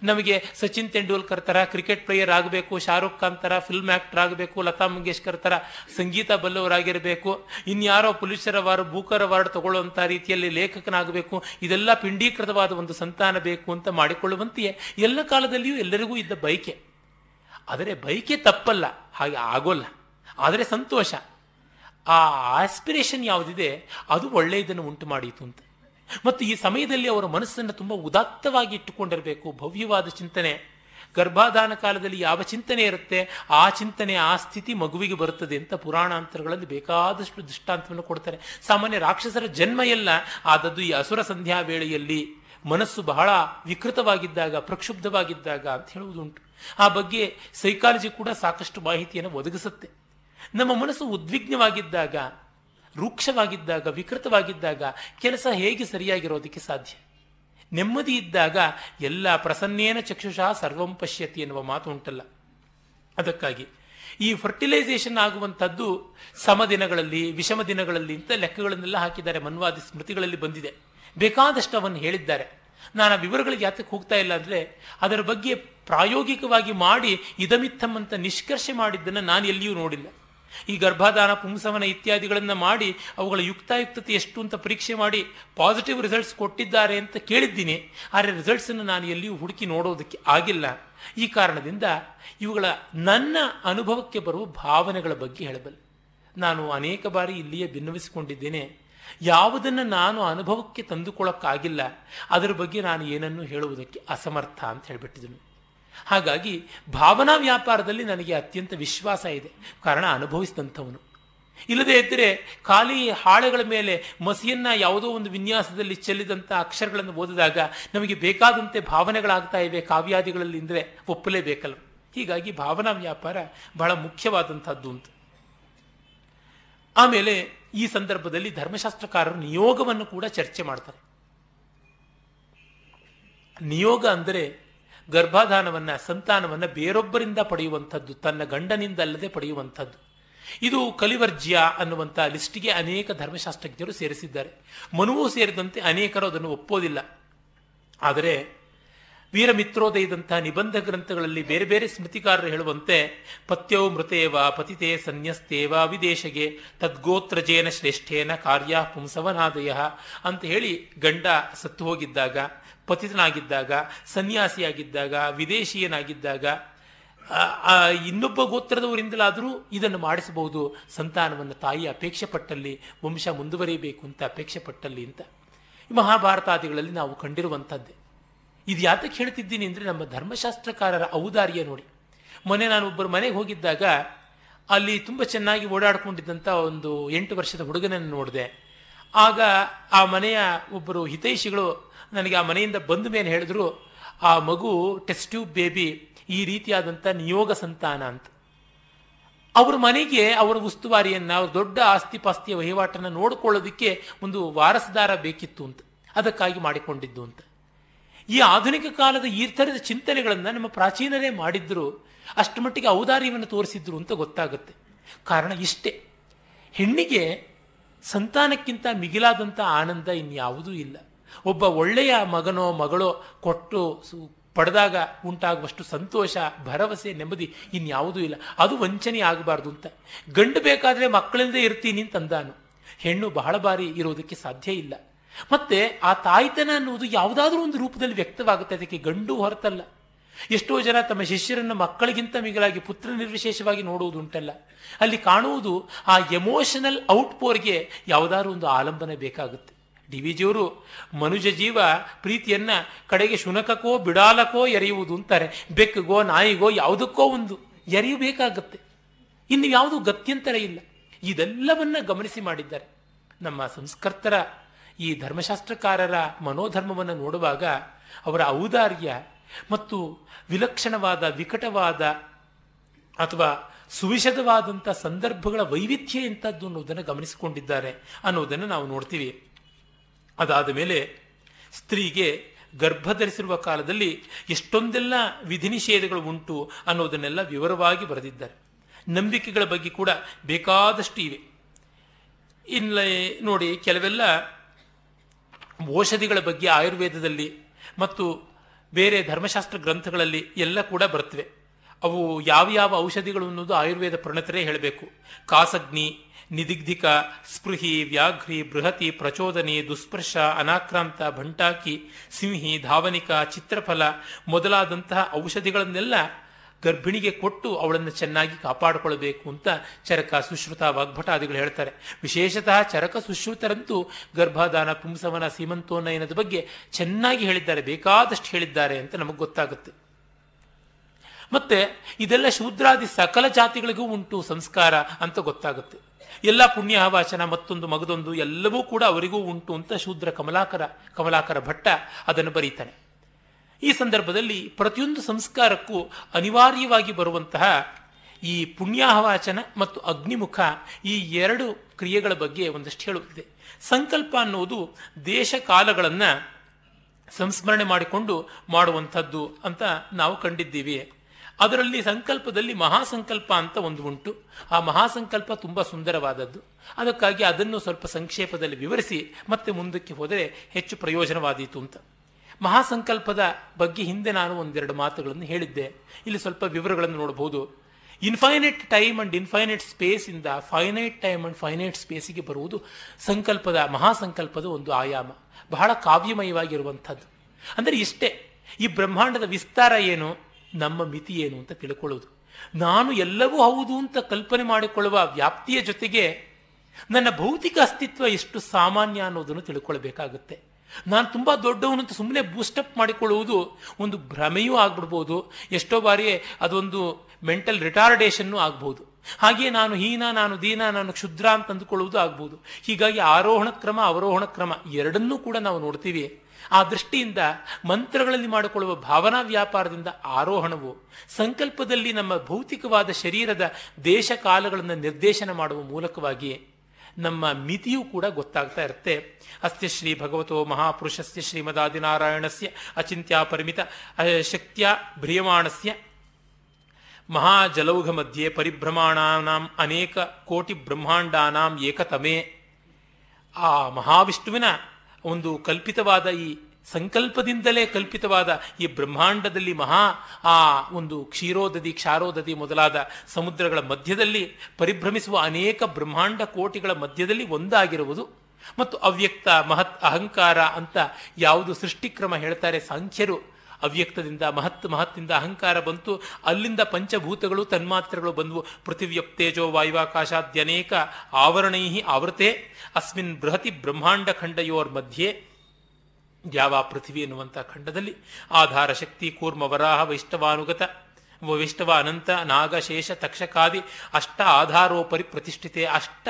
ನಮಗೆ ಸಚಿನ್ ತೆಂಡೂಲ್ಕರ್ ತರ ಕ್ರಿಕೆಟ್ ಪ್ಲೇಯರ್ ಆಗಬೇಕು, ಶಾರುಖ್ ಖಾನ್ ತರ ಫಿಲ್ಮ್ ಆಕ್ಟರ್ ಆಗಬೇಕು, ಲತಾ ಮಂಗೇಶ್ಕರ್ ತರ ಸಂಗೀತ ಬಲ್ಲವರಾಗಿರಬೇಕು. ಇನ್ಯಾರೋ ಪುಲಿಷರ ಅವಾರ್ಡ್ ಬೂಕರ್ ಅವಾರ್ಡ್ ತಗೊಳ್ಳುವಂಥ ರೀತಿಯಲ್ಲಿ ಲೇಖಕನಾಗಬೇಕು. ಇದೆಲ್ಲ ಪಿಂಡೀಕೃತವಾದ ಒಂದು ಸಂತಾನ ಬೇಕು ಅಂತ ಮಾಡಿಕೊಳ್ಳುವಂತೆಯೇ. ಎಲ್ಲ ಕಾಲದಲ್ಲಿಯೂ ಎಲ್ಲರಿಗೂ ಇದ್ದ ಬೈಕೆ. ಆದರೆ ಬೈಕೆ ತಪ್ಪಲ್ಲ, ಹಾಗೆ ಆಗೋಲ್ಲ. ಆದರೆ ಸಂತೋಷ. ಆ ಆಸ್ಪಿರೇಷನ್ ಯಾವುದಿದೆ, ಅದು ಒಳ್ಳೆಯದನ್ನು ಉಂಟು ಮಾಡಿತು ಅಂತ. ಮತ್ತು ಈ ಸಮಯದಲ್ಲಿ ಅವರ ಮನಸ್ಸನ್ನು ತುಂಬ ಉದಾತ್ತವಾಗಿ ಇಟ್ಟುಕೊಂಡಿರಬೇಕು. ಭವ್ಯವಾದ ಚಿಂತನೆ. ಗರ್ಭಾಧಾನ ಕಾಲದಲ್ಲಿ ಯಾವ ಚಿಂತನೆ ಇರುತ್ತೆ, ಆ ಚಿಂತನೆ, ಆ ಸ್ಥಿತಿ ಮಗುವಿಗೆ ಬರುತ್ತದೆ ಅಂತ ಪುರಾಣಾಂತರಗಳಲ್ಲಿ ಬೇಕಾದಷ್ಟು ದೃಷ್ಟಾಂತವನ್ನು ಕೊಡ್ತಾರೆ. ಸಾಮಾನ್ಯ ರಾಕ್ಷಸರ ಜನ್ಮ ಎಲ್ಲ ಆದದ್ದು ಈ ಅಸುರ ಸಂಧ್ಯಾ ವೇಳೆಯಲ್ಲಿ ಮನಸ್ಸು ಬಹಳ ವಿಕೃತವಾಗಿದ್ದಾಗ, ಪ್ರಕ್ಷುಬ್ಧವಾಗಿದ್ದಾಗ ಅಂತ ಹೇಳುವುದುಂಟು. ಆ ಬಗ್ಗೆ ಸೈಕಾಲಜಿ ಕೂಡ ಸಾಕಷ್ಟು ಮಾಹಿತಿಯನ್ನು ಒದಗಿಸುತ್ತೆ. ನಮ್ಮ ಮನಸ್ಸು ಉದ್ವಿಗ್ನವಾಗಿದ್ದಾಗ ರೂಕ್ಷವಾಗಿದ್ದಾಗ, ವಿಕೃತವಾಗಿದ್ದಾಗ ಕೆಲಸ ಹೇಗೆ ಸರಿಯಾಗಿರೋದಕ್ಕೆ ಸಾಧ್ಯ? ನೆಮ್ಮದಿ ಇದ್ದಾಗ ಎಲ್ಲ ಪ್ರಸನ್ನೇನ ಚಕ್ಷುಷಃ ಸರ್ವಂ ಪಶ್ಯತಿ ಎನ್ನುವ ಮಾತು ಉಂಟಲ್ಲ. ಅದಕ್ಕಾಗಿ ಈ ಫರ್ಟಿಲೈಸೇಷನ್ ಆಗುವಂಥದ್ದು ಸಮ ದಿನಗಳಲ್ಲಿ, ವಿಷಮ ದಿನಗಳಲ್ಲಿ ಅಂತ ಲೆಕ್ಕಗಳನ್ನೆಲ್ಲ ಹಾಕಿದ್ದಾರೆ. ಮನ್ವಾದಿ ಸ್ಮೃತಿಗಳಲ್ಲಿ ಬಂದಿದೆ. ಬೇಕಾದಷ್ಟು ಅವನ್ನು ಹೇಳಿದ್ದಾರೆ. ನಾನು ಆ ವಿವರಗಳಿಗೆ ಯಾತಕ್ಕೆ ಹೋಗ್ತಾ ಇಲ್ಲ ಅಂದರೆ ಅದರ ಬಗ್ಗೆ ಪ್ರಾಯೋಗಿಕವಾಗಿ ಮಾಡಿ ಇದಮಿತ್ತಂ ಅಂತ ನಿಷ್ಕರ್ಷೆ ಮಾಡಿದ್ದನ್ನು ನಾನು ಎಲ್ಲಿಯೂ ನೋಡಿಲ್ಲ. ಈ ಗರ್ಭಾಧಾನ ಪುಂಸವನ ಇತ್ಯಾದಿಗಳನ್ನು ಮಾಡಿ ಅವುಗಳ ಯುಕ್ತಾಯುಕ್ತತೆ ಎಷ್ಟು ಅಂತ ಪರೀಕ್ಷೆ ಮಾಡಿ ಪಾಸಿಟಿವ್ ರಿಸಲ್ಟ್ಸ್ ಕೊಟ್ಟಿದ್ದಾರೆ ಅಂತ ಕೇಳಿದ್ದೀನಿ. ಆದರೆ ರಿಸಲ್ಟ್ಸನ್ನು ನಾನು ಎಲ್ಲಿಯೂ ಹುಡುಕಿ ನೋಡೋದಕ್ಕೆ ಆಗಿಲ್ಲ. ಈ ಕಾರಣದಿಂದ ಇವುಗಳ ನನ್ನ ಅನುಭವಕ್ಕೆ ಬರುವ ಭಾವನೆಗಳ ಬಗ್ಗೆ ಹೇಳಬಲ್ಲೆ. ನಾನು ಅನೇಕ ಬಾರಿ ಇಲ್ಲಿಯೇ ಭಿನ್ನವಿಸಿಕೊಂಡಿದ್ದೇನೆ ಯಾವುದನ್ನು ನಾನು ಅನುಭವಕ್ಕೆ ತಂದುಕೊಳ್ಳೋಕ್ಕಾಗಿಲ್ಲ. ಅದರ ಬಗ್ಗೆ ನಾನು ಏನನ್ನೂ ಹೇಳುವುದಕ್ಕೆ ಅಸಮರ್ಥ ಅಂತ ಹೇಳಿಬಿಟ್ಟಿದ್ದನು ಹಾಗಾಗಿ ಭಾವನಾ ವ್ಯಾಪಾರದಲ್ಲಿ ನನಗೆ ಅತ್ಯಂತ ವಿಶ್ವಾಸ ಇದೆ. ಕಾರಣ ಅನುಭವಿಸಿದಂಥವನು. ಇಲ್ಲದೇ ಇದ್ದರೆ ಖಾಲಿ ಹಾಳೆಗಳ ಮೇಲೆ ಮಸಿಯನ್ನು ಯಾವುದೋ ಒಂದು ವಿನ್ಯಾಸದಲ್ಲಿ ಚೆಲ್ಲಿದಂಥ ಅಕ್ಷರಗಳನ್ನು ಓದಿದಾಗ ನಮಗೆ ಬೇಕಾದಂತೆ ಭಾವನೆಗಳಾಗ್ತಾ ಇವೆ, ಕಾವ್ಯಾದಿಗಳಲ್ಲಿ ಅಂದರೆ ಒಪ್ಪಲೇಬೇಕಲ್ಲ. ಹೀಗಾಗಿ ಭಾವನಾ ವ್ಯಾಪಾರ ಬಹಳ ಮುಖ್ಯವಾದಂಥದ್ದು ಅಂತ. ಆಮೇಲೆ ಈ ಸಂದರ್ಭದಲ್ಲಿ ಧರ್ಮಶಾಸ್ತ್ರಕಾರರು ನಿಯೋಗವನ್ನು ಕೂಡ ಚರ್ಚೆ ಮಾಡ್ತಾರೆ. ನಿಯೋಗ ಅಂದರೆ ಗರ್ಭಾಧಾನವನ್ನ, ಸಂತಾನವನ್ನು ಬೇರೊಬ್ಬರಿಂದ ಪಡೆಯುವಂಥದ್ದು, ತನ್ನ ಗಂಡನಿಂದಲ್ಲದೆ ಪಡೆಯುವಂಥದ್ದು. ಇದು ಕಲಿವರ್ಜ್ಯ ಅನ್ನುವಂಥ ಲಿಸ್ಟಿಗೆ ಅನೇಕ ಧರ್ಮಶಾಸ್ತ್ರಜ್ಞರು ಸೇರಿಸಿದ್ದಾರೆ. ಮನುವು ಸೇರಿದಂತೆ ಅನೇಕರು ಅದನ್ನು ಒಪ್ಪೋದಿಲ್ಲ. ಆದರೆ ವೀರಮಿತ್ರೋದಯದಂತಹ ನಿಬಂಧ ಗ್ರಂಥಗಳಲ್ಲಿ ಬೇರೆ ಬೇರೆ ಸ್ಮೃತಿಕಾರರು ಹೇಳುವಂತೆ, ಪತ್ಯೋ ಮೃತೇವ ಪತಿತೇ ಸನ್ಯಸ್ತೇವ ವಿದೇಶಗೆ ತದ್ಗೋತ್ರಜೇನ ಶ್ರೇಷ್ಠೇನ ಕಾರ್ಯ ಪುಂಸವನಾದಯ ಅಂತ ಹೇಳಿ ಗಂಡ ಸತ್ತು ಹೋಗಿದ್ದಾಗ ಪತಿತನಾಗಿದ್ದಾಗ, ಸನ್ಯಾಸಿಯಾಗಿದ್ದಾಗ, ವಿದೇಶಿಯನಾಗಿದ್ದಾಗ ಇನ್ನೊಬ್ಬ ಗೋತ್ರದವರಿಂದಲಾದರೂ ಇದನ್ನು ಮಾಡಿಸಬಹುದು. ಸಂತಾನವನ್ನು ತಾಯಿ ಅಪೇಕ್ಷೆ ಪಟ್ಟಲ್ಲಿ ವಂಶ ಮುಂದುವರಿಯಬೇಕು ಅಂತ ಅಪೇಕ್ಷೆ ಪಟ್ಟಲ್ಲಿ ಅಂತ ಮಹಾಭಾರತಾದಿಗಳಲ್ಲಿ ನಾವು ಕಂಡಿರುವಂಥದ್ದೇ. ಇದು ಯಾತಕ್ಕೆ ಹೇಳ್ತಿದ್ದೀನಿ ಅಂದರೆ ನಮ್ಮ ಧರ್ಮಶಾಸ್ತ್ರಕಾರರ ಔದಾರ್ಯ ನೋಡಿ. ಮೊನ್ನೆ ನಾನು ಒಬ್ಬರು ಮನೆಗೆ ಹೋಗಿದ್ದಾಗ, ಅಲ್ಲಿ ತುಂಬ ಚೆನ್ನಾಗಿ ಓಡಾಡಿಕೊಂಡಿದ್ದಂಥ ಒಂದು ಎಂಟು ವರ್ಷದ ಹುಡುಗನನ್ನು ನೋಡಿದೆ. ಆಗ ಆ ಮನೆಯ ಒಬ್ಬರು ಹಿತೈಷಿಗಳು ನನಗೆ ಆ ಮನೆಯಿಂದ ಬಂದ ಮೇಲೆ ಹೇಳಿದ್ರು, ಆ ಮಗು ಟೆಸ್ಟ್ ಟ್ಯೂಬ್ ಬೇಬಿ ಈ ರೀತಿಯಾದಂಥ ನಿಯೋಗ ಸಂತಾನ ಅಂತ. ಅವ್ರ ಮನೆಗೆ ಅವರ ಉಸ್ತುವಾರಿಯನ್ನು, ಅವ್ರ ದೊಡ್ಡ ಆಸ್ತಿ ಪಾಸ್ತಿಯ ವಹಿವಾಟನ್ನು ನೋಡಿಕೊಳ್ಳೋದಕ್ಕೆ ಒಂದು ವಾರಸದಾರ ಬೇಕಿತ್ತು ಅಂತ. ಅದಕ್ಕಾಗಿ ಮಾಡಿಕೊಂಡಿದ್ದು ಅಂತ. ಈ ಆಧುನಿಕ ಕಾಲದ ಈ ಥರದ ಚಿಂತನೆಗಳನ್ನು ನಮ್ಮ ಪ್ರಾಚೀನರೇ ಮಾಡಿದ್ರು, ಅಷ್ಟು ಮಟ್ಟಿಗೆ ಔದಾರ್ಯವನ್ನು ತೋರಿಸಿದ್ರು ಅಂತ ಗೊತ್ತಾಗುತ್ತೆ. ಕಾರಣ ಇಷ್ಟೇ. ಹೆಣ್ಣಿಗೆ ಸಂತಾನಕ್ಕಿಂತ ಮಿಗಿಲಾದಂಥ ಆನಂದ ಇನ್ಯಾವುದೂ ಇಲ್ಲ. ಒಬ್ಬ ಒಳ್ಳೆಯ ಮಗನೋ, ಮಗಳೋ ಕೊಟ್ಟು ಪಡೆದಾಗ ಉಂಟಾಗುವಷ್ಟು ಸಂತೋಷ, ಭರವಸೆ, ನೆಮ್ಮದಿ ಇನ್ಯಾವುದೂ ಇಲ್ಲ. ಅದು ವಂಚನೆ ಆಗಬಾರ್ದು ಅಂತ. ಗಂಡು ಬೇಕಾದರೆ ಮಕ್ಕಳಿಂದೇ ಇರ್ತೀನಿ ಅಂತ ಅಂದಾನು ಹೆಣ್ಣು ಬಹಳ ಬಾರಿ ಇರೋದಕ್ಕೆ ಸಾಧ್ಯ ಇಲ್ಲ. ಮತ್ತೆ ಆ ತಾಯ್ತನ ಅನ್ನುವುದು ಯಾವುದಾದ್ರೂ ಒಂದು ರೂಪದಲ್ಲಿ ವ್ಯಕ್ತವಾಗುತ್ತೆ. ಅದಕ್ಕೆ ಗಂಡು ಹೊರತಲ್ಲ. ಎಷ್ಟೋ ಜನ ತಮ್ಮ ಶಿಷ್ಯರನ್ನು ಮಕ್ಕಳಿಗಿಂತ ಮಿಗಿಲಾಗಿ ಪುತ್ರ ನಿರ್ವಿಶೇಷವಾಗಿ ನೋಡುವುದುಂಟಲ್ಲ ಅಲ್ಲಿ ಕಾಣುವುದು ಆ ಎಮೋಷನಲ್ ಔಟ್ಪೋರ್ಗೆ ಯಾವುದಾದ್ರೂ ಒಂದು ಆಲಂಬನೆ ಬೇಕಾಗುತ್ತೆ. ಡಿ ವಿ ಜಿಯವರು ಮನುಜ ಜೀವ ಪ್ರೀತಿಯನ್ನ ಕಡೆಗೆ ಶುನಕಕ್ಕೋ ಬಿಡಾಲಕ್ಕೋ ಎರೆಯುವುದು ಅಂತಾರೆ. ಬೆಕ್ಕಗೋ, ನಾಯಿಗೋ ಯಾವುದಕ್ಕೋ ಒಂದು ಎರೆಯಬೇಕಾಗತ್ತೆ. ಇನ್ನು ಯಾವುದು ಗತ್ಯಂತರ ಇಲ್ಲ. ಇದೆಲ್ಲವನ್ನ ಗಮನಿಸಿ ಮಾಡಿದ್ದಾರೆ. ನಮ್ಮ ಸಂಸ್ಕರ್ತರ, ಈ ಧರ್ಮಶಾಸ್ತ್ರಕಾರರ ಮನೋಧರ್ಮವನ್ನು ನೋಡುವಾಗ ಅವರ ಔದಾರ್ಯ ಮತ್ತು ವಿಲಕ್ಷಣವಾದ, ವಿಕಟವಾದ ಅಥವಾ ಸುವಿಶದವಾದಂಥ ಸಂದರ್ಭಗಳ ವೈವಿಧ್ಯ ಎಂಥದ್ದು ಅನ್ನೋದನ್ನು ಗಮನಿಸಿಕೊಂಡಿದ್ದಾರೆ ಅನ್ನೋದನ್ನು ನಾವು ನೋಡ್ತೀವಿ. ಅದಾದ ಮೇಲೆ ಸ್ತ್ರೀಗೆ ಗರ್ಭ ಧರಿಸಿರುವ ಕಾಲದಲ್ಲಿ ಎಷ್ಟೊಂದೆಲ್ಲ ವಿಧಿ ನಿಷೇಧಗಳು ಉಂಟು ಅನ್ನೋದನ್ನೆಲ್ಲ ವಿವರವಾಗಿ ಬರೆದಿದ್ದಾರೆ. ನಂಬಿಕೆಗಳ ಬಗ್ಗೆ ಕೂಡ ಬೇಕಾದಷ್ಟು ಇವೆ. ಇಲ್ಲ ನೋಡಿ, ಕೆಲವೆಲ್ಲ ಔಷಧಿಗಳ ಬಗ್ಗೆ ಆಯುರ್ವೇದದಲ್ಲಿ ಮತ್ತು ಬೇರೆ ಧರ್ಮಶಾಸ್ತ್ರ ಗ್ರಂಥಗಳಲ್ಲಿ ಎಲ್ಲ ಕೂಡ ಬರ್ತವೆ ಅವು ಯಾವ ಯಾವ ಔಷಧಿಗಳು ಅನ್ನೋದು ಆಯುರ್ವೇದ ಪ್ರಣತರೇ ಹೇಳಬೇಕು. ಕಾಸಗ್ನಿ ನಿದಿಗ್ಧಿಕ ಸ್ಪೃಹಿ ವ್ಯಾಘ್ರಿ ಬೃಹತಿ ಪ್ರಚೋದನೆ ದುಸ್ಪರ್ಶ ಅನಾಕ್ರಾಂತ ಭಂಟಾಕಿ ಸಿಂಹಿ ಧಾವನಿಕ ಚಿತ್ರಫಲ ಮೊದಲಾದಂತಹ ಔಷಧಿಗಳನ್ನೆಲ್ಲ ಗರ್ಭಿಣಿಗೆ ಕೊಟ್ಟು ಅವಳನ್ನು ಚೆನ್ನಾಗಿ ಕಾಪಾಡಿಕೊಳ್ಳಬೇಕು ಅಂತ ಚರಕ ಸುಶ್ರುತ ವಾಗ್ಭಟಾದಿಗಳು ಹೇಳ್ತಾರೆ. ವಿಶೇಷತಃ ಚರಕ ಸುಶ್ರುತರಂತೂ ಗರ್ಭಾದಾನ ಪುಂಸವನ ಸೀಮಂತೋನ್ನಯನದ ಬಗ್ಗೆ ಚೆನ್ನಾಗಿ ಹೇಳಿದ್ದಾರೆ, ಬೇಕಾದಷ್ಟು ಹೇಳಿದ್ದಾರೆ ಅಂತ ನಮಗೆ ಗೊತ್ತಾಗುತ್ತೆ. ಮತ್ತೆ ಇದೆಲ್ಲ ಶೂದ್ರಾದಿ ಸಕಲ ಜಾತಿಗಳಿಗೂ ಉಂಟು ಸಂಸ್ಕಾರ ಅಂತ ಗೊತ್ತಾಗುತ್ತೆ. ಎಲ್ಲ ಪುಣ್ಯವಾಚನ, ಮತ್ತೊಂದು ಮಗದೊಂದು, ಎಲ್ಲವೂ ಕೂಡ ಅವರಿಗೂ ಉಂಟು ಅಂತ ಶೂದ್ರ ಕಮಲಾಕರ ಕಮಲಾಕರ ಭಟ್ಟ ಅದನ್ನು ಬರೀತಾನೆ. ಈ ಸಂದರ್ಭದಲ್ಲಿ ಪ್ರತಿಯೊಂದು ಸಂಸ್ಕಾರಕ್ಕೂ ಅನಿವಾರ್ಯವಾಗಿ ಬರುವಂತಹ ಈ ಪುಣ್ಯಾಹವಾಚನ ಮತ್ತು ಅಗ್ನಿಮುಖ ಈ ಎರಡು ಕ್ರಿಯೆಗಳ ಬಗ್ಗೆ ಒಂದಷ್ಟು ಹೇಳುತ್ತಿದೆ. ಸಂಕಲ್ಪ ಅನ್ನುವುದು ದೇಶ ಕಾಲಗಳನ್ನು ಸಂಸ್ಮರಣೆ ಮಾಡಿಕೊಂಡು ಮಾಡುವಂಥದ್ದು ಅಂತ ನಾವು ಕಂಡಿದ್ದೀವಿ. ಅದರಲ್ಲಿ ಸಂಕಲ್ಪದಲ್ಲಿ ಮಹಾಸಂಕಲ್ಪ ಅಂತ ಒಂದು ಉಂಟು. ಆ ಮಹಾಸಂಕಲ್ಪ ತುಂಬ ಸುಂದರವಾದದ್ದು. ಅದಕ್ಕಾಗಿ ಅದನ್ನು ಸ್ವಲ್ಪ ಸಂಕ್ಷೇಪದಲ್ಲಿ ವಿವರಿಸಿ ಮತ್ತೆ ಮುಂದಕ್ಕೆ ಹೋದರೆ ಹೆಚ್ಚು ಪ್ರಯೋಜನವಾದೀತು ಅಂತ. ಮಹಾಸಂಕಲ್ಪದ ಬಗ್ಗೆ ಹಿಂದೆ ನಾನು ಒಂದೆರಡು ಮಾತುಗಳನ್ನು ಹೇಳಿದ್ದೆ. ಇಲ್ಲಿ ಸ್ವಲ್ಪ ವಿವರಗಳನ್ನು ನೋಡಬಹುದು. Infinite time and infinite space ಇಂದ ಫೈನೈಟ್ ಟೈಮ್ ಅಂಡ್ ಫೈನೈಟ್ ಸ್ಪೇಸಿಗೆ ಬರುವುದು ಸಂಕಲ್ಪದ, ಮಹಾಸಂಕಲ್ಪದ ಒಂದು ಆಯಾಮ. ಬಹಳ ಕಾವ್ಯಮಯವಾಗಿರುವಂಥದ್ದು. ಅಂದರೆ ಇಷ್ಟೇ. ಈ ಬ್ರಹ್ಮಾಂಡದ ವಿಸ್ತಾರ ಏನು? ನಮ್ಮ ಮಿತಿ ಏನು ಅಂತ ತಿಳ್ಕೊಳ್ಳೋದು. ನಾನು ಎಲ್ಲವೂ ಹೌದು ಅಂತ ಕಲ್ಪನೆ ಮಾಡಿಕೊಳ್ಳುವ ವ್ಯಾಪ್ತಿಯ ಜೊತೆಗೆ ನನ್ನ ಭೌತಿಕ ಅಸ್ತಿತ್ವ ಎಷ್ಟು ಸಾಮಾನ್ಯ ಅನ್ನೋದನ್ನು ತಿಳ್ಕೊಳ್ಬೇಕಾಗುತ್ತೆ. ನಾನು ತುಂಬ ದೊಡ್ಡವನು ಅಂತ ಸುಮ್ಮನೆ ಬೂಸ್ಟಪ್ ಮಾಡಿಕೊಳ್ಳುವುದು ಒಂದು ಭ್ರಮೆಯೂ ಆಗ್ಬಿಡ್ಬೋದು. ಎಷ್ಟೋ ಬಾರಿ ಅದೊಂದು ಮೆಂಟಲ್ ರಿಟಾರ್ಡೇಷನ್ನು ಆಗ್ಬೋದು. ಹಾಗೆಯೇ ನಾನು ಹೀನ, ನಾನು ದೀನ, ನಾನು ಕ್ಷುದ್ರ ಅಂತ ಅಂದುಕೊಳ್ಳುವುದು ಆಗ್ಬೋದು. ಹೀಗಾಗಿ ಆರೋಹಣ ಕ್ರಮ, ಅವರೋಹಣ ಕ್ರಮ ಎರಡನ್ನೂ ಕೂಡ ನಾವು ನೋಡ್ತೀವಿ. ಆ ದೃಷ್ಟಿಯಿಂದ ಮಂತ್ರಗಳಲ್ಲಿ ಮಾಡಿಕೊಳ್ಳುವ ಭಾವನಾ ವ್ಯಾಪಾರದಿಂದ ಆರೋಹಣವು, ಸಂಕಲ್ಪದಲ್ಲಿ ನಮ್ಮ ಭೌತಿಕವಾದ ಶರೀರದ ದೇಶ ಕಾಲಗಳನ್ನು ನಿರ್ದೇಶನ ಮಾಡುವ ಮೂಲಕವಾಗಿ ನಮ್ಮ ಮಿತಿಯೂ ಕೂಡ ಗೊತ್ತಾಗ್ತಾ ಇರುತ್ತೆ. ಅಸ್ತ್ಯ ಶ್ರೀ ಭಗವತೋ ಮಹಾಪುರುಷಸ್ಯ ಶ್ರೀಮದಾದಿನಾರಾಯಣಸ್ಯ ಅಚಿಂತ್ಯ ಪರಿಮಿತ ಶಕ್ತಿಯ ಭ್ರಿಯಮಾಣಸ್ಯ. ಮಹಾಜಲೌಘ ಮಧ್ಯೆ ಪರಿಭ್ರಮಾಣಾನಾಂ ಅನೇಕ ಕೋಟಿ ಬ್ರಹ್ಮಾಂಡಾನಾಂ ಏಕತಮೇ. ಆ ಮಹಾವಿಷ್ಣುವಿನ ಒಂದು ಕಲ್ಪಿತವಾದ ಈ ಸಂಕಲ್ಪದಿಂದಲೇ ಕಲ್ಪಿತವಾದ ಈ ಬ್ರಹ್ಮಾಂಡದಲ್ಲಿ ಮಹಾ, ಆ ಒಂದು ಕ್ಷೀರೋದದಿ, ಕ್ಷಾರೋದದಿ ಮೊದಲಾದ ಸಮುದ್ರಗಳ ಮಧ್ಯದಲ್ಲಿ ಪರಿಭ್ರಮಿಸುವ ಅನೇಕ ಬ್ರಹ್ಮಾಂಡ ಕೋಟಿಗಳ ಮಧ್ಯದಲ್ಲಿ ಒಂದಾಗಿರುವುದು ಮತ್ತು ಅವ್ಯಕ್ತ ಮಹತ್ ಅಹಂಕಾರ ಅಂತ ಯಾವುದು ಸೃಷ್ಟಿಕ್ರಮ ಹೇಳ್ತಾರೆ ಸಾಂಖ್ಯರು. ಅವ್ಯಕ್ತದಿಂದ, ಮಹತ್, ಮಹತ್ತಿಂದ ಅಹಂಕಾರ ಬಂತು. ಅಲ್ಲಿಂದ ಪಂಚಭೂತಗಳು, ತನ್ಮಾತ್ರೆಗಳು ಬಂದವು. ಪೃಥಿವ್ಯಪ್ತೇಜೋ ವಾಯುವಾಕಾಶಾದ್ಯನೇಕ ಆವರಣೈ ಆವೃತೆ. ಅಸ್ಮಿನ್ ಬೃಹತಿ ಬ್ರಹ್ಮಾಂಡ ಖಂಡಯೋರ್ ಮಧ್ಯೆ. ಯಾವ ಪೃಥ್ವಿ ಎನ್ನುವಂಥ ಖಂಡದಲ್ಲಿ. ಆಧಾರ ಶಕ್ತಿ, ಕೂರ್ಮ, ವರಾಹ, ವೈಷ್ಣವಾನುಗತ. ವೈಷ್ಣವ, ಅನಂತ ನಾಗಶೇಷ ತಕ್ಷಕಾದಿ. ಅಷ್ಟ ಆಧಾರೋಪರಿ ಪ್ರತಿಷ್ಠಿತೆ. ಅಷ್ಟ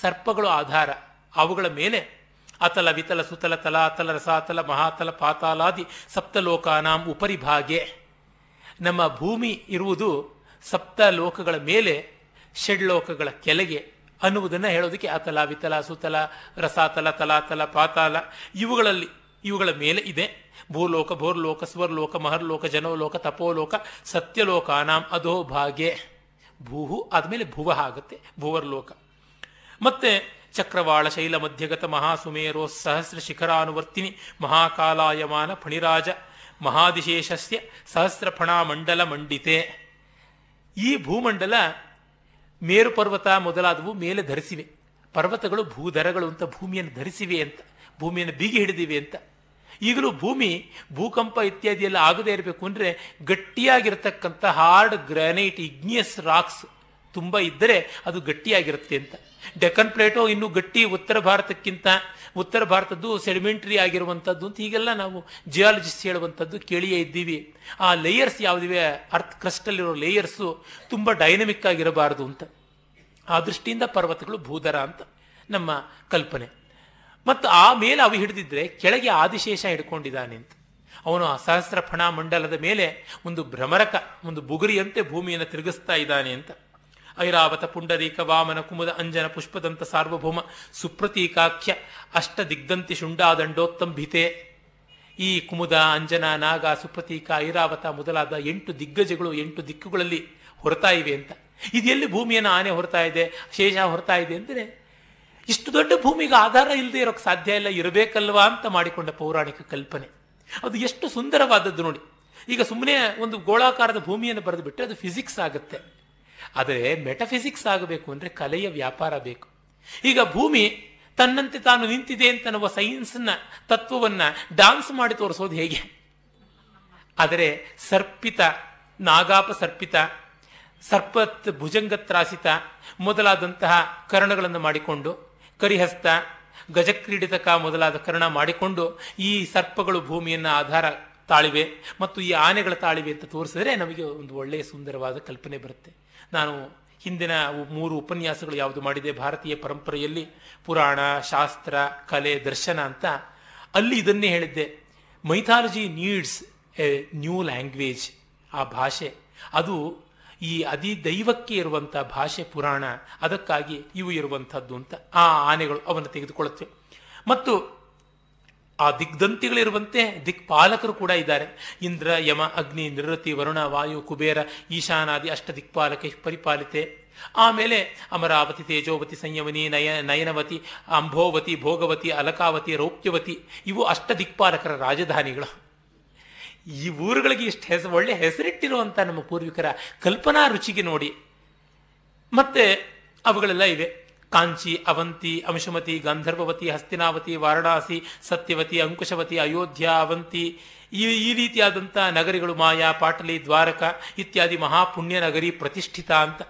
ಸರ್ಪಗಳು ಆಧಾರ. ಅವುಗಳ ಮೇಲೆ ಅತಲ ವಿತಲ ಸುತಲ ತಲಾತಲ ರಸಾತಲ ಮಹಾತಲ ಪಾತಾಲಾದಿ ಸಪ್ತಲೋಕಾನಾಂ ಉಪರಿ ಭಾಗೆ ನಮ್ಮ ಭೂಮಿ ಇರುವುದು ಸಪ್ತ ಲೋಕಗಳ ಮೇಲೆ, ಷಡ್ಲೋಕಗಳ ಕೆಳಗೆ ಅನ್ನುವುದನ್ನು ಹೇಳೋದಕ್ಕೆ ಅತಲ ವಿತಲ ಸುತಲ ರಸಾತಲ ತಲಾತಲ ಪಾತಾಲ ಇವುಗಳಲ್ಲಿ, ಇವುಗಳ ಮೇಲೆ ಇದೆ. ಭೂಲೋಕ, ಭೋರ್ಲೋಕ, ಸ್ವರ್ಲೋಕ, ಮಹರ್ಲೋಕ, ಜನೋಲೋಕ, ತಪೋಲೋಕ, ಸತ್ಯಲೋಕಾನಾಂ ಅಧೋ ಭಾಗೆ ಭೂಹು ಆದಮೇಲೆ ಭುವ ಆಗುತ್ತೆ, ಭುವರ್ಲೋಕ. ಮತ್ತೆ ಚಕ್ರವಾಳ ಶೈಲ ಮಧ್ಯಗತ ಮಹಾಸುಮೇರೋ ಸಹಸ್ರ ಶಿಖರಾನುವರ್ತಿನಿ ಮಹಾಕಾಲಾಯಮಾನ ಫಣಿರಾಜ ಮಹಾದಿಶೇಷಸ್ಯ ಸಹಸ್ರ ಫಣಾಮಂಡಲ ಮಂಡಿತೆ ಈ ಭೂಮಂಡಲ ಮೇರು ಪರ್ವತ ಮೊದಲಾದವು ಮೇಲೆ ಧರಿಸಿವೆ. ಪರ್ವತಗಳು ಭೂಧರಗಳು ಅಂತ ಭೂಮಿಯನ್ನು ಧರಿಸಿವೆ ಅಂತ, ಭೂಮಿಯನ್ನು ಬೀಗಿ ಹಿಡಿದಿವೆ ಅಂತ. ಈಗಲೂ ಭೂಮಿ ಭೂಕಂಪ ಇತ್ಯಾದಿ ಎಲ್ಲ ಆಗದೇ ಇರಬೇಕು ಅಂದರೆ ಗಟ್ಟಿಯಾಗಿರ್ತಕ್ಕಂಥ ಹಾರ್ಡ್ ಗ್ರಾನೈಟ್ ಇಗ್ನಿಯಸ್ ರಾಕ್ಸ್ ತುಂಬ ಇದ್ದರೆ ಅದು ಗಟ್ಟಿಯಾಗಿರುತ್ತೆ ಅಂತ. ಡೆಕ್ಕನ್ ಪ್ಲೇಟೋ ಇನ್ನೂ ಗಟ್ಟಿ ಉತ್ತರ ಭಾರತಕ್ಕಿಂತ, ಉತ್ತರ ಭಾರತದ್ದು ಸೆಡಿಮೆಂಟ್ರಿ ಆಗಿರುವಂಥದ್ದು ಅಂತ ಹೀಗೆಲ್ಲ ನಾವು ಜಿಯಾಲಜಿಸ್ಟ್ ಹೇಳುವಂಥದ್ದು ಕೇಳಿಯೇ ಇದ್ದೀವಿ. ಆ ಲೇಯರ್ಸ್ ಯಾವುದಿವೆ? ಅರ್ಥ್ ಕ್ರಸ್ಟಲ್ಲಿರೋ ಲೇಯರ್ಸು ತುಂಬ ಡೈನಮಿಕ್ ಆಗಿರಬಾರದು ಅಂತ. ಆ ದೃಷ್ಟಿಯಿಂದ ಪರ್ವತಗಳು ಭೂದರ ಅಂತ ನಮ್ಮ ಕಲ್ಪನೆ. ಮತ್ತು ಆ ಮೇಲೆ ಅವು ಹಿಡಿದಿದ್ರೆ ಕೆಳಗೆ ಆದಿಶೇಷ ಹಿಡ್ಕೊಂಡಿದ್ದಾನೆ ಅಂತ. ಅವನು ಆ ಸಹಸ್ರ ಮಂಡಲದ ಮೇಲೆ ಒಂದು ಭ್ರಮರಕ, ಒಂದು ಬುಗುರಿಯಂತೆ ಭೂಮಿಯನ್ನು ತಿರುಗಿಸ್ತಾ ಇದ್ದಾನೆ ಅಂತ. ಐರಾವತ ಪುಂಡರೀಕ ವಾಮನ ಕುಮುದ ಅಂಜನ ಪುಷ್ಪದಂತ ಸಾರ್ವಭೌಮ ಸುಪ್ರತೀಕಾಖ್ಯ ಅಷ್ಟ ದಿಗ್ಧಂತಿ ಶುಂಡಾದಂಡೋತ್ತಂಭಿತೆ. ಈ ಕುಮುದ, ಅಂಜನ, ನಾಗ, ಸುಪ್ರತೀಕ, ಐರಾವತ ಮೊದಲಾದ ಎಂಟು ದಿಗ್ಗಜಗಳು, ಎಂಟು ದಿಕ್ಕುಗಳಲ್ಲಿ ಹೊರತಾ ಇವೆ ಅಂತ. ಇದೆಲ್ಲಿ ಭೂಮಿಯನ್ನು ಆನೆ ಹೊರತಾ ಇದೆ, ಶೇಷ ಹೊರತಾ ಇದೆ ಅಂದರೆ ಇಷ್ಟು ದೊಡ್ಡ ಭೂಮಿಗೆ ಆಧಾರ ಇಲ್ಲದೆ ಇರೋಕ್ಕೆ ಸಾಧ್ಯ ಇಲ್ಲ, ಇರಬೇಕಲ್ವಾ ಅಂತ ಮಾಡಿಕೊಂಡ ಪೌರಾಣಿಕ ಕಲ್ಪನೆ. ಅದು ಎಷ್ಟು ಸುಂದರವಾದದ್ದು ನೋಡಿ. ಈಗ ಸುಮ್ಮನೆ ಒಂದು ಗೋಳಾಕಾರದ ಭೂಮಿಯನ್ನು ಬರೆದು ಬಿಟ್ಟರೆ ಅದು ಫಿಸಿಕ್ಸ್ ಆಗುತ್ತೆ. ಆದರೆ ಮೆಟಫಿಸಿಕ್ಸ್ ಆಗಬೇಕು ಅಂದರೆ ಕಲೆಯ ವ್ಯಾಪಾರ ಬೇಕು. ಈಗ ಭೂಮಿ ತನ್ನಂತೆ ತಾನು ನಿಂತಿದೆ ಅಂತ ನಾವು ಸೈನ್ಸ್ನ ತತ್ವವನ್ನು ಡಾನ್ಸ್ ಮಾಡಿ ತೋರಿಸೋದು ಹೇಗೆ? ಆದರೆ ಸರ್ಪಿತ, ನಾಗಾಪ ಸರ್ಪಿತ, ಸರ್ಪತ್ ಭುಜಂಗತ್ರಾಸಿತ ಮೊದಲಾದಂತಹ ಕರ್ಣಗಳನ್ನು ಮಾಡಿಕೊಂಡು ಕರಿಹಸ್ತ, ಗಜಕ್ರೀಡಿತಕ ಮೊದಲಾದ ಕರ್ಣ ಮಾಡಿಕೊಂಡು ಈ ಸರ್ಪಗಳು ಭೂಮಿಯನ್ನು ಆಧಾರ ತಾಳಿವೆ ಮತ್ತು ಈ ಆನೆಗಳ ತಾಳಿವೆ ಅಂತ ತೋರಿಸಿದ್ರೆ ನಮಗೆ ಒಂದು ಒಳ್ಳೆಯ ಸುಂದರವಾದ ಕಲ್ಪನೆ ಬರುತ್ತೆ. ನಾನು ಹಿಂದಿನ ಮೂರು ಉಪನ್ಯಾಸಗಳು ಯಾವುದು ಮಾಡಿದೆ, ಭಾರತೀಯ ಪರಂಪರೆಯಲ್ಲಿ ಪುರಾಣ, ಶಾಸ್ತ್ರ, ಕಲೆ, ದರ್ಶನ ಅಂತ. ಅಲ್ಲಿ ಇದನ್ನೇ ಹೇಳಿದ್ದೆ. Mythology needs a new language ಆ ಭಾಷೆ. ಅದು ಈ ಅದಿ ದೈವಕ್ಕೆ ಇರುವಂಥ ಭಾಷೆ ಪುರಾಣ, ಅದಕ್ಕಾಗಿ ಇವು ಇರುವಂಥದ್ದು ಅಂತ ಆ ಆನೆಗಳು ಅವನ್ನು ತೆಗೆದುಕೊಳ್ಳುತ್ತೆ. ಮತ್ತು ಆ ದಿಗ್ಧಂತಿಗಳಿರುವಂತೆ ದಿಕ್ಪಾಲಕರು ಕೂಡ ಇದ್ದಾರೆ. ಇಂದ್ರ, ಯಮ, ಅಗ್ನಿ, ನಿರತಿ, ವರುಣ, ವಾಯು, ಕುಬೇರ, ಈಶಾನಾದಿ ಅಷ್ಟ ದಿಕ್ಪಾಲಕ ಪರಿಪಾಲಿತೆ. ಆಮೇಲೆ ಅಮರಾವತಿ, ತೇಜೋವತಿ, ಸಂಯಮನಿ, ನಯ, ನಯನವತಿ, ಅಂಭೋವತಿ, ಭೋಗವತಿ, ಅಲಕಾವತಿ, ರೌಪ್ಯವತಿ, ಇವು ಅಷ್ಟ ದಿಕ್ಪಾಲಕರ ರಾಜಧಾನಿಗಳು. ಈ ಊರುಗಳಿಗೆ ಇಷ್ಟು ಹೆಸರು ಒಳ್ಳೆ ಹೆಸರಿಟ್ಟಿರುವಂಥ ನಮ್ಮ ಪೂರ್ವಿಕರ ಕಲ್ಪನಾ ರುಚಿಗೆ ನೋಡಿ. ಮತ್ತೆ ಅವುಗಳೆಲ್ಲ ಇವೆ. ಕಾಂಚಿ ಅವಂತಿ ಅಂಶುಮತಿ ಗಂಧರ್ವವತಿ ಹಸ್ತಿನಾವತಿ ವಾರಣಾಸಿ ಸತ್ಯವತಿ ಅಂಕುಶವತಿ ಅಯೋಧ್ಯ ಅವಂತಿ ಈ ಈ ರೀತಿಯಾದಂಥ ನಗರಿಗಳು ಮಾಯಾ, ಪಾಟಲಿ, ದ್ವಾರಕ ಇತ್ಯಾದಿ ಮಹಾಪುಣ್ಯ ನಗರಿ ಪ್ರತಿಷ್ಠಿತ ಅಂತ.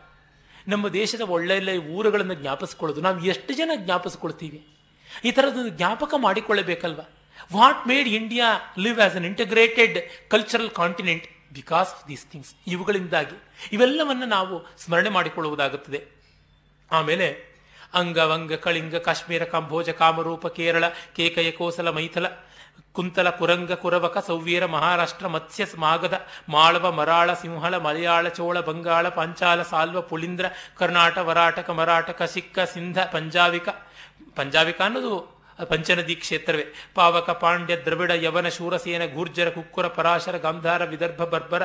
ನಮ್ಮ ದೇಶದ ಒಳ್ಳೆಯ ಊರುಗಳನ್ನು ಜ್ಞಾಪಿಸ್ಕೊಳ್ಳೋದು. ನಾವು ಎಷ್ಟು ಜನ ಜ್ಞಾಪಿಸ್ಕೊಳ್ತೀವಿ? ಈ ಥರದೊಂದು ಜ್ಞಾಪಕ ಮಾಡಿಕೊಳ್ಳಬೇಕಲ್ವ? What made India live as an integrated cultural continent because of these things ಇವುಗಳಿಂದಾಗಿ. ಇವೆಲ್ಲವನ್ನು ನಾವು ಸ್ಮರಣೆ ಮಾಡಿಕೊಳ್ಳುವುದಾಗುತ್ತದೆ. ಆಮೇಲೆ ಅಂಗ ವಂಗ ಕಳಿಂಗ, ಕಾಶ್ಮೀರ ಕಾಂಭೋಜ ಕಾಮರೂಪ, ಕೇರಳ, ಕೇಕಯ, ಕೋಸಲ, ಮೈಥಲ, ಕುಂತಲ, ಕುರಂಗ, ಕುರವಕ, ಸೌವೀರ, ಮಹಾರಾಷ್ಟ್ರ, ಮತ್ಸ್ಯ ಮಾಗಧ ಮಾಳವ, ಮರಾಳ, ಸಿಂಹಳ, ಮಲಯಾಳ, ಚೋಳ, ಬಂಗಾಳ, ಪಾಂಚಾಲ, ಸಾಲ್ವ, ಪುಳಿಂದ್ರ ಕರ್ನಾಟ ವರಾಟಕ ಮರಾಟಕ ಸಿಕ್ಕ, ಸಿಂಧ, ಪಂಜಾವಿಕ ಪಂಜಾವಿಕ ಅನ್ನೋದು ಪಂಚನದಿ ಕ್ಷೇತ್ರವೇ. ಪಾವಕ, ಪಾಂಡ್ಯ, ದ್ರವಿಡ, ಯವನ, ಶೂರಸೇನ, ಗೂರ್ಜರ, ಕುಕ್ಕುರ, ಪರಾಶರ, ಗಾಂಧಾರ, ವಿದರ್ಭ, ಬರ್ಬರ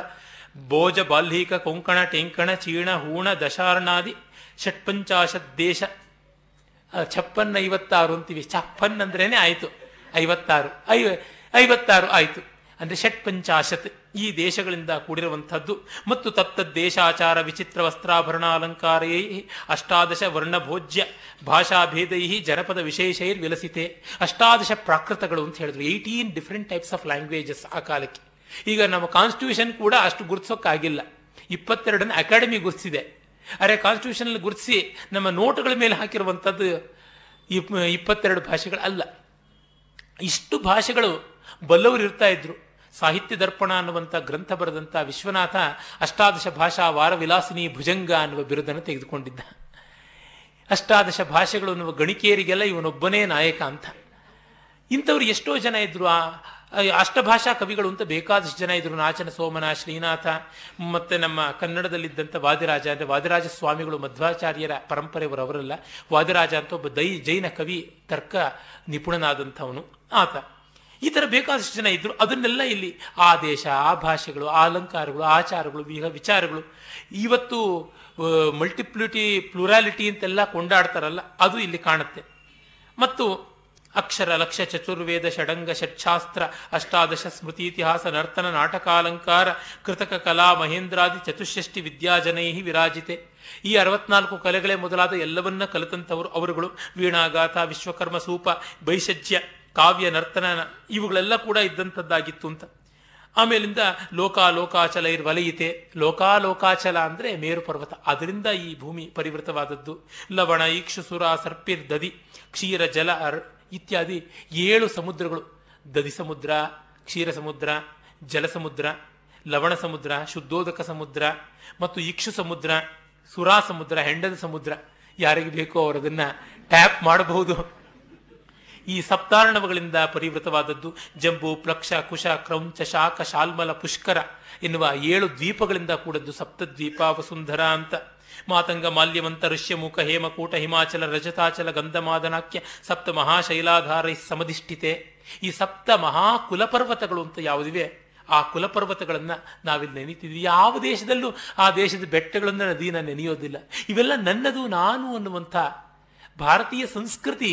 ಭೋಜ ಬಾಲ್ಹೀಕ, ಕೊಂಕಣ, ಟೆಂಕಣ, ಚೀಣ, ಹೂಣ, ದಶಾರಣಾದಿ ಷಟ್ಪಂಚಾಶತ್ ದೇಶ ಛಪ್ಪನ್ ಐವತ್ತಾರು ಅಂತೀವಿ. ಛಪ್ಪನ್ ಅಂದ್ರೇನೆ ಆಯಿತು. ಐವತ್ತಾರು. ಐವ, ಐವತ್ತಾರು ಆಯಿತು. ಅಂದರೆ ಷಟ್ಪಂಚಾಶತ್ ಈ ದೇಶಗಳಿಂದ ಕೂಡಿರುವಂಥದ್ದು. ಮತ್ತು ತತ್ತದ್ದೇಶಾಚಾರ ವಿಚಿತ್ರ ವಸ್ತ್ರಾಭರಣ ಅಲಂಕಾರೈ ಅಷ್ಟಾದಶ ವರ್ಣಭೋಜ್ಯ ಭಾಷಾಭೇದೈ ಜನಪದ ವಿಶೇಷೈರ್ ವಿಲಸಿತೆ ಅಷ್ಟಾದಶ ಪ್ರಾಕೃತಗಳು ಅಂತ ಹೇಳಿದ್ರು. Eighteen different types of languages ಆ ಕಾಲಕ್ಕೆ. ಈಗ ನಮ್ಮ ಕಾನ್ಸ್ಟಿಟ್ಯೂಷನ್ ಕೂಡ ಅಷ್ಟು ಗುರುತಿಸೋಕ್ಕಾಗಿಲ್ಲ. ಇಪ್ಪತ್ತೆರಡನ್ನು ಅಕಾಡೆಮಿ ಅರೆ ಕಾನ್ಸ್ಟಿಟ್ಯೂಷನ್ ಗುರುತಿಸಿ ನಮ್ಮ ನೋಟುಗಳ ಮೇಲೆ ಹಾಕಿರುವಂಥದ್ದು ಇಪ್ಪತ್ತೆರಡು ಭಾಷೆಗಳು ಅಲ್ಲ ಇಷ್ಟು ಭಾಷೆಗಳು ಬಲ್ಲವರು ಇರ್ತಾ ಇದ್ರು. ಸಾಹಿತ್ಯ ದರ್ಪಣ ಅನ್ನುವಂಥ ಗ್ರಂಥ ಬರೆದಂಥ ವಿಶ್ವನಾಥ ಅಷ್ಟಾದಶ ಭಾಷಾ ವಾರ ವಿಲಾಸಿನಿ ಭುಜಂಗ ಅನ್ನುವ ಬಿರುದನ್ನು ತೆಗೆದುಕೊಂಡಿದ್ದ. ಅಷ್ಟಾದಶ ಭಾಷೆಗಳು ಅನ್ನುವ ಗಣಿಕೇರಿಗೆಲ್ಲ ಇವನೊಬ್ಬನೇ ನಾಯಕ ಅಂತ. ಇಂಥವ್ರು ಎಷ್ಟೋ ಜನ ಇದ್ರು. ಆ ಅಷ್ಟಭಾಷಾ ಕವಿಗಳು ಅಂತ ಬೇಕಾದಷ್ಟು ಜನ ಇದ್ರು. ನಾಚನ ಸೋಮನ, ಶ್ರೀನಾಥ, ಮತ್ತೆ ನಮ್ಮ ಕನ್ನಡದಲ್ಲಿದ್ದಂಥ ವಾದಿರಾಜ. ಅಂದರೆ ವಾದಿರಾಜ ಸ್ವಾಮಿಗಳು, ಮಧ್ವಾಚಾರ್ಯರ ಪರಂಪರೆಯವರವರಲ್ಲ ವಾದಿರಾಜ ಅಂತ ಒಬ್ಬ ದೈ, ಜೈನ ಕವಿ, ತರ್ಕ ನಿಪುಣನಾದಂಥವನು. ಆತ. ಈ ಥರ ಬೇಕಾದಷ್ಟು ಜನ ಇದ್ರು. ಅದನ್ನೆಲ್ಲ ಇಲ್ಲಿ ಆ ದೇಶ, ಆ ಭಾಷೆಗಳು, ಆ ಅಲಂಕಾರಗಳು, ಆಚಾರಗಳು ವಿಚಾರಗಳು, ಇವತ್ತು ಮಲ್ಟಿಪ್ಲಿಟಿ ಪ್ಲೂರಾಲಿಟಿ ಅಂತೆಲ್ಲ ಕೊಂಡಾಡ್ತಾರಲ್ಲ, ಅದು ಇಲ್ಲಿ ಕಾಣುತ್ತೆ. ಮತ್ತು ಅಕ್ಷರ ಲಕ್ಷ ಚತುರ್ವೇದ ಷಡಂಗ ಷಟ್ಶಾಸ್ತ್ರ ಅಷ್ಟಾದಶ ಸ್ಮೃತಿ ಇತಿಹಾಸ ನರ್ತನ ನಾಟಕಾಲಂಕಾರ ಕೃತಕ ಕಲಾ ಮಹೇಂದ್ರಾದಿ ಚತುಷ್ಷಷ್ಟಿ ವಿದ್ಯಾಜನೈ ವಿರಾಜಿತೆ. ಈ ಅರವತ್ನಾಲ್ಕು ಕಲೆಗಳೇ ಮೊದಲಾದ ಎಲ್ಲವನ್ನ ಕಲಿತಂಥವರು ಅವರುಗಳು. ವೀಣಾಗಾಥ, ವಿಶ್ವಕರ್ಮ ಸೂಪ, ಬೈಷಜ್ಯ, ಕಾವ್ಯ ನರ್ತನ ಇವುಗಳೆಲ್ಲ ಕೂಡ ಇದ್ದಂಥದ್ದಾಗಿತ್ತು ಅಂತ. ಆಮೇಲಿಂದ ಲೋಕಾಲೋಕಾಚಲ ಇರ್ ಇರ್ವಲಯಿತೆ ಲೋಕಾಲೋಕಾಚಲ ಅಂದ್ರೆ ಮೇರು ಪರ್ವತ. ಅದರಿಂದ ಈ ಭೂಮಿ ಪರಿವೃತವಾದದ್ದು. ಲವಣ ಇಕ್ಷುಸುರ ಸರ್ಪಿರ್ ದದಿ ಕ್ಷೀರ ಜಲ ಅರ್ ಇತ್ಯಾದಿ ಏಳು ಸಮುದ್ರಗಳು. ದದಿ ಸಮುದ್ರ, ಕ್ಷೀರ ಸಮುದ್ರ, ಜಲ ಸಮುದ್ರ, ಲವಣ ಸಮುದ್ರ, ಶುದ್ಧೋದಕ ಸಮುದ್ರ ಮತ್ತು ಇಕ್ಷು ಸಮುದ್ರ, ಸುರಾ ಸಮುದ್ರ, ಹೆಂಡದ ಸಮುದ್ರ. ಯಾರಿಗೆ ಬೇಕೋ ಅವರದನ್ನ ಟ್ಯಾಪ್ ಮಾಡಬಹುದು. ಈ ಸಪ್ತಾರ್ಣವಗಳಿಂದ ಪರಿವೃತವಾದದ್ದು ಜಂಬು, ಪ್ಲಕ್ಷ, ಕುಶ ಕ್ರೌಂಚ ಶಾಖ ಶಾಲ್ಮಲ, ಪುಷ್ಕರ ಎನ್ನುವ ಏಳು ದ್ವೀಪಗಳಿಂದ ಕೂಡದ್ದು ಸಪ್ತದ್ವೀಪ, ವಸುಂಧರ ಅಂತ. ಮಾತಂಗ, ಮಾಲ್ಯವಂತ, ಋಷ್ಯಮುಖ, ಹೇಮಕೂಟ, ಹಿಮಾಚಲ, ರಜತಾಚಲ, ಗಂಧಮಾದನಾಕ್ಯ, ಸಪ್ತ ಮಹಾಶೈಲಾಧಾರ ಸಮಧಿಷ್ಠಿತೆ. ಈ ಸಪ್ತ ಮಹಾ ಕುಲಪರ್ವತಗಳು ಅಂತ ಯಾವುದಿವೆ? ಆ ಕುಲಪರ್ವತಗಳನ್ನು ನಾವಿಲ್ಲಿ ನೆನೀತಿದ್ವಿ. ಯಾವ ದೇಶದಲ್ಲೂ ಆ ದೇಶದ ಬೆಟ್ಟಗಳನ್ನು ನದಿನ ನೆನೆಯೋದಿಲ್ಲ. ಇವೆಲ್ಲ ನನ್ನದು, ನಾನು ಅನ್ನುವಂಥ ಭಾರತೀಯ ಸಂಸ್ಕೃತಿ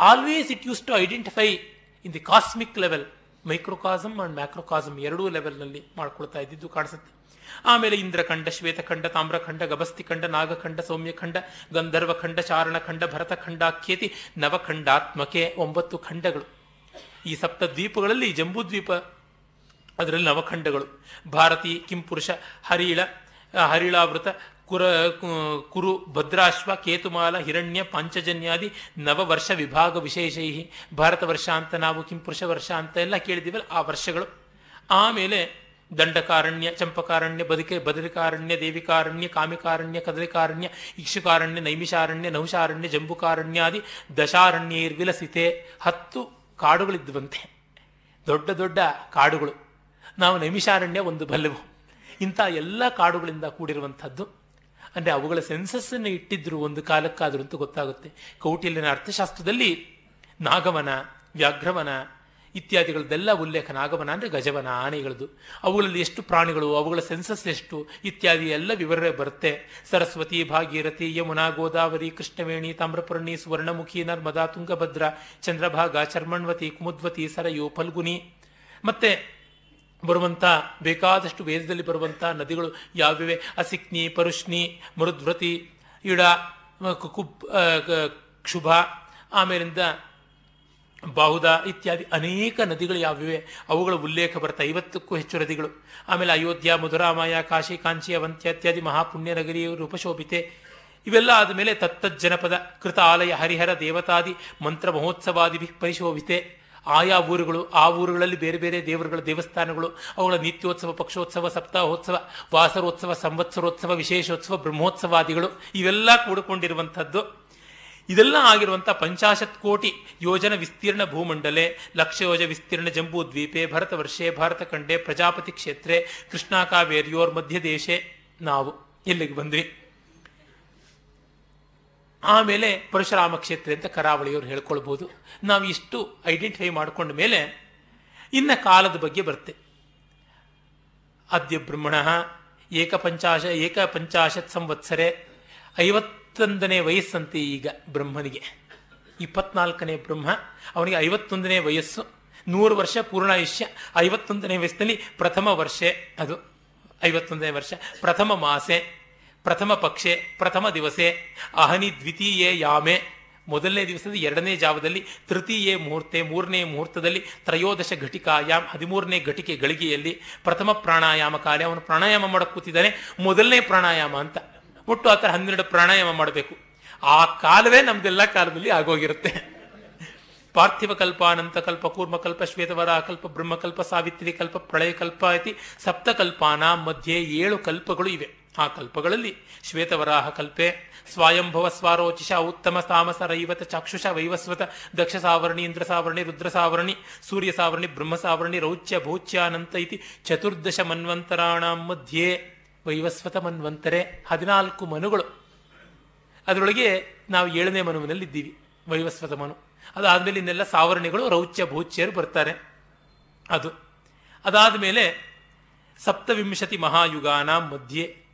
always it used to identify in the cosmic level microcosm and macrocosm ಎರಡೂ ಲೆವೆಲ್ನಲ್ಲಿ ಮಾಡ್ಕೊಳ್ತಾ ಇದ್ದಿದ್ದು ಕಾಣಿಸುತ್ತೆ. ಆಮೇಲೆ ಇಂದ್ರಖಂಡ ಶ್ವೇತಖಂಡ ತಾಮ್ರಖಂಡ ಗಬಸ್ತಿಖಂಡ ನಾಗಖಂಡ ಸೌಮ್ಯಖಂಡ ಗಂಧರ್ವಖಂಡ ಚಾರಣಖಂಡ ಭರತಖಂಡ ಖ್ಯೇತಿ ನವಖಂಡಾತ್ಮಕೆ ಒಂಬತ್ತು ಖಂಡಗಳು. ಈ ಸಪ್ತ ದ್ವೀಪಗಳಲ್ಲಿ ಜಂಬೂದ್ವೀಪ ಅದರಲ್ಲಿ ನವಖಂಡಗಳು. ಭಾರತಿ, ಕಿಂಪುರುಷ, ಹರಿಳ ಹರಿಳಾವೃತ ಕುರ ಕುರು, ಭದ್ರಾಶ್ವ, ಕೇತುಮಾಲ, ಹಿರಣ್ಯ, ಪಂಚಜನ್ಯಾದಿ ನವ ವರ್ಷ ವಿಭಾಗ ವಿಶೇಷೈ ಭಾರತ ವರ್ಷ ಅಂತ ನಾವು ಕಿಂಪುರುಷ ವರ್ಷ ಅಂತ ಎಲ್ಲ ಕೇಳಿದಿವಲ್ಲ ಆ ವರ್ಷಗಳು. ಆಮೇಲೆ ದಂಡಕಾರಣ್ಯ, ಚಂಪಕಾರಣ್ಯ, ಬದುಕೆ, ಬದರಿಕಾರಣ್ಯ, ದೇವಿಕಾರಣ್ಯ, ಕಾಮಿಕಾರಣ್ಯ ಕದರಿಕಾರಣ್ಯ ಇಕ್ಷುಕಾರಣ್ಯ, ನೈಮಿಷಾರಣ್ಯ, ನಹುಷಾರಣ್ಯ, ಜಂಬುಕಾರಣ್ಯಾದಿ ದಶಾರಣ್ಯೈರ್ವಿಲಸಿತೆ ಹತ್ತು ಕಾಡುಗಳಿದ್ವಂತೆ ದೊಡ್ಡ ದೊಡ್ಡ ಕಾಡುಗಳು. ನಾವು ನೈಮಿಷಾರಣ್ಯ ಒಂದು ಬಲ್ಲವು. ಇಂಥ ಎಲ್ಲ ಕಾಡುಗಳಿಂದ ಕೂಡಿರುವಂಥದ್ದು. ಅಂದರೆ ಅವುಗಳ ಸೆನ್ಸಸ್ಸನ್ನು ಇಟ್ಟಿದ್ರು ಒಂದು ಕಾಲಕ್ಕಾದರೂ ಅಂತ ಗೊತ್ತಾಗುತ್ತೆ. ಕೌಟಿಲ್ಯನ ಅರ್ಥಶಾಸ್ತ್ರದಲ್ಲಿ ನಾಗವನ, ವ್ಯಾಘ್ರವನ ಇತ್ಯಾದಿಗಳದ್ದೆಲ್ಲ ಉಲ್ಲೇಖ. ನಾಗವನ ಅಂದರೆ ಗಜವನ, ಆನೆಗಳದ್ದು. ಅವುಗಳಲ್ಲಿ ಎಷ್ಟು ಪ್ರಾಣಿಗಳು, ಅವುಗಳ ಸೆನ್ಸಸ್ ಎಷ್ಟು, ಇತ್ಯಾದಿ ಎಲ್ಲ ವಿವರ ಬರುತ್ತೆ. ಸರಸ್ವತಿ, ಭಾಗೀರಥಿ, ಯಮುನಾ, ಗೋದಾವರಿ, ಕೃಷ್ಣವೇಣಿ, ತಾಮ್ರಪರ್ಣಿ, ಸುವರ್ಣಮುಖಿ, ನರ್ಮದಾ, ತುಂಗಭದ್ರ, ಚಂದ್ರಭಾಗ, ಚರ್ಮಣ್ವತಿ, ಕುಮುದ್ವತಿ, ಸರಯು, ಫಲ್ಗುನಿ. ಮತ್ತೆ ಬರುವಂಥ ಬೇಕಾದಷ್ಟು ವೇದದಲ್ಲಿ ಬರುವಂಥ ನದಿಗಳು ಯಾವ್ಯಾವೆ? ಅಸಿಕ್ನಿ ಪರುಷ್ಣಿ ಮರುದ್ವತಿ ಇಡ ಕುಬ್ ಕ್ಷುಭ, ಆಮೇಲಿಂದ ಬಾಹುದ ಇತ್ಯಾದಿ ಅನೇಕ ನದಿಗಳು ಯಾವಿವೆ ಅವುಗಳ ಉಲ್ಲೇಖ ಬರುತ್ತೆ ಐವತ್ತಕ್ಕೂ ಹೆಚ್ಚು ನದಿಗಳು. ಆಮೇಲೆ ಅಯೋಧ್ಯ, ಮಧುರಾಮಯ, ಕಾಶಿ ಕಾಂಚಿ ಅವಂತ್ಯ ಇತ್ಯಾದಿ ಮಹಾಪುಣ್ಯ ನಗರಿ ರೂಪಶೋಭಿತೆ. ಇವೆಲ್ಲ ಆದಮೇಲೆ ತತ್ತಜ್ಜನಪದ ಜನಪದ ಕೃತ ಆಲಯ ಹರಿಹರ, ದೇವತಾದಿ, ಮಂತ್ರ ಮಹೋತ್ಸವಾದಿ ಪರಿಶೋಭಿತೆ. ಆಯಾ ಊರುಗಳು, ಆ ಊರುಗಳಲ್ಲಿ ಬೇರೆ ಬೇರೆ ದೇವರುಗಳ ದೇವಸ್ಥಾನಗಳು, ಅವುಗಳ ನಿತ್ಯೋತ್ಸವ, ಪಕ್ಷೋತ್ಸವ, ಸಪ್ತಾಹೋತ್ಸವ, ವಾಸರೋತ್ಸವ, ಸಂವತ್ಸರೋತ್ಸವ, ವಿಶೇಷೋತ್ಸವ, ಬ್ರಹ್ಮೋತ್ಸವಾದಿಗಳು ಇವೆಲ್ಲ ಕೂಡಿಕೊಂಡಿರುವಂಥದ್ದು. ಇದೆಲ್ಲ ಆಗಿರುವಂಥ ಪಂಚಾಶತ್ ಕೋಟಿ ಯೋಜನ ವಿಸ್ತೀರ್ಣ ಭೂಮಂಡಲೆ ಲಕ್ಷ ಯೋಜ ವಿಸ್ತೀರ್ಣ ಜಂಬೂ ದ್ವೀಪೆ, ಭರತ ವರ್ಷೆ, ಭಾರತ ಖಂಡೆ, ಪ್ರಜಾಪತಿ ಕ್ಷೇತ್ರೆ ಕೃಷ್ಣಾಕಾವೇರಿಯೋರ್ ಮಧ್ಯ ದೇಶೆ ನಾವು ಇಲ್ಲಿಗೆ ಬಂದ್ವಿ? ಆಮೇಲೆ ಪರಶುರಾಮ ಕ್ಷೇತ್ರ ಅಂತ ಕರಾವಳಿಯವರು ಹೇಳ್ಕೊಳ್ಬೋದು. ನಾವು ಇಷ್ಟು ಐಡೆಂಟಿಫೈ ಮಾಡಿಕೊಂಡ ಮೇಲೆ ಇನ್ನ ಕಾಲದ ಬಗ್ಗೆ ಬರುತ್ತೆ. ಅದ್ಯ ಬ್ರಹ್ಮಣ ಏಕಪಂಚಾಶ ಏಕಪಂಚಾಶತ್ ಸಂವತ್ಸರೆ, ಐವತ್ತೊಂದನೇ ವಯಸ್ಸಂತೆ ಈಗ ಬ್ರಹ್ಮನಿಗೆ. ಇಪ್ಪತ್ನಾಲ್ಕನೇ ಬ್ರಹ್ಮ, ಅವನಿಗೆ ಐವತ್ತೊಂದನೇ ವಯಸ್ಸು. ನೂರು ವರ್ಷ ಪೂರ್ಣಾಯುಷ್ಯ, ಐವತ್ತೊಂದನೇ ವಯಸ್ಸಿನಲ್ಲಿ ಪ್ರಥಮ ವರ್ಷ ಅದು. ಐವತ್ತೊಂದನೇ ವರ್ಷ ಪ್ರಥಮ ಮಾಸೆ. ಪ್ರಥಮ ಪಕ್ಷೆ, ಪ್ರಥಮ ದಿವಸೆ, ಅಹನಿ ದ್ವಿತೀಯೇ ಯಾಮೆ. ಮೊದಲನೇ ದಿವಸದ ಎರಡನೇ ಜಾವದಲ್ಲಿ ತೃತೀಯೇ ಮುಹೂರ್ತೆ ಮೂರನೇ ಮುಹೂರ್ತದಲ್ಲಿ ತ್ರಯೋದಶ ಘಟಿಕಾಯಾಮ್ ಹದಿಮೂರನೇ ಘಟಿಕೆ ಗಳಿಗೆಯಲ್ಲಿ ಪ್ರಥಮ ಪ್ರಾಣಾಯಾಮ ಕಾಲ. ಅವನು ಪ್ರಾಣಾಯಾಮ ಮಾಡಕ್ಕೆ ಕೂತಿದ್ದಾನೆ, ಮೊದಲನೇ ಪ್ರಾಣಾಯಾಮ ಅಂತ. ಒಟ್ಟು ಆ ಥರ ಹನ್ನೆರಡು ಪ್ರಾಣಾಯಾಮ ಮಾಡಬೇಕು. ಆ ಕಾಲವೇ ನಮ್ದೆಲ್ಲ ಕಾಲದಲ್ಲಿ ಆಗೋಗಿರುತ್ತೆ. ಪಾರ್ಥಿವ ಕಲ್ಪ, ಅನಂತ ಕಲ್ಪ, ಕೂರ್ಮ ಕಲ್ಪ, ಶ್ವೇತವರ ಕಲ್ಪ ಬ್ರಹ್ಮಕಲ್ಪ ಸಾವಿತ್ರಿ ಕಲ್ಪ, ಪ್ರಳಯ ಕಲ್ಪ ಐತಿ ಸಪ್ತಕಲ್ಪಾನ ಮಧ್ಯೆ ಏಳು ಕಲ್ಪಗಳು ಇವೆ. ಆ ಕಲ್ಪಗಳಲ್ಲಿ ಶ್ವೇತವರಾಹ ಕಲ್ಪೆ, ಸ್ವಯಂಭವ ಸ್ವಾರೋಚಿಷ, ಉತ್ತಮ ತಾಮಸ ರೈವತ, ಚಾಕ್ಷುಷ ವೈವಸ್ವತ, ದಕ್ಷ ಸಾವರ್ಣಿ, ಇಂದ್ರ ಸಾವರ್ಣಿ, ರುದ್ರ ಸಾವರ್ಣಿ, ಸೂರ್ಯ ಸಾವರ್ಣಿ, ಬ್ರಹ್ಮ ಸಾವರ್ಣಿ, ರೌಚ್ಯ ಭೌಚ್ಯಾನಂತ ಇತಿ ಚತುರ್ದಶ ಮನ್ವಂತರಾಣ ಮಧ್ಯೆ ವೈವಸ್ವತ ಮನ್ವಂತರೆ. ಹದಿನಾಲ್ಕು ಮನುಗಳು. ಅದರೊಳಗೆ ನಾವು ಏಳನೇ ಮನುವಿನಲ್ಲಿದ್ದೀವಿ, ವೈವಸ್ವತ ಮನು. ಅದಾದ್ಮೇಲೆ ಇನ್ನೆಲ್ಲ ಸಾವರ್ಣಿಗಳು, ರೌಚ್ಯ ಭೌಚ್ಯರು ಬರ್ತಾರೆ. ಅದು. ಅದಾದ ಮೇಲೆ ಸಪ್ತವಿಂಶತಿ ಮಹಾಯುಗಾನ ಮಧ್ಯೆ.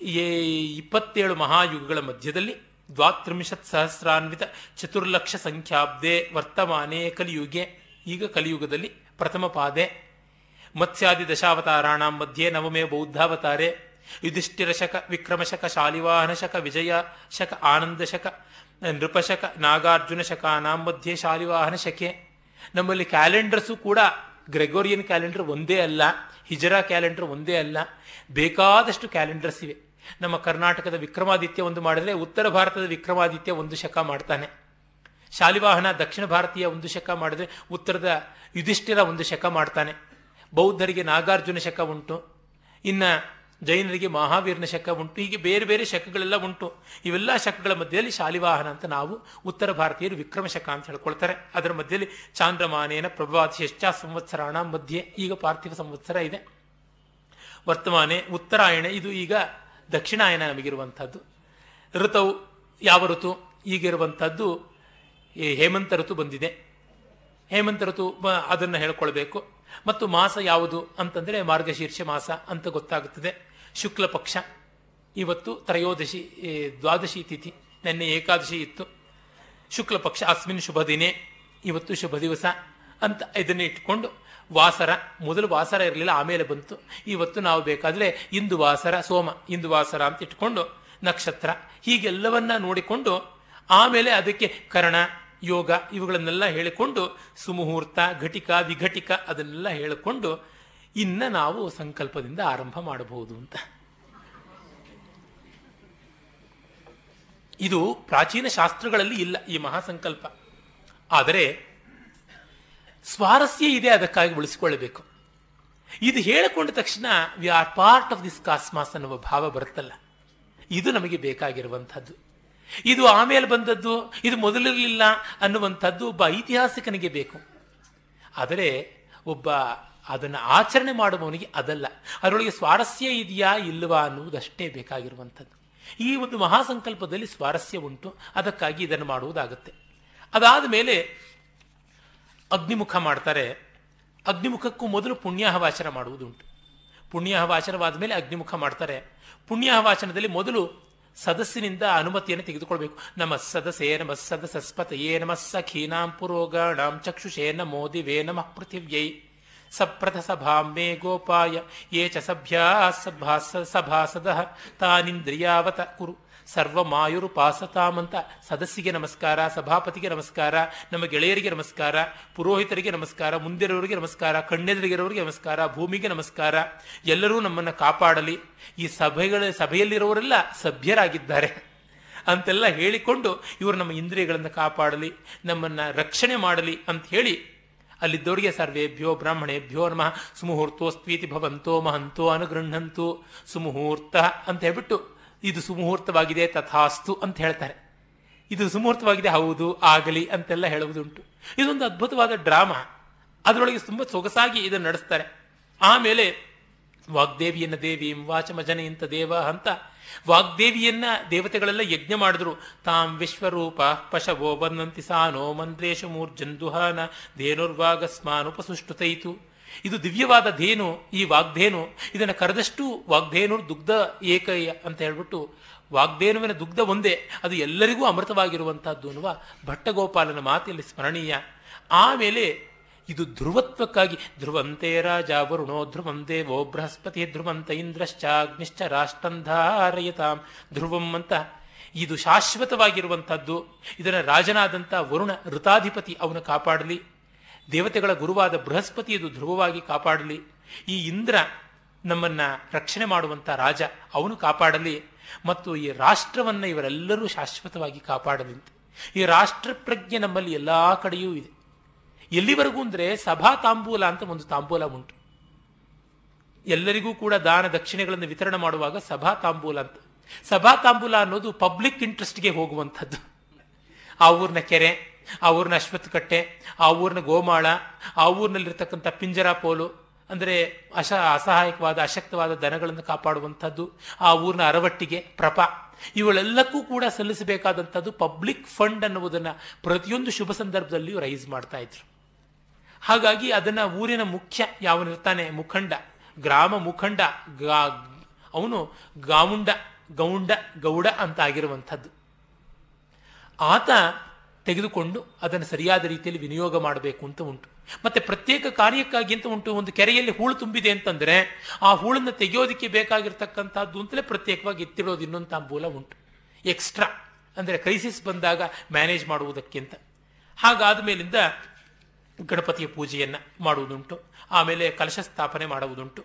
ಇಪ್ಪತ್ತೇಳು ಮಹಾಯುಗಗಳ ಮಧ್ಯದಲ್ಲಿ ದ್ವಾತ್ರಿಂಶತ್ ಸಹಸ್ರಾನ್ವಿತ ಚತುರ್ಲಕ್ಷ ಸಂಖ್ಯಾಬ್ದೆ ವರ್ತಮಾನೇ ಕಲಿಯುಗೆ, ಈಗ ಕಲಿಯುಗದಲ್ಲಿ ಪ್ರಥಮ ಪಾದೆ. ಮತ್ಸ್ಯಾದಿ ದಶಾವತಾರಾಣ ಮಧ್ಯೆ ನವಮೇ ಬೌದ್ಧಾವತಾರೆ. ಯುಧಿಷ್ಠಿರ ಶಕ ವಿಕ್ರಮಶಕ ಶಾಲಿವಾಹನ ಶಕ ವಿಜಯ ಶಕ ಆನಂದ ಶಕ ನೃಪಶಕ ನಾಗಾರ್ಜುನ ಶಕಾನಾಂ ಮಧ್ಯೆ ಶಾಲಿವಾಹನ ಶಕೆ ನಮ್ಮಲ್ಲಿ ಕ್ಯಾಲೆಂಡರ್ಸು ಕೂಡ ಗ್ರೆಗೋರಿಯನ್ ಕ್ಯಾಲೆಂಡರ್ ಒಂದೇ ಅಲ್ಲ, ಹಿಜರಾ ಕ್ಯಾಲೆಂಡರ್ ಒಂದೇ ಅಲ್ಲ, ಬೇಕಾದಷ್ಟು ಕ್ಯಾಲೆಂಡರ್ಸ್ ಇವೆ. ನಮ್ಮ ಕರ್ನಾಟಕದ ವಿಕ್ರಮಾದಿತ್ಯ ಒಂದು ಮಾಡಿದ್ರೆ ಉತ್ತರ ಭಾರತದ ವಿಕ್ರಮಾದಿತ್ಯ ಒಂದು ಶಕ ಮಾಡ್ತಾನೆ. ಶಾಲಿವಾಹನ ದಕ್ಷಿಣ ಭಾರತೀಯ ಒಂದು ಶಕ ಮಾಡಿದ್ರೆ ಉತ್ತರದ ಯುಧಿಷ್ಠಿರ ಒಂದು ಶಕ ಮಾಡ್ತಾನೆ. ಬೌದ್ಧರಿಗೆ ನಾಗಾರ್ಜುನ ಶಕ ಉಂಟು. ಇನ್ನು ಜೈನರಿಗೆ ಮಹಾವೀರನ ಶಕ ಉಂಟು. ಹೀಗೆ ಬೇರೆ ಬೇರೆ ಶಕಗಳೆಲ್ಲ ಉಂಟು. ಇವೆಲ್ಲ ಶಕಗಳ ಮಧ್ಯದಲ್ಲಿ ಶಾಲಿವಾಹನ ಅಂತ ನಾವು ಉತ್ತರ ಭಾರತೀಯರು ವಿಕ್ರಮ ಶಕ ಅಂತ ಹೇಳ್ಕೊಳ್ತಾರೆ. ಅದರ ಮಧ್ಯದಲ್ಲಿ ಚಾಂದ್ರಮಾನೇನ ಪ್ರಭಾತಿಶ್ಚ ಸಂವತ್ಸರಾಣ ಮಧ್ಯೆ ಈಗ ಪಾರ್ಥಿವ ಸಂವತ್ಸರ ಇದೆ. ವರ್ತಮಾನೆ ಉತ್ತರಾಯಣ. ಇದು ಈಗ ದಕ್ಷಿಣಾಯನ ನಮಗಿರುವಂಥದ್ದು. ಋತವು ಯಾವ ಋತು? ಈಗಿರುವಂಥದ್ದು ಈ ಹೇಮಂತ ಋತು ಬಂದಿದೆ. ಹೇಮಂತ ಋತು ಅದನ್ನು ಹೇಳ್ಕೊಳ್ಬೇಕು. ಮತ್ತು ಮಾಸ ಯಾವುದು ಅಂತಂದರೆ ಮಾರ್ಗಶೀರ್ಷ ಮಾಸ ಅಂತ ಗೊತ್ತಾಗುತ್ತದೆ. ಶುಕ್ಲ ಪಕ್ಷ. ಇವತ್ತು ತ್ರಯೋದಶಿ ದ್ವಾದಶಿ ತಿಥಿ. ನಿನ್ನೆ ಏಕಾದಶಿ ಇತ್ತು. ಶುಕ್ಲ ಪಕ್ಷ ಅಸ್ಮಿನ್ ಶುಭ ಇವತ್ತು ಶುಭ ದಿವಸ ಅಂತ ಇದನ್ನು ಇಟ್ಕೊಂಡು ವಾಸರ, ಮೊದಲು ವಾಸರ ಇರಲಿಲ್ಲ, ಆಮೇಲೆ ಬಂತು. ಇವತ್ತು ನಾವು ಬೇಕಾದರೆ ಇಂದು ವಾಸರ, ಸೋಮ, ಇಂದು ವಾಸರ ಅಂತ ಇಟ್ಕೊಂಡು ನಕ್ಷತ್ರ, ಹೀಗೆಲ್ಲವನ್ನ ನೋಡಿಕೊಂಡು ಆಮೇಲೆ ಅದಕ್ಕೆ ಕರಣ, ಯೋಗ ಇವುಗಳನ್ನೆಲ್ಲ ಹೇಳಿಕೊಂಡು ಸುಮುಹೂರ್ತ, ಘಟಿಕ, ವಿಘಟಿಕ ಅದನ್ನೆಲ್ಲ ಹೇಳಿಕೊಂಡು ಇನ್ನ ನಾವು ಸಂಕಲ್ಪದಿಂದ ಆರಂಭ ಮಾಡಬಹುದು ಅಂತ. ಇದು ಪ್ರಾಚೀನ ಶಾಸ್ತ್ರಗಳಲ್ಲಿ ಇಲ್ಲ ಈ ಮಹಾಸಂಕಲ್ಪ. ಆದರೆ ಸ್ವಾರಸ್ಯ ಇದೆ ಅದಕ್ಕಾಗಿ ಉಳಿಸಿಕೊಳ್ಳಬೇಕು. ಇದು ಹೇಳಿಕೊಂಡ ತಕ್ಷಣ we are part of this cosmos ಅನ್ನುವ ಭಾವ ಬರುತ್ತಲ್ಲ. ಇದು ನಮಗೆ ಬೇಕಾಗಿರುವಂಥದ್ದು. ಇದು ಆಮೇಲೆ ಬಂದದ್ದು, ಇದು ಮೊದಲಿರಲಿಲ್ಲ ಅನ್ನುವಂಥದ್ದು ಒಬ್ಬ ಐತಿಹಾಸಿಕನಿಗೆ ಬೇಕು. ಆದರೆ ಒಬ್ಬ ಅದನ್ನು ಆಚರಣೆ ಮಾಡುವವನಿಗೆ ಅದಲ್ಲ. ಅದರೊಳಗೆ ಸ್ವಾರಸ್ಯ ಇದೆಯಾ ಇಲ್ಲವಾ ಅನ್ನುವುದಷ್ಟೇ ಬೇಕಾಗಿರುವಂಥದ್ದು. ಈ ಒಂದು ಮಹಾಸಂಕಲ್ಪದಲ್ಲಿ ಸ್ವಾರಸ್ಯ ಉಂಟು, ಅದಕ್ಕಾಗಿ ಇದನ್ನು ಮಾಡುವುದಾಗುತ್ತೆ. ಅದಾದ ಮೇಲೆ ಅಗ್ನಿಮುಖ ಮಾಡ್ತಾರೆ. ಅಗ್ನಿಮುಖಕ್ಕೂ ಮೊದಲು ಪುಣ್ಯಾಹವಾಚನ ಮಾಡುವುದುಂಟು. ಪುಣ್ಯಾಹವಾಚನವಾದ ಮೇಲೆ ಅಗ್ನಿಮುಖ ಮಾಡ್ತಾರೆ. ಪುಣ್ಯಾಹವಾಚನದಲ್ಲಿ ಮೊದಲು ಸದಸ್ಸಿನಿಂದ ಅನುಮತಿಯನ್ನು ತೆಗೆದುಕೊಳ್ಬೇಕು. ನಮ ಸದಸೇ ನಮ ಸದಸಸ್ಪತಯೇ ನಮ ಸಖೀನಾಂ ಪುರೋಗಾಣಾಂ ಚಕ್ಷುಷೇ ನಮೋ ದಿವೇ ನಮಃ ಪೃಥಿವ್ಯೈ. ಸಪ್ರಥ ಸಭಾ ಮೇ ಗೋಪಾಯ. ಯೇ ಚ ಸಭ್ಯಾ ಸಭಾ ಸಭಾಸದ ತಾನಿಂದ್ರಿಯಾವತ ಕುರು. ಸರ್ವಮಾಯುರುಪಾಸತಾಂ ಅಂತ ಸದಸ್ಯಿಗೆ ನಮಸ್ಕಾರ, ಸಭಾಪತಿಗೆ ನಮಸ್ಕಾರ, ನಮ್ಮ ಗೆಳೆಯರಿಗೆ ನಮಸ್ಕಾರ, ಪುರೋಹಿತರಿಗೆ ನಮಸ್ಕಾರ, ಮುಂದಿರೋರಿಗೆ ನಮಸ್ಕಾರ, ಕಣ್ಣೆದುರಿಗಿರೋರಿಗೆ ನಮಸ್ಕಾರ, ಭೂಮಿಗೆ ನಮಸ್ಕಾರ. ಎಲ್ಲರೂ ನಮ್ಮನ್ನು ಕಾಪಾಡಲಿ. ಈ ಸಭೆಗಳ, ಸಭೆಯಲ್ಲಿರೋರೆಲ್ಲ ಸಭ್ಯರಾಗಿದ್ದಾರೆ. ಅಂತೆಲ್ಲ ಹೇಳಿಕೊಂಡು ಇವರು ನಮ್ಮ ಇಂದ್ರಿಯಗಳನ್ನು ಕಾಪಾಡಲಿ, ನಮ್ಮನ್ನು ರಕ್ಷಣೆ ಮಾಡಲಿ ಅಂತ ಹೇಳಿ ಅಲ್ಲಿದ್ದವರಿಗೆ ಸರ್ವೇಭ್ಯೋ ಬ್ರಾಹ್ಮಣೇಭ್ಯೋ ನಮಃ. ಸುಮುಹೂರ್ತೋಸ್ತ್ವೀತಿ ಭವಂತೋ ಮಹಂತೋ ಅನುಗೃಹಂತು ಸುಮುಹೂರ್ತ ಅಂತ ಹೇಳ್ಬಿಟ್ಟು ಇದು ಸುಮುಹೂರ್ತವಾಗಿದೆ, ತಥಾಸ್ತು ಅಂತ ಹೇಳ್ತಾರೆ. ಇದು ಸುಮುಹೂರ್ತವಾಗಿದೆ, ಹೌದು, ಆಗಲಿ ಅಂತೆಲ್ಲ ಹೇಳುವುದುಂಟು. ಇದೊಂದು ಅದ್ಭುತವಾದ ಡ್ರಾಮಾ. ಅದರೊಳಗೆ ತುಂಬ ಸೊಗಸಾಗಿ ಇದನ್ನು ನಡೆಸ್ತಾರೆ. ಆಮೇಲೆ, ವಾಗ್ದೇವಿಯನ್ನ ದೇವಿ ವಾಚಮಜನೆ ಇಂಥ ದೇವ ಅಂತ ವಾಗ್ದೇವಿಯನ್ನ ದೇವತೆಗಳೆಲ್ಲ ಯಜ್ಞ ಮಾಡಿದ್ರು. ತಾಂ ವಿಶ್ವರೂಪ ಪಶವೋ ಬಂದಂತಿ ಸಾನೋ ಮಂದ್ರೇಶು ಮೂರ್ಜಂದುಹಾನ ಧೇನುರ್ವಾಗಸ್ಮಾನುಪಸುಷ್ಟುತೈತು. ಇದು ದಿವ್ಯವಾದ ಧೇನು ಈ ವಾಗ್ಧೇನು ಇದನ್ನು ಕರೆದಷ್ಟು ವಾಗ್ಧೇನು ದುಗ್ಧ ಏಕಯ್ಯ ಅಂತ ಹೇಳ್ಬಿಟ್ಟು ವಾಗ್ಧೇನುವಿನ ದುಗ್ಧ ಒಂದೇ, ಅದು ಎಲ್ಲರಿಗೂ ಅಮೃತವಾಗಿರುವಂತಹದ್ದು ಅನ್ನುವ ಭಟ್ಟಗೋಪಾಲನ ಮಾತಿಯಲ್ಲಿ ಸ್ಮರಣೀಯ. ಆಮೇಲೆ ಇದು ಧ್ರುವತ್ವಕ್ಕಾಗಿ, ಧ್ರುವಂತೆ ರಾಜ ವರುಣೋ ಧ್ರುವಂ ದೇವೋ ಬೃಹಸ್ಪತಿ, ಧ್ರುವಂತ ಇಂದ್ರಶ್ಚಾಗ್ನಿಶ್ಚ ರಾಷ್ಟ್ರಂಧಾರಯತಾಂ ಧ್ರುವಂ ಅಂತ ಇದು ಶಾಶ್ವತವಾಗಿರುವಂಥದ್ದು. ಇದನ್ನು ರಾಜನಾದಂಥ ವರುಣ ಋತಾಧಿಪತಿ ಅವನು ಕಾಪಾಡಲಿ. ದೇವತೆಗಳ ಗುರುವಾದ ಬೃಹಸ್ಪತಿ ಧ್ರುವವಾಗಿ ಕಾಪಾಡಲಿ. ಈ ಇಂದ್ರ ನಮ್ಮನ್ನ ರಕ್ಷಣೆ ಮಾಡುವಂಥ ರಾಜ ಅವನು ಕಾಪಾಡಲಿ. ಮತ್ತು ಈ ರಾಷ್ಟ್ರವನ್ನು ಇವರೆಲ್ಲರೂ ಶಾಶ್ವತವಾಗಿ ಕಾಪಾಡಲಿ ಅಂತ. ಈ ರಾಷ್ಟ್ರ ಪ್ರಜ್ಞೆ ನಮ್ಮಲ್ಲಿ ಎಲ್ಲ ಕಡೆಯೂ ಇದೆ. ಎಲ್ಲಿವರೆಗೂ ಅಂದರೆ ಸಭಾ ತಾಂಬೂಲ ಅಂತ ಒಂದು ತಾಂಬೂಲ ಉಂಟು. ಎಲ್ಲರಿಗೂ ಕೂಡ ದಾನ ದಕ್ಷಿಣೆಗಳನ್ನು ವಿತರಣೆ ಮಾಡುವಾಗ ಸಭಾ ತಾಂಬೂಲ ಅಂತ. ಸಭಾ ತಾಂಬೂಲ ಅನ್ನೋದು ಪಬ್ಲಿಕ್ ಇಂಟ್ರೆಸ್ಟ್ಗೆ ಹೋಗುವಂಥದ್ದು. ಆ ಊರಿನ ಕೆರೆ ಆ ಊರಿನ ಅಶ್ವತ್ಥಕಟ್ಟೆ, ಆ ಊರಿನ ಗೋಮಾಳ, ಆ ಊರಿನಲ್ಲಿರ್ತಕ್ಕಂಥ ಪಿಂಜರ ಪೋಲು ಅಂದರೆ ಅಶ, ಅಸಹಾಯಕವಾದ, ಅಶಕ್ತವಾದ ದನಗಳನ್ನು ಕಾಪಾಡುವಂಥದ್ದು, ಆ ಊರಿನ ಅರವಟ್ಟಿಗೆ, ಪ್ರಪ. ಇವುಗಳೆಲ್ಲಕ್ಕೂ ಕೂಡ ಸಲ್ಲಿಸಬೇಕಾದಂಥದ್ದು ಪಬ್ಲಿಕ್ ಫಂಡ್ ಅನ್ನುವುದನ್ನು ಪ್ರತಿಯೊಂದು ಶುಭ ಸಂದರ್ಭದಲ್ಲಿಯೂ ರೈಸ್ ಮಾಡ್ತಾ ಇದ್ರು. ಹಾಗಾಗಿ ಅದನ್ನು ಊರಿನ ಮುಖ್ಯ ಯಾವನಿರ್ತಾನೆ ಮುಖಂಡ. ಗ್ರಾಮ ಮುಖಂಡ, ಗಾ, ಅವನು ಗಾವುಂಡ ಗೌಂಡ, ಗೌಡ ಅಂತ ಆಗಿರುವಂಥದ್ದು. ಆತ ತೆಗೆದುಕೊಂಡು ಅದನ್ನು ಸರಿಯಾದ ರೀತಿಯಲ್ಲಿ ವಿನಿಯೋಗ ಮಾಡಬೇಕು ಅಂತ ಉಂಟು. ಮತ್ತೆ ಪ್ರತ್ಯೇಕ ಕಾರ್ಯಕ್ಕಾಗಿ ಅಂತ ಉಂಟು. ಒಂದು ಕೆರೆಯಲ್ಲಿ ಹೂಳು ತುಂಬಿದೆ ಅಂತಂದ್ರೆ ಆ ಹೂಳನ್ನು ತೆಗೆಯೋದಕ್ಕೆ ಬೇಕಾಗಿರ್ತಕ್ಕಂಥದ್ದು ಅಂತಲೇ ಪ್ರತ್ಯೇಕವಾಗಿ ಎತ್ತಿಡೋದು ಇನ್ನೊಂದು ತಾಂಬೂಲ ಉಂಟು. ಎಕ್ಸ್ಟ್ರಾ ಅಂದರೆ ಕ್ರೈಸಿಸ್ ಬಂದಾಗ ಮ್ಯಾನೇಜ್ ಮಾಡುವುದಕ್ಕಿಂತ ಹಾಗಾದ ಮೇಲಿಂದ ಗಣಪತಿಯ ಪೂಜೆಯನ್ನು ಮಾಡುವುದುಂಟು. ಆಮೇಲೆ ಕಲಶ ಸ್ಥಾಪನೆ ಮಾಡುವುದುಂಟು.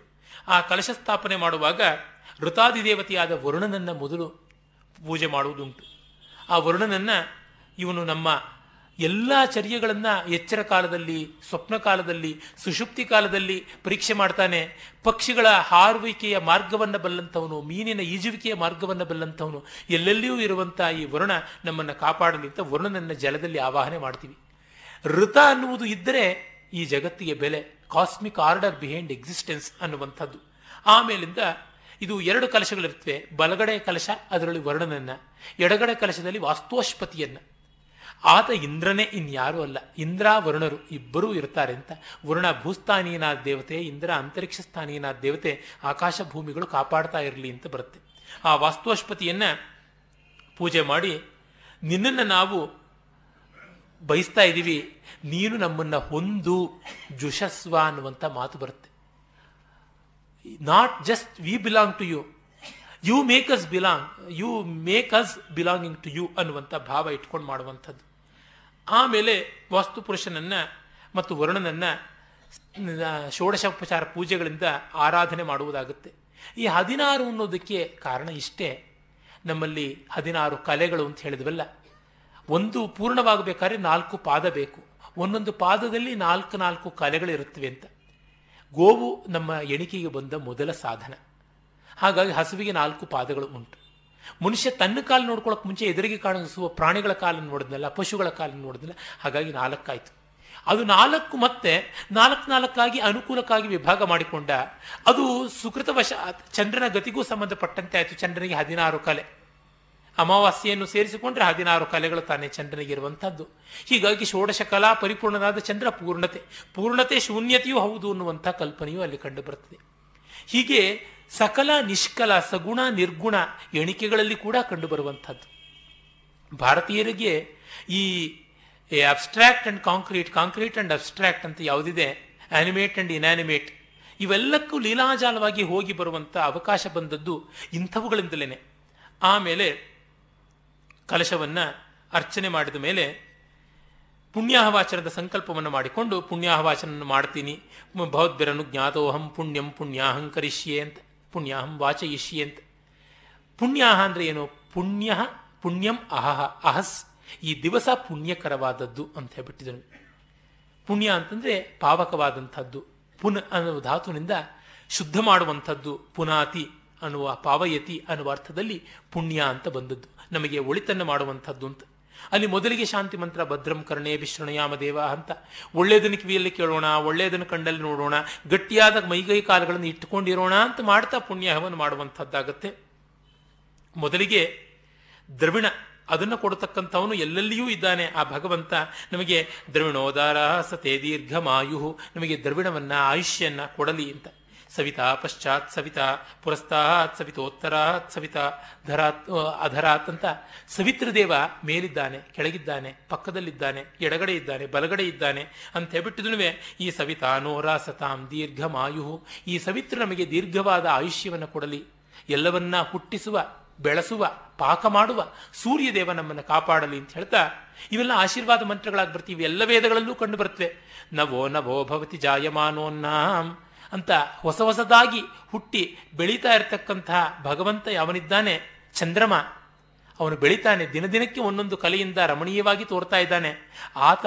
ಆ ಕಲಶ ಸ್ಥಾಪನೆ ಮಾಡುವಾಗ ಋತಾದಿದೇವತೆಯಾದ ವರುಣನನ್ನು ಮೊದಲು ಪೂಜೆ ಮಾಡುವುದುಂಟು. ಆ ವರುಣನನ್ನ ಇವನು ನಮ್ಮ ಎಲ್ಲ ಚರ್ಯಗಳನ್ನು ಎಚ್ಚರ ಕಾಲದಲ್ಲಿ, ಸ್ವಪ್ನ ಕಾಲದಲ್ಲಿ, ಸುಷುಪ್ತಿ ಕಾಲದಲ್ಲಿ ಪರೀಕ್ಷೆ ಮಾಡ್ತಾನೆ. ಪಕ್ಷಿಗಳ ಹಾರುವಿಕೆಯ ಮಾರ್ಗವನ್ನು ಬಲ್ಲಂಥವನು, ಮೀನಿನ ಈಜುವಿಕೆಯ ಮಾರ್ಗವನ್ನು ಬಲ್ಲಂಥವನು, ಎಲ್ಲೆಲ್ಲಿಯೂ ಇರುವಂಥ ಈ ವರುಣ ನಮ್ಮನ್ನು ಕಾಪಾಡಲಿ ಅಂತ ವರುಣನನ್ನ ಜಲದಲ್ಲಿ ಆವಾಹನೆ ಮಾಡ್ತೀವಿ. ಋತ ಅನ್ನುವುದು ಇದ್ದರೆ ಈ ಜಗತ್ತಿಗೆ ಬೆಲೆ ಕಾಸ್ಮಿಕ್ ಆರ್ಡರ್ ಬಿಹೈಂಡ್ ಎಕ್ಸಿಸ್ಟೆನ್ಸ್ ಅನ್ನುವಂಥದ್ದು. ಆಮೇಲಿಂದ ಇದು ಎರಡು ಕಲಶಗಳಿರ್ತವೆ, ಬಲಗಡೆ ಕಲಶ, ಅದರಲ್ಲಿ ವರ್ಣನನ್ನು, ಎಡಗಡೆ ಕಲಶದಲ್ಲಿ ವಾಸ್ತೋಷ್ಪತಿಯನ್ನ ಆತ ಇಂದ್ರನೇ ಇನ್ಯಾರೂ ಅಲ್ಲ. ಇಂದ್ರ, ವರುಣರು ಇಬ್ಬರೂ ಇರ್ತಾರೆ ಅಂತ. ವರುಣ ಭೂಸ್ಥಾನೀಯನಾದ ದೇವತೆ, ಇಂದ್ರ ಅಂತರಿಕ್ಷ ಸ್ಥಾನೀಯನಾದ ದೇವತೆ ಆಕಾಶ ಭೂಮಿಗಳು ಕಾಪಾಡ್ತಾ ಇರಲಿ ಅಂತ ಬರುತ್ತೆ. ಆ ವಾಸ್ತೋಷ್ಪತಿಯನ್ನ ಪೂಜೆ ಮಾಡಿ, ನಿನ್ನನ್ನು ನಾವು ಬಯಸ್ತಾ ಇದ್ದೀವಿ ನೀನು ನಮ್ಮನ್ನ ಹೊಂದು ಜುಷಸ್ವ ಅನ್ನುವಂಥ ಮಾತು ಬರುತ್ತೆ. Not just we belong to you you make us belong you make us belonging to you ಅನ್ನುವಂಥ ಭಾವ ಇಟ್ಕೊಂಡು ಮಾಡುವಂಥದ್ದು. ಆಮೇಲೆ ವಾಸ್ತುಪುರುಷನನ್ನು ಮತ್ತು ವರುಣನನ್ನು ಷೋಡಶೋಪಚಾರ ಪೂಜೆಗಳಿಂದ ಆರಾಧನೆ ಮಾಡುವುದಾಗುತ್ತೆ. ಈ ಹದಿನಾರು ಅನ್ನೋದಕ್ಕೆ ಕಾರಣ ಇಷ್ಟೇ. ನಮ್ಮಲ್ಲಿ ಹದಿನಾರು ಕಲೆಗಳು ಅಂತ ಹೇಳಿದ್ವಲ್ಲ. ಒಂದು ಪೂರ್ಣವಾಗಬೇಕಾದ್ರೆ ನಾಲ್ಕು ಪಾದ ಬೇಕು. ಒಂದೊಂದು ಪಾದದಲ್ಲಿ ನಾಲ್ಕು ನಾಲ್ಕು ಕಲೆಗಳಿರುತ್ತವೆ ಅಂತ. ಗೋವು ನಮ್ಮ ಎಣಿಕೆಗೆ ಬಂದ ಮೊದಲ ಸಾಧನ. ಹಾಗಾಗಿ ಹಸುವಿಗೆ ನಾಲ್ಕು ಪಾದಗಳು ಉಂಟು. ಮನುಷ್ಯ ತನ್ನ ಕಾಲು ನೋಡ್ಕೊಳ್ಳೋಕೆ ಮುಂಚೆ ಎದುರಿಗೆ ಕಾಣಿಸುವ ಪ್ರಾಣಿಗಳ ಕಾಲನ್ನು ನೋಡಿದ್ನಲ್ಲ, ಪಶುಗಳ ಕಾಲನ್ನು ನೋಡಿದ್ನಲ್ಲ, ಹಾಗಾಗಿ ನಾಲ್ಕಾಯ್ತು. ಅದು ನಾಲ್ಕು ಮತ್ತೆ ನಾಲ್ಕು ನಾಲ್ಕಾಗಿ ಅನುಕೂಲಕ್ಕಾಗಿ ವಿಭಾಗ ಮಾಡಿಕೊಂಡ, ಅದು ಸುಕೃತವಶ ಚಂದ್ರನ ಗತಿಗೂ ಸಂಬಂಧಪಟ್ಟಂತೆ ಆಯಿತು, ಚಂದ್ರನಿಗೆ ಹದಿನಾರು ಕಲೆ. ಅಮಾವಾಸ್ಯೆಯನ್ನು ಸೇರಿಸಿಕೊಂಡ್ರೆ ಹದಿನಾರು ಕಲೆಗಳು ತಾನೇ ಚಂದ್ರನಿಗೆ ಇರುವಂಥದ್ದು ಹೀಗಾಗಿ ಷೋಡಶ ಕಲಾ ಪರಿಪೂರ್ಣನಾದ ಚಂದ್ರ ಪೂರ್ಣತೆ. ಪೂರ್ಣತೆ ಶೂನ್ಯತೆಯೂ ಹೌದು ಅನ್ನುವಂಥ ಕಲ್ಪನೆಯೂ ಅಲ್ಲಿ ಕಂಡು ಬರುತ್ತದೆ. ಹೀಗೆ ಸಕಲ ನಿಷ್ಕಲ ಸಗುಣ ನಿರ್ಗುಣ ಎಣಿಕೆಗಳಲ್ಲಿ ಕೂಡ ಕಂಡುಬರುವಂಥದ್ದು. ಭಾರತೀಯರಿಗೆ ಈ abstract and concrete concrete and abstract ಅಂತ ಯಾವುದಿದೆ ಆನಿಮೇಟ್ ಅಂಡ್ ಇನ್ಯಾನಿಮೇಟ್ ಇವೆಲ್ಲಕ್ಕೂ ಲೀಲಾಜಾಲವಾಗಿ ಹೋಗಿ ಬರುವಂಥ ಅವಕಾಶ ಬಂದದ್ದು ಇಂಥವುಗಳಿಂದಲೇ ಆಮೇಲೆ ಕಲಶವನ್ನು ಅರ್ಚನೆ ಮಾಡಿದ ಮೇಲೆ ಪುಣ್ಯಾಹವಾಚನದ ಸಂಕಲ್ಪವನ್ನು ಮಾಡಿಕೊಂಡು ಪುಣ್ಯಾಹವಾಚನ ಮಾಡ್ತೀನಿ. ಭವದ್ಭಿರನು ಜ್ಞಾತೋಹಂ ಪುಣ್ಯಂ ಪುಣ್ಯಾಹಂ ಕರಿಷ್ಯೆ ಅಂತ, ಪುಣ್ಯಾಹಂ ವಾಚಯಿಷ್ಯೆ ಅಂತ. ಪುಣ್ಯಾಹ ಅಂದರೆ ಏನು? ಪುಣ್ಯ ಪುಣ್ಯಂ ಅಹಹ ಅಹಸ್. ಈ ದಿವಸ ಪುಣ್ಯಕರವಾದದ್ದು ಅಂತ ಹೇಳ್ಬಿಟ್ಟಿದನು. ಪುಣ್ಯ ಅಂತಂದ್ರೆ ಪಾವಕವಾದಂಥದ್ದು. ಪುನ ಅನ್ನುವ ಧಾತುವಿನಿಂದ ಶುದ್ಧ ಮಾಡುವಂಥದ್ದು. ಪುನಾತಿ ಅನ್ನುವ ಪಾವಯತಿ ಅನ್ನುವ ಅರ್ಥದಲ್ಲಿ ಪುಣ್ಯ ಅಂತ ಬಂದದ್ದು. ನಮಗೆ ಒಳಿತನ್ನು ಮಾಡುವಂಥದ್ದು ಅಂತ. ಅಲ್ಲಿ ಮೊದಲಿಗೆ ಶಾಂತಿ ಮಂತ್ರ, ಭದ್ರಂ ಕರ್ಣೆ ವಿಶ್ರಣಯಾಮ ದೇವ ಅಂತ. ಒಳ್ಳೆಯದನ್ನು ಕಿವಿಯಲ್ಲಿ ಕೇಳೋಣ ಒಳ್ಳೆಯದನ್ನು ಕಂಡಲ್ಲಿ ನೋಡೋಣ, ಗಟ್ಟಿಯಾದ ಮೈಗೈ ಕಾಲುಗಳನ್ನು ಇಟ್ಟುಕೊಂಡಿರೋಣ ಅಂತ ಮಾಡ್ತಾ ಪುಣ್ಯಹವನ ಮಾಡುವಂಥದ್ದಾಗತ್ತೆ. ಮೊದಲಿಗೆ ದ್ರವಿಣ, ಅದನ್ನು ಕೊಡತಕ್ಕಂಥವನು ಎಲ್ಲೆಲ್ಲಿಯೂ ಇದ್ದಾನೆ ಆ ಭಗವಂತ. ನಮಗೆ ದ್ರವಿಣೋದಾರ ಸತೇ ದೀರ್ಘ ನಮಗೆ ದ್ರವಿಣವನ್ನ, ಆಯುಷ್ಯನ್ನ ಕೊಡಲಿ ಅಂತ. ಸವಿತಾ ಪಶ್ಚಾತ್ ಸವಿತಾ ಪುರಸ್ತಾತ್ ಸವಿತೋತ್ತರಾತ್ ಸವಿತಾ ಧರಾತ್ ಅಧರಾತ್ ಅಂತ ಸವಿತೃದೇವ ಮೇಲಿದ್ದಾನೆ, ಕೆಳಗಿದ್ದಾನೆ, ಪಕ್ಕದಲ್ಲಿದ್ದಾನೆ, ಎಡಗಡೆ ಇದ್ದಾನೆ, ಬಲಗಡೆ ಇದ್ದಾನೆ ಅಂತ ಹೇಳ್ಬಿಟ್ಟಿದ್ನುವೆ ಈ ಸವಿತಾ ನೋರಾ ಸತಾಂ ದೀರ್ಘ ಮಾಯು ಈ ಸವಿತ್ರ ನಮಗೆ ದೀರ್ಘವಾದ ಆಯುಷ್ಯವನ್ನು ಕೊಡಲಿ. ಎಲ್ಲವನ್ನ ಹುಟ್ಟಿಸುವ, ಬೆಳೆಸುವ, ಪಾಕ ಮಾಡುವ ಸೂರ್ಯದೇವ ನಮ್ಮನ್ನು ಕಾಪಾಡಲಿ ಅಂತ ಹೇಳ್ತಾ ಇವೆಲ್ಲ ಆಶೀರ್ವಾದ ಮಂತ್ರಗಳಾಗಿ ಬರ್ತೀವಿ. ಎಲ್ಲ ವೇದಗಳಲ್ಲೂ ಕಂಡು ಬರ್ತವೆ. ನವೋ ನವೋ ಭವತಿ ಜಾಯಮಾನೋನ್ನಾಂ. ಅಂತ ಹೊಸ ಹೊಸದಾಗಿ ಹುಟ್ಟಿ ಬೆಳೀತಾ ಇರತಕ್ಕಂತಹ ಭಗವಂತ ಯಾವನಿದ್ದಾನೆ? ಚಂದ್ರಮ. ಅವನು ಬೆಳಿತಾನೆ ದಿನದಿನಕ್ಕೆ ಒಂದೊಂದು ಕಲೆಯಿಂದ ರಮಣೀಯವಾಗಿ ತೋರ್ತಾ ಇದ್ದಾನೆ. ಆತ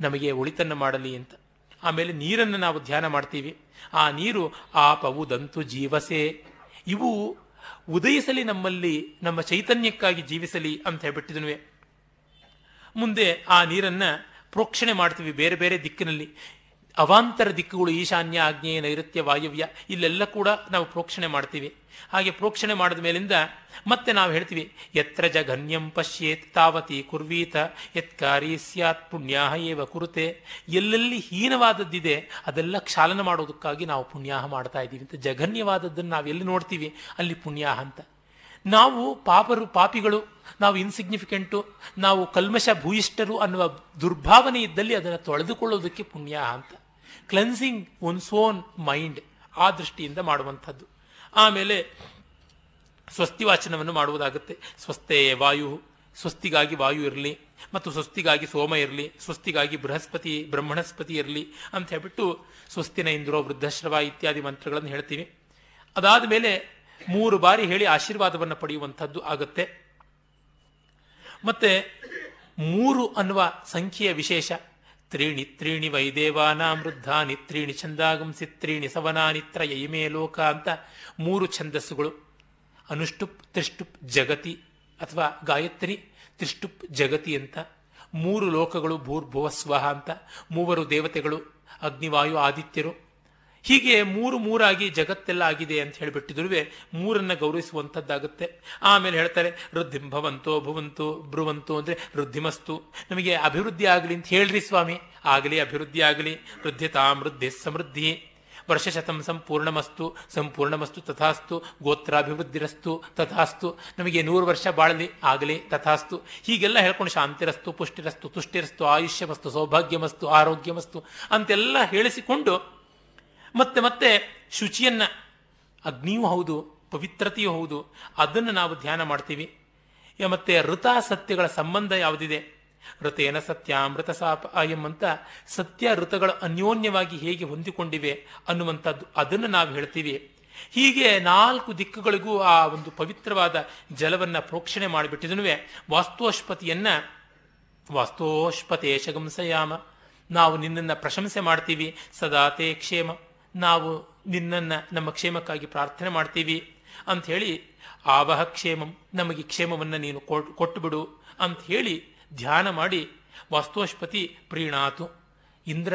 ನಮಗೆ ಒಳಿತನ್ನು ಮಾಡಲಿ ಅಂತ. ಆಮೇಲೆ ನೀರನ್ನು ನಾವು ಧ್ಯಾನ ಮಾಡ್ತೀವಿ. ಆ ನೀರು ಆಪವುದಂತು ಜೀವಸೆ. ಇವು ಉದಯಿಸಲಿ ನಮ್ಮಲ್ಲಿ, ನಮ್ಮ ಚೈತನ್ಯಕ್ಕಾಗಿ ಜೀವಿಸಲಿ ಅಂತ ಹೇಳ್ಬಿಟ್ಟಿದನುವೆ. ಮುಂದೆ ಆ ನೀರನ್ನ ಪ್ರೋಕ್ಷಣೆ ಮಾಡ್ತೀವಿ ಬೇರೆ ಬೇರೆ ದಿಕ್ಕಿನಲ್ಲಿ. ಅವಾಂತರ ದಿಕ್ಕುಗಳು ಈಶಾನ್ಯ ಆಗ್ನೇಯ ನೈಋತ್ಯ ವಾಯವ್ಯ, ಇಲ್ಲೆಲ್ಲ ಕೂಡ ನಾವು ಪ್ರೋಕ್ಷಣೆ ಮಾಡ್ತೀವಿ. ಹಾಗೆ ಪ್ರೋಕ್ಷಣೆ ಮಾಡಿದ ಮೇಲಿಂದ ಮತ್ತೆ ನಾವು ಹೇಳ್ತೀವಿ, ಯತ್ರ ಜಘನ್ಯಂ ಪಶ್ಯೇತ್ ತಾವತಿ ಕುರ್ವೀತ ಯತ್ಕಾರಿ ಸ್ಯಾತ್ ಪುಣ್ಯಾಹ ಏವ ಕುರುತೆ. ಎಲ್ಲೆಲ್ಲಿ ಹೀನವಾದದ್ದಿದೆ, ಅದೆಲ್ಲ ಕ್ಷಾಲನ ಮಾಡೋದಕ್ಕಾಗಿ ನಾವು ಪುಣ್ಯಾಹ ಮಾಡ್ತಾ ಇದ್ದೀವಿ. ಅಂತ ಜಘನ್ಯವಾದದ್ದನ್ನು ನಾವು ಎಲ್ಲಿ ನೋಡ್ತೀವಿ? ಅಲ್ಲಿ ಪುಣ್ಯಾಹ ಅಂತ. ನಾವು ಪಾಪರು, ಪಾಪಿಗಳು, ನಾವು ಇನ್ಸಿಗ್ನಿಫಿಕೆಂಟು ನಾವು ಕಲ್ಮಶ ಭೂಯಿಷ್ಠರು ಅನ್ನುವ ದುರ್ಭಾವನೆ ಇದ್ದಲ್ಲಿ ಅದನ್ನು ತೊಳೆದುಕೊಳ್ಳೋದಕ್ಕೆ ಪುಣ್ಯ ಅಂತ. ಕ್ಲೆನ್ಸಿಂಗ್ ಒನ್ ಸೋನ್ ಮೈಂಡ್ ಆ ದೃಷ್ಟಿಯಿಂದ ಮಾಡುವಂಥದ್ದು. ಆಮೇಲೆ ಸ್ವಸ್ತಿ ವಾಚನವನ್ನು ಮಾಡುವುದಾಗುತ್ತೆ. ಸ್ವಸ್ಥೆ ವಾಯು, ಸ್ವಸ್ತಿಗಾಗಿ ವಾಯು ಇರಲಿ, ಮತ್ತು ಸ್ವಸ್ತಿಗಾಗಿ ಸೋಮ ಇರಲಿ, ಸ್ವಸ್ತಿಗಾಗಿ ಬೃಹಸ್ಪತಿ, ಬ್ರಹ್ಮಣಸ್ಪತಿ ಇರಲಿ ಅಂತ ಹೇಳ್ಬಿಟ್ಟು ಸ್ವಸ್ತಿನ ಇಂದ್ರೋ, ವೃದ್ಧಶ್ರವ ಇತ್ಯಾದಿ ಮಂತ್ರಗಳನ್ನು ಹೇಳ್ತೀವಿ. ಅದಾದ ಮೇಲೆ ಮೂರು ಬಾರಿ ಹೇಳಿ ಆಶೀರ್ವಾದವನ್ನು ಪಡೆಯುವಂಥದ್ದು ಆಗುತ್ತೆ. ಮತ್ತೆ ಮೂರು ಅನ್ನುವ ಸಂಖ್ಯೆಯ ವಿಶೇಷ. ತ್ರೀಣಿ ತ್ರೀಣಿ ವೈದೇವಾನಾಂ ವೃದ್ಧಾನಿ ತ್ರೀಣಿ ಛಂದಾಗಂಸಿ ತ್ರೀಣಿ ಸವನಾನಿತ್ರ ಯೈಮೇ ಲೋಕ ಅಂತ ಮೂರು ಛಂದಸ್ಸುಗಳು. ಅನುಷ್ಟುಪ್, ತ್ರಿಷ್ಟುಪ್, ಜಗತಿ ಅಥವಾ ಗಾಯತ್ರಿ, ತ್ರಿಷ್ಟುಪ್, ಜಗತಿ ಅಂತ ಮೂರು ಲೋಕಗಳು ಭೂರ್ಭುವ ಸ್ವಹ ಅಂತ. ಮೂವರು ದೇವತೆಗಳು, ಅಗ್ನಿವಾಯು, ಆದಿತ್ಯರು ಹೀಗೆ ಮೂರು ಮೂರಾಗಿ ಜಗತ್ತೆಲ್ಲ ಆಗಿದೆ ಅಂತ ಹೇಳಿಬಿಟ್ಟಿದ್ರು ಮೂರನ್ನ ಗೌರವಿಸುವಂಥದ್ದಾಗುತ್ತೆ. ಆಮೇಲೆ ಹೇಳ್ತಾರೆ ವೃದ್ಧಿಂ ಭವಂತೋ ಭುವಂತು ಬ್ರುವಂತು ಅಂದ್ರೆ ವೃದ್ಧಿಮಸ್ತು. ನಮಗೆ ಅಭಿವೃದ್ಧಿ ಆಗಲಿ ಅಂತ ಹೇಳ್ರಿ ಸ್ವಾಮಿ. ಆಗಲಿ, ಅಭಿವೃದ್ಧಿ ಆಗಲಿ. ವೃದ್ಧಿತಾಂ ವೃದ್ಧಿ ಸಮೃದ್ಧಿ. ವರ್ಷಶತಂ ಸಂಪೂರ್ಣಮಸ್ತು. ಸಂಪೂರ್ಣಮಸ್ತು ತಥಾಸ್ತು. ಗೋತ್ರಾಭಿವೃದ್ಧಿರಸ್ತು. ತಥಾಸ್ತು. ನಮಗೆ ನೂರು ವರ್ಷ ಬಾಳಲಿ. ಆಗಲಿ, ತಥಾಸ್ತು. ಹೀಗೆಲ್ಲ ಹೇಳ್ಕೊಂಡು ಶಾಂತಿರಸ್ತು, ಪುಷ್ಟಿರಸ್ತು, ತುಷ್ಟಿರಸ್ತು, ಆಯುಷ್ಯಮಸ್ತು, ಸೌಭಾಗ್ಯಮಸ್ತು, ಆರೋಗ್ಯಮಸ್ತು ಅಂತೆಲ್ಲ ಹೇಳಿಸಿಕೊಂಡು ಮತ್ತೆ ಮತ್ತೆ ಶುಚಿಯನ್ನು, ಅಗ್ನಿಯೂ ಹೌದು, ಪವಿತ್ರತೆಯೂ ಹೌದು, ಅದನ್ನು ನಾವು ಧ್ಯಾನ ಮಾಡ್ತೀವಿ. ಮತ್ತೆ ಋತ ಸತ್ಯಗಳ ಸಂಬಂಧ ಯಾವುದಿದೆ? ಋತೇನ ಸತ್ಯ ಅಮೃತ ಸಾಪ ಎಂಬಂತ ಸತ್ಯ ಋತಗಳು ಅನ್ಯೋನ್ಯವಾಗಿ ಹೇಗೆ ಹೊಂದಿಕೊಂಡಿವೆ ಅನ್ನುವಂಥದ್ದು ಅದನ್ನು ನಾವು ಹೇಳ್ತೀವಿ. ಹೀಗೆ ನಾಲ್ಕು ದಿಕ್ಕುಗಳಿಗೂ ಆ ಒಂದು ಪವಿತ್ರವಾದ ಜಲವನ್ನ ಪ್ರೋಕ್ಷಣೆ ಮಾಡಿಬಿಟ್ಟಿದನು ವಾಸ್ತುಷ್ಪತಿಯನ್ನ ವಾಸ್ತೋಷ್ಪತೆ ಶಗಂಸಯಾಮ ನಾವು ನಿನ್ನನ್ನು ಪ್ರಶಂಸೆ ಮಾಡ್ತೀವಿ, ಸದಾ ತೇ ಕ್ಷೇಮ. ನಾವು ನಿನ್ನನ್ನು ನಮ್ಮ ಕ್ಷೇಮಕ್ಕಾಗಿ ಪ್ರಾರ್ಥನೆ ಮಾಡ್ತೀವಿ ಹೇಳಿ, ಆವಹ ಕ್ಷೇಮಂ, ನಮಗೆ ಕ್ಷೇಮವನ್ನು ನೀನು ಕೊಟ್ಟು ಬಿಡು ಅಂತ ಹೇಳಿ ಧ್ಯಾನ ಮಾಡಿ ವಾಸ್ತುವಷ್ಪತಿ ಪ್ರೀಣಾತು. ಇಂದ್ರ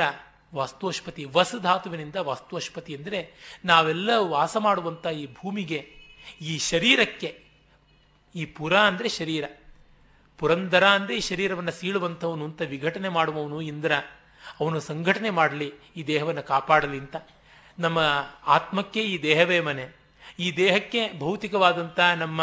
ವಾಸ್ತುವಷ್ಪತಿ ವಸ ಧಾತುವಿನಿಂದ ವಾಸ್ತುವಷ್ಪತಿ ಅಂದರೆ ನಾವೆಲ್ಲ ವಾಸ ಮಾಡುವಂಥ ಈ ಭೂಮಿಗೆ, ಈ ಶರೀರಕ್ಕೆ, ಈ ಪುರ ಅಂದರೆ ಶರೀರ, ಪುರಂದರ ಅಂದರೆ ಈ ಶರೀರವನ್ನು ಸೀಳುವಂಥವನು ಅಂತ ವಿಘಟನೆ ಮಾಡುವವನು ಇಂದ್ರ. ಅವನು ಸಂಘಟನೆ ಮಾಡಲಿ, ಈ ದೇಹವನ್ನು ಕಾಪಾಡಲಿ ಅಂತ. ನಮ್ಮ ಆತ್ಮಕ್ಕೆ ಈ ದೇಹವೇ ಮನೆ. ಈ ದೇಹಕ್ಕೆ ಭೌತಿಕವಾದಂಥ ನಮ್ಮ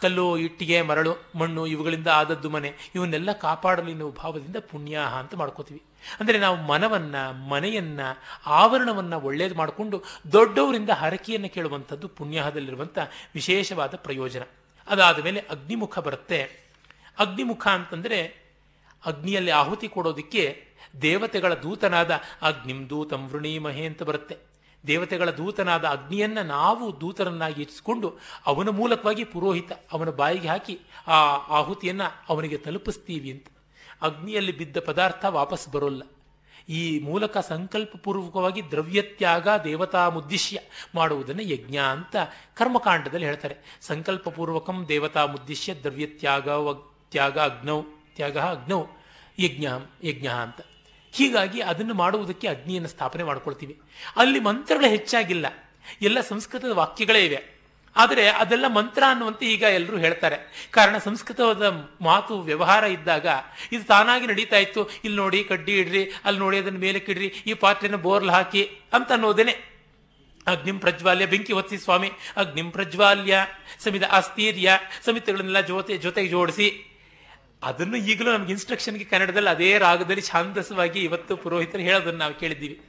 ಕಲ್ಲು, ಇಟ್ಟಿಗೆ, ಮರಳು, ಮಣ್ಣು ಇವುಗಳಿಂದ ಆದದ್ದು ಮನೆ. ಇವನ್ನೆಲ್ಲ ಕಾಪಾಡಲಿ ನಾವು ಭಾವದಿಂದ ಪುಣ್ಯಾಹ ಅಂತ ಮಾಡ್ಕೋತೀವಿ. ಅಂದರೆ ನಾವು ಮನವನ್ನು, ಮನೆಯನ್ನು, ಆವರಣವನ್ನು ಒಳ್ಳೇದು ಮಾಡಿಕೊಂಡು ದೊಡ್ಡವರಿಂದ ಹರಕೆಯನ್ನು ಕೇಳುವಂಥದ್ದು ಪುಣ್ಯಾಹದಲ್ಲಿರುವಂಥ ವಿಶೇಷವಾದ ಪ್ರಯೋಜನ. ಅದಾದ ಮೇಲೆ ಅಗ್ನಿಮುಖ ಬರುತ್ತೆ. ಅಗ್ನಿಮುಖ ಅಂತಂದರೆ ಅಗ್ನಿಯಲ್ಲಿ ಆಹುತಿ ಕೊಡೋದಕ್ಕೆ ದೇವತೆಗಳ ದೂತನಾದ ಅಗ್ನಿಂ ದೂತಂ ವೃಣೀಮಹೆ ಅಂತ ಬರುತ್ತೆ. ದೇವತೆಗಳ ದೂತನಾದ ಅಗ್ನಿಯನ್ನ ನಾವು ದೂತರನ್ನಾಗಿ ಇರಿಸಿಕೊಂಡು ಅವನ ಮೂಲಕವಾಗಿ ಪುರೋಹಿತ ಅವನ ಬಾಯಿಗೆ ಹಾಕಿ ಆ ಆಹುತಿಯನ್ನು ಅವನಿಗೆ ತಲುಪಿಸ್ತೀವಿ ಅಂತ. ಅಗ್ನಿಯಲ್ಲಿ ಬಿದ್ದ ಪದಾರ್ಥ ವಾಪಸ್ ಬರೋಲ್ಲ. ಈ ಮೂಲಕ ಸಂಕಲ್ಪಪೂರ್ವಕವಾಗಿ ದ್ರವ್ಯತ್ಯಾಗ ದೇವತಾ ಮುದ್ದಿಶ್ಯ ಮಾಡುವುದನ್ನು ಯಜ್ಞ ಅಂತ ಕರ್ಮಕಾಂಡದಲ್ಲಿ ಹೇಳ್ತಾರೆ. ಸಂಕಲ್ಪಪೂರ್ವಕಂ ದೇವತಾ ಮುದ್ದಿಶ್ಯ ದ್ರವ್ಯತ್ಯಾಗ ತ್ಯಾಗ ಅಗ್ನೌ ತ್ಯಾಗ ಅಗ್ನೌ, ಯಜ್ಞ ಯಜ್ಞ ಅಂತ. ಹೀಗಾಗಿ ಅದನ್ನು ಮಾಡುವುದಕ್ಕೆ ಅಗ್ನಿಯನ್ನು ಸ್ಥಾಪನೆ ಮಾಡ್ಕೊಳ್ತೀವಿ. ಅಲ್ಲಿ ಮಂತ್ರಗಳು ಹೆಚ್ಚಾಗಿಲ್ಲ. ಎಲ್ಲ ಸಂಸ್ಕೃತದ ವಾಕ್ಯಗಳೇ ಇವೆ. ಆದರೆ ಅದೆಲ್ಲ ಮಂತ್ರ ಅನ್ನುವಂತೆ ಈಗ ಎಲ್ಲರೂ ಹೇಳ್ತಾರೆ. ಕಾರಣ ಸಂಸ್ಕೃತವಾದ ಮಾತು ವ್ಯವಹಾರ ಇದ್ದಾಗ ಇದು ತಾನಾಗಿ ನಡೀತಾ ಇತ್ತು. ಇಲ್ಲಿ ನೋಡಿ ಕಡ್ಡಿ ಇಡ್ರಿ, ಅಲ್ಲಿ ನೋಡಿ ಅದನ್ನು ಮೇಲಕ್ಕೆ ಇಡ್ರಿ, ಈ ಪಾತ್ರೆನ ಬೋರ್ಲ್ ಹಾಕಿ ಅಂತ ಅನ್ನೋದೇನೆ. ಅಗ್ನಿಂ ಪ್ರಜ್ವಾಲ್ಯ ಬೆಂಕಿ ಹೊತ್ತಿ ಸ್ವಾಮಿ. ಅಗ್ನಿಂ ಪ್ರಜ್ವಾಲ್ಯ ಸಮಿತ ಅಸ್ಥೀರ್ಯ ಸಮಿತಿಗಳನ್ನೆಲ್ಲ ಜೊತೆ ಜೊತೆಗೆ ಜೋಡಿಸಿ. ಅದನ್ನು ಈಗಲೂ ನಮ್ಗೆ ಇನ್ಸ್ಟ್ರಕ್ಷನ್ಗೆ ಕನ್ನಡದಲ್ಲಿ ಅದೇ ರಾಗದಲ್ಲಿ ಛಾಂದಸವಾಗಿ ಇವತ್ತು ಪುರೋಹಿತರು ಹೇಳೋದನ್ನು ನಾವು ಕೇಳಿದ್ದೀವಿ.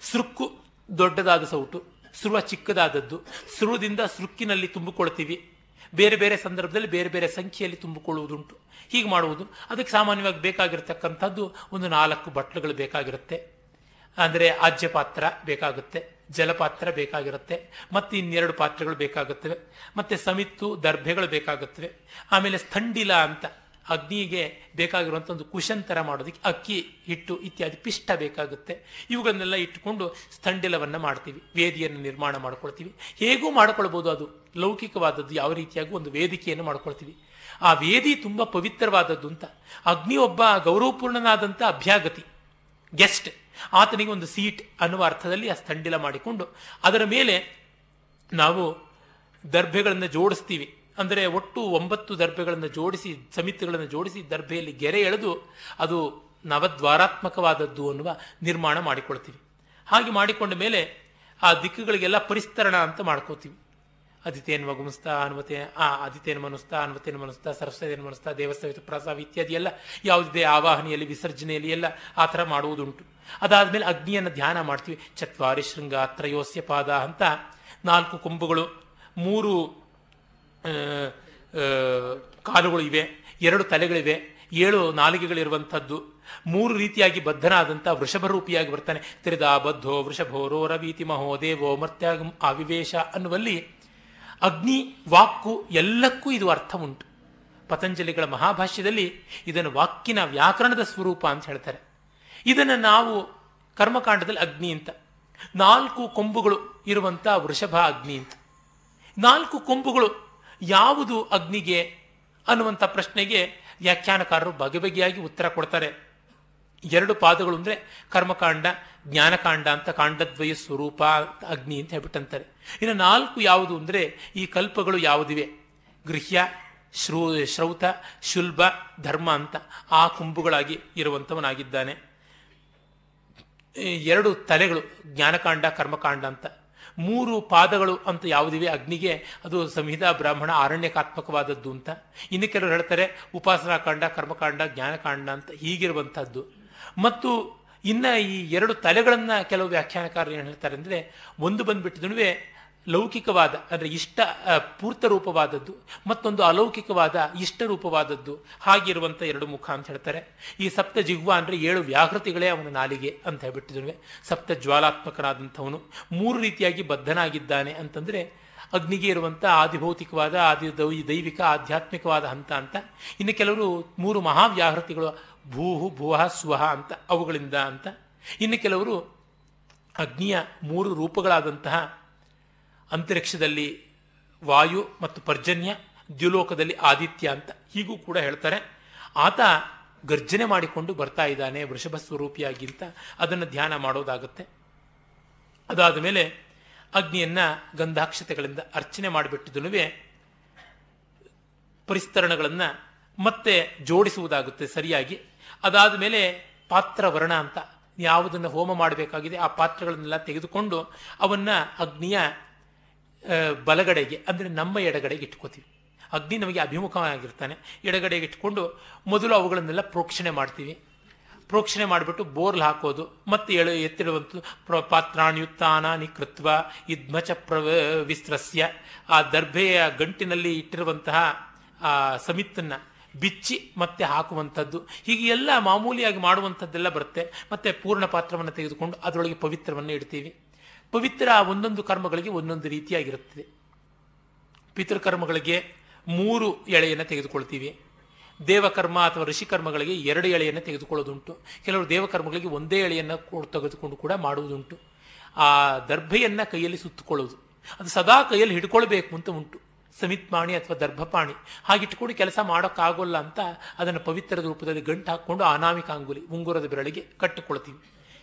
ಸೃಕ್ಕು ದೊಡ್ಡದಾದ ಸೌಟು ಸೃವ ಚಿಕ್ಕದಾದದ್ದು ಸೃವದಿಂದ ಸೃಕ್ಕಿನಲ್ಲಿ ತುಂಬಿಕೊಳ್ತೀವಿ. ಬೇರೆ ಬೇರೆ ಸಂದರ್ಭದಲ್ಲಿ ಬೇರೆ ಬೇರೆ ಸಂಖ್ಯೆಯಲ್ಲಿ ತುಂಬಿಕೊಳ್ಳುವುದುಂಟು. ಹೀಗೆ ಮಾಡುವುದು. ಅದಕ್ಕೆ ಸಾಮಾನ್ಯವಾಗಿ ಬೇಕಾಗಿರತಕ್ಕಂಥದ್ದು ಒಂದು ನಾಲ್ಕು ಬಟ್ಲುಗಳು ಬೇಕಾಗಿರುತ್ತೆ. ಅಂದರೆ ಆಜ್ಯ ಪಾತ್ರ ಬೇಕಾಗುತ್ತೆ. ಜಲಪಾತ್ರ ಬೇಕಾಗಿರುತ್ತೆ, ಮತ್ತೆ ಇನ್ನೆರಡು ಪಾತ್ರೆಗಳು ಬೇಕಾಗುತ್ತವೆ, ಮತ್ತೆ ಸಮಿತ್ತು, ದರ್ಭೆಗಳು ಬೇಕಾಗುತ್ತವೆ. ಆಮೇಲೆ ಸ್ಥಂಡಿಲ ಅಂತ, ಅಗ್ನಿಗೆ ಬೇಕಾಗಿರುವಂಥ ಒಂದು ಕುಶಂತರ ಮಾಡೋದಕ್ಕೆ ಅಕ್ಕಿ, ಹಿಟ್ಟು ಇತ್ಯಾದಿ ಪಿಷ್ಟ ಬೇಕಾಗುತ್ತೆ. ಇವುಗಳನ್ನೆಲ್ಲ ಇಟ್ಟುಕೊಂಡು ಸ್ಥಂಡಿಲವನ್ನು ಮಾಡ್ತೀವಿ, ವೇದಿಯನ್ನು ನಿರ್ಮಾಣ ಮಾಡ್ಕೊಳ್ತೀವಿ. ಹೇಗೂ ಮಾಡ್ಕೊಳ್ಬೋದು ಅದು? ಲೌಕಿಕವಾದದ್ದು ಯಾವ ರೀತಿಯಾಗಿ ಒಂದು ವೇದಿಕೆಯನ್ನು ಮಾಡ್ಕೊಳ್ತೀವಿ. ಆ ವೇದಿ ತುಂಬ ಪವಿತ್ರವಾದದ್ದು ಅಂತ ಅಗ್ನಿ ಒಬ್ಬ ಗೌರವಪೂರ್ಣನಾದಂಥ ಅಭ್ಯಾಗತಿ, ಗೆಸ್ಟ್. ಆತನಿಗೆ ಒಂದು ಸೀಟ್ ಅನ್ನುವ ಅರ್ಥದಲ್ಲಿ ಆ ಸ್ಥಂಡಿಲ ಮಾಡಿಕೊಂಡು ಅದರ ಮೇಲೆ ನಾವು ದರ್ಭೆಗಳನ್ನು ಜೋಡಿಸ್ತೀವಿ. ಅಂದರೆ ಒಟ್ಟು ಒಂಬತ್ತು ದರ್ಭೆಗಳನ್ನು ಜೋಡಿಸಿ, ಸಮಿತಿಗಳನ್ನು ಜೋಡಿಸಿ ದರ್ಭೆಯಲ್ಲಿ ಗೆರೆ ಎಳೆದು ಅದು ನವದ್ವಾರಾತ್ಮಕವಾದದ್ದು ಅನ್ನುವ ನಿರ್ಮಾಣ ಮಾಡಿಕೊಳ್ತೀವಿ. ಹಾಗೆ ಮಾಡಿಕೊಂಡ ಮೇಲೆ ಆ ದಿಕ್ಕುಗಳಿಗೆಲ್ಲ ಪರಿಸ್ತರಣ ಅಂತ ಮಾಡ್ಕೋತೀವಿ ಅದಿತೇನ್ ಮಗುಮಿಸ್ತಾ ಅನ್ವತೆ, ಆ ಅದಿತೇನ್ ಮನಸ್ತಾ ಅನ್ವತೇನ್ ಮನಸ್ತಾ ಸರಸ್ವತಿಯನ್ನು ಮನಸ್ತಾ ದೇವಸ್ಥಾನ ಪ್ರಸಾವ ಇತ್ಯಾದಿ ಎಲ್ಲ ಯಾವುದಿದೆ ಆವಾಹನೆಯಲ್ಲಿ, ವಿಸರ್ಜನೆಯಲ್ಲಿ ಎಲ್ಲ ಆ ಥರ ಮಾಡುವುದುಂಟು. ಅದಾದಮೇಲೆ ಅಗ್ನಿಯನ್ನು ಧ್ಯಾನ ಮಾಡ್ತೀವಿ. ಚತ್ವಾರಿ ಶೃಂಗ ತ್ರಯೋಸ್ಯ ಪಾದ ಅಂತ ನಾಲ್ಕು ಕೊಂಬುಗಳು, ಮೂರು ಕಾಲುಗಳು ಇವೆ, ಎರಡು ತಲೆಗಳಿವೆ, ಏಳು ನಾಲಿಗೆಗಳಿರುವಂಥದ್ದು, ಮೂರು ರೀತಿಯಾಗಿ ಬದ್ಧನಾದಂಥ ವೃಷಭರೂಪಿಯಾಗಿ ಬರ್ತಾನೆ. ತ್ರಿದಾ ಬದ್ಧೋ ವೃಷಭೋ ರೋ ರವೀತಿ ಮಹೋ ದೇವೋ ಮರ್ತ್ಯಾಗ ಅವಿವೇಶ ಅನ್ನುವಲ್ಲಿ ಅಗ್ನಿ, ವಾಕ್ಕು ಎಲ್ಲಕ್ಕೂ ಇದು ಅರ್ಥ ಉಂಟು ಪತಂಜಲಿಗಳ ಮಹಾಭಾಷ್ಯದಲ್ಲಿ ಇದನ್ನು ವಾಕ್ಕಿನ ವ್ಯಾಕರಣದ ಸ್ವರೂಪ ಅಂತ ಹೇಳ್ತಾರೆ. ಇದನ್ನು ನಾವು ಕರ್ಮಕಾಂಡದಲ್ಲಿ ಅಗ್ನಿ ಅಂತ, ನಾಲ್ಕು ಕೊಂಬುಗಳು ಇರುವಂಥ ವೃಷಭ ಅಗ್ನಿ ಅಂತ. ನಾಲ್ಕು ಕೊಂಬುಗಳು ಯಾವುದು ಅಗ್ನಿಗೆ ಅನ್ನುವಂಥ ಪ್ರಶ್ನೆಗೆ ವ್ಯಾಖ್ಯಾನಕಾರರು ಬಗೆ ಬಗೆಯಾಗಿ ಉತ್ತರ ಕೊಡ್ತಾರೆ. ಎರಡು ಪಾದಗಳು ಅಂದರೆ ಕರ್ಮಕಾಂಡ, ಜ್ಞಾನಕಾಂಡ ಅಂತ ಕಾಂಡದ್ವಯ ಸ್ವರೂಪ, ಅಗ್ನಿ ಅಂತ ಹೇಳ್ಬಿಟ್ಟಂತಾರೆ. ಇನ್ನು ನಾಲ್ಕು ಯಾವುದು ಅಂದರೆ ಈ ಕಲ್ಪಗಳು ಯಾವುದಿವೆ? ಗೃಹ್ಯ, ಶ್ರೂ, ಶ್ರೌತ, ಶುಲ್ಭ, ಧರ್ಮ ಅಂತ ಆ ಕುಂಬುಗಳಾಗಿ ಇರುವಂಥವನಾಗಿದ್ದಾನೆ. ಎರಡು ತಲೆಗಳು, ಜ್ಞಾನಕಾಂಡ, ಕರ್ಮಕಾಂಡ ಅಂತ. ಮೂರು ಪಾದಗಳು ಅಂತ ಯಾವುದಿವೆ? ಅಗ್ನಿಗೆ. ಅದು ಸಂಹಿತಾ ಬ್ರಾಹ್ಮಣ ಆರಣ್ಯಕಾತ್ಮಕವಾದದ್ದು ಅಂತ. ಇನ್ನು ಕೆಲವರು ಹೇಳ್ತಾರೆ ಉಪಾಸನಾಕಾಂಡ, ಕರ್ಮಕಾಂಡ, ಜ್ಞಾನಕಾಂಡ ಅಂತ ಹೀಗಿರುವಂಥದ್ದು. ಮತ್ತು ಇನ್ನು ಈ ಎರಡು ತಲೆಗಳನ್ನು ಕೆಲವು ವ್ಯಾಖ್ಯಾನಕಾರರು ಏನು ಹೇಳ್ತಾರೆ ಅಂದರೆ ಒಂದು ಬಂದುಬಿಟ್ಟಿದನುವೆ ಲೌಕಿಕವಾದ, ಅಂದರೆ ಇಷ್ಟ ಪೂರ್ತ ರೂಪವಾದದ್ದು, ಮತ್ತೊಂದು ಅಲೌಕಿಕವಾದ, ಇಷ್ಟ ರೂಪವಾದದ್ದು ಹಾಗಿರುವಂಥ ಎರಡು ಮುಖ ಅಂತ ಹೇಳ್ತಾರೆ. ಈ ಸಪ್ತ ಜಿಗ್ವ ಅಂದರೆ ಏಳು ವ್ಯಾಹೃತಿಗಳೇ ಅವನ ನಾಲಿಗೆ ಅಂತ ಹೇಳ್ಬಿಟ್ಟಿದನುವೆ ಸಪ್ತ ಜ್ವಾಲಾತ್ಮಕನಾದಂಥವನು ಮೂರು ರೀತಿಯಾಗಿ ಬದ್ಧನಾಗಿದ್ದಾನೆ ಅಂತಂದರೆ ಅಗ್ನಿಗೆ ಇರುವಂಥ ಆದಿಭೌತಿಕವಾದ, ಆದಿ ದೈವಿಕ, ಆಧ್ಯಾತ್ಮಿಕವಾದ ಹಂತ ಅಂತ. ಇನ್ನು ಕೆಲವರು ಮೂರು ಮಹಾವ್ಯಾಹೃತಿಗಳು ಭೂಹು ಭುವಃ ಸ್ವಹ ಅಂತ ಅವುಗಳಿಂದ ಅಂತ. ಇನ್ನು ಕೆಲವರು ಅಗ್ನಿಯ ಮೂರು ರೂಪಗಳಾದಂತಹ ಅಂತರಿಕ್ಷದಲ್ಲಿ ವಾಯು ಮತ್ತು ಪರ್ಜನ್ಯ, ದ್ಯುಲೋಕದಲ್ಲಿ ಆದಿತ್ಯ ಅಂತ ಹೀಗೂ ಕೂಡ ಹೇಳ್ತಾರೆ. ಆತ ಗರ್ಜನೆ ಮಾಡಿಕೊಂಡು ಬರ್ತಾ ಇದ್ದಾನೆ ವೃಷಭ ಸ್ವರೂಪಿಯಾಗಿಂತ. ಅದನ್ನು ಧ್ಯಾನ ಮಾಡೋದಾಗುತ್ತೆ. ಅದಾದ ಮೇಲೆ ಅಗ್ನಿಯನ್ನ ಗಂಧಾಕ್ಷತೆಗಳಿಂದ ಅರ್ಚನೆ ಮಾಡಿಬಿಟ್ಟಿದ್ದು ಪರಿಸ್ತರಣಗಳನ್ನು ಮತ್ತೆ ಜೋಡಿಸುವುದಾಗುತ್ತೆ ಸರಿಯಾಗಿ. ಅದಾದ ಮೇಲೆ ಪಾತ್ರ ವರ್ಣ ಅಂತ ಯಾವುದನ್ನು ಹೋಮ ಮಾಡಬೇಕಾಗಿದೆ ಆ ಪಾತ್ರಗಳನ್ನೆಲ್ಲ ತೆಗೆದುಕೊಂಡು ಅವನ್ನ ಅಗ್ನಿಯ ಬಲಗಡೆಗೆ, ಅಂದರೆ ನಮ್ಮ ಎಡಗಡೆಗೆ ಇಟ್ಕೋತೀವಿ. ಅಗ್ನಿ ನಮಗೆ ಅಭಿಮುಖವಾಗಿರ್ತಾನೆ. ಎಡಗಡೆಗೆ ಇಟ್ಕೊಂಡು ಮೊದಲು ಅವುಗಳನ್ನೆಲ್ಲ ಪ್ರೋಕ್ಷಣೆ ಮಾಡ್ತೀವಿ. ಪ್ರೋಕ್ಷಣೆ ಮಾಡಿಬಿಟ್ಟು ಬೋರ್ಲ್ ಹಾಕೋದು, ಮತ್ತೆ ಎಳು, ಎತ್ತಿಡುವಂಥದ್ದು, ಪ್ರ ಪಾತ್ರಾಣಿಯುತ್ತಾನಾನಿ ನಿಕೃತ್ವ ಇದ್ಮಚ ಪ್ರ, ವಿಸ್ತ್ರಸ್ಯ. ಆ ದರ್ಭೆಯ ಗಂಟಿನಲ್ಲಿ ಇಟ್ಟಿರುವಂತಹ ಆ ಸಮಿತ್ತನ್ನ ಬಿಚ್ಚಿ ಮತ್ತೆ ಹಾಕುವಂಥದ್ದು. ಹೀಗೆ ಎಲ್ಲ ಮಾಮೂಲಿಯಾಗಿ ಮಾಡುವಂಥದ್ದೆಲ್ಲ ಬರುತ್ತೆ. ಮತ್ತೆ ಪೂರ್ಣ ಪಾತ್ರವನ್ನು ತೆಗೆದುಕೊಂಡು ಅದರೊಳಗೆ ಪವಿತ್ರವನ್ನು ಇಡ್ತೀವಿ. ಪವಿತ್ರ ಒಂದೊಂದು ಕರ್ಮಗಳಿಗೆ ಒಂದೊಂದು ರೀತಿಯಾಗಿರುತ್ತದೆ. ಪಿತೃಕರ್ಮಗಳಿಗೆ ಮೂರು ಎಳೆಯನ್ನು ತೆಗೆದುಕೊಳ್ತೀವಿ. ದೇವಕರ್ಮ ಅಥವಾ ಋಷಿಕರ್ಮಗಳಿಗೆ ಎರಡು ಎಳೆಯನ್ನು ತೆಗೆದುಕೊಳ್ಳೋದುಂಟು. ಕೆಲವರು ದೇವಕರ್ಮಗಳಿಗೆ ಒಂದೇ ಎಳೆಯನ್ನು ತೆಗೆದುಕೊಂಡು ಕೂಡ ಮಾಡುವುದುಂಟು. ಆ ದರ್ಭೆಯನ್ನು ಕೈಯಲ್ಲಿ ಸುತ್ತುಕೊಳ್ಳೋದು ಅದು ಸದಾ ಕೈಯಲ್ಲಿ ಹಿಡ್ಕೊಳ್ಬೇಕು ಅಂತ ಉಂಟು. ಸಮಿತ್ಮಾಣಿ ಅಥವಾ ದರ್ಭಪಾಣಿ, ಹಾಗಿಟ್ಟುಕೊಂಡು ಕೆಲಸ ಮಾಡೋಕ್ಕಾಗೋಲ್ಲ ಅಂತ ಅದನ್ನು ಪವಿತ್ರದ ರೂಪದಲ್ಲಿ ಗಂಟು ಹಾಕ್ಕೊಂಡು ಅನಾಮಿಕ ಅಂಗುಲಿ, ಉಂಗುರದ ಬೆರಳಿಗೆ ಕಟ್ಟಿಕೊಳ್ತೀವಿ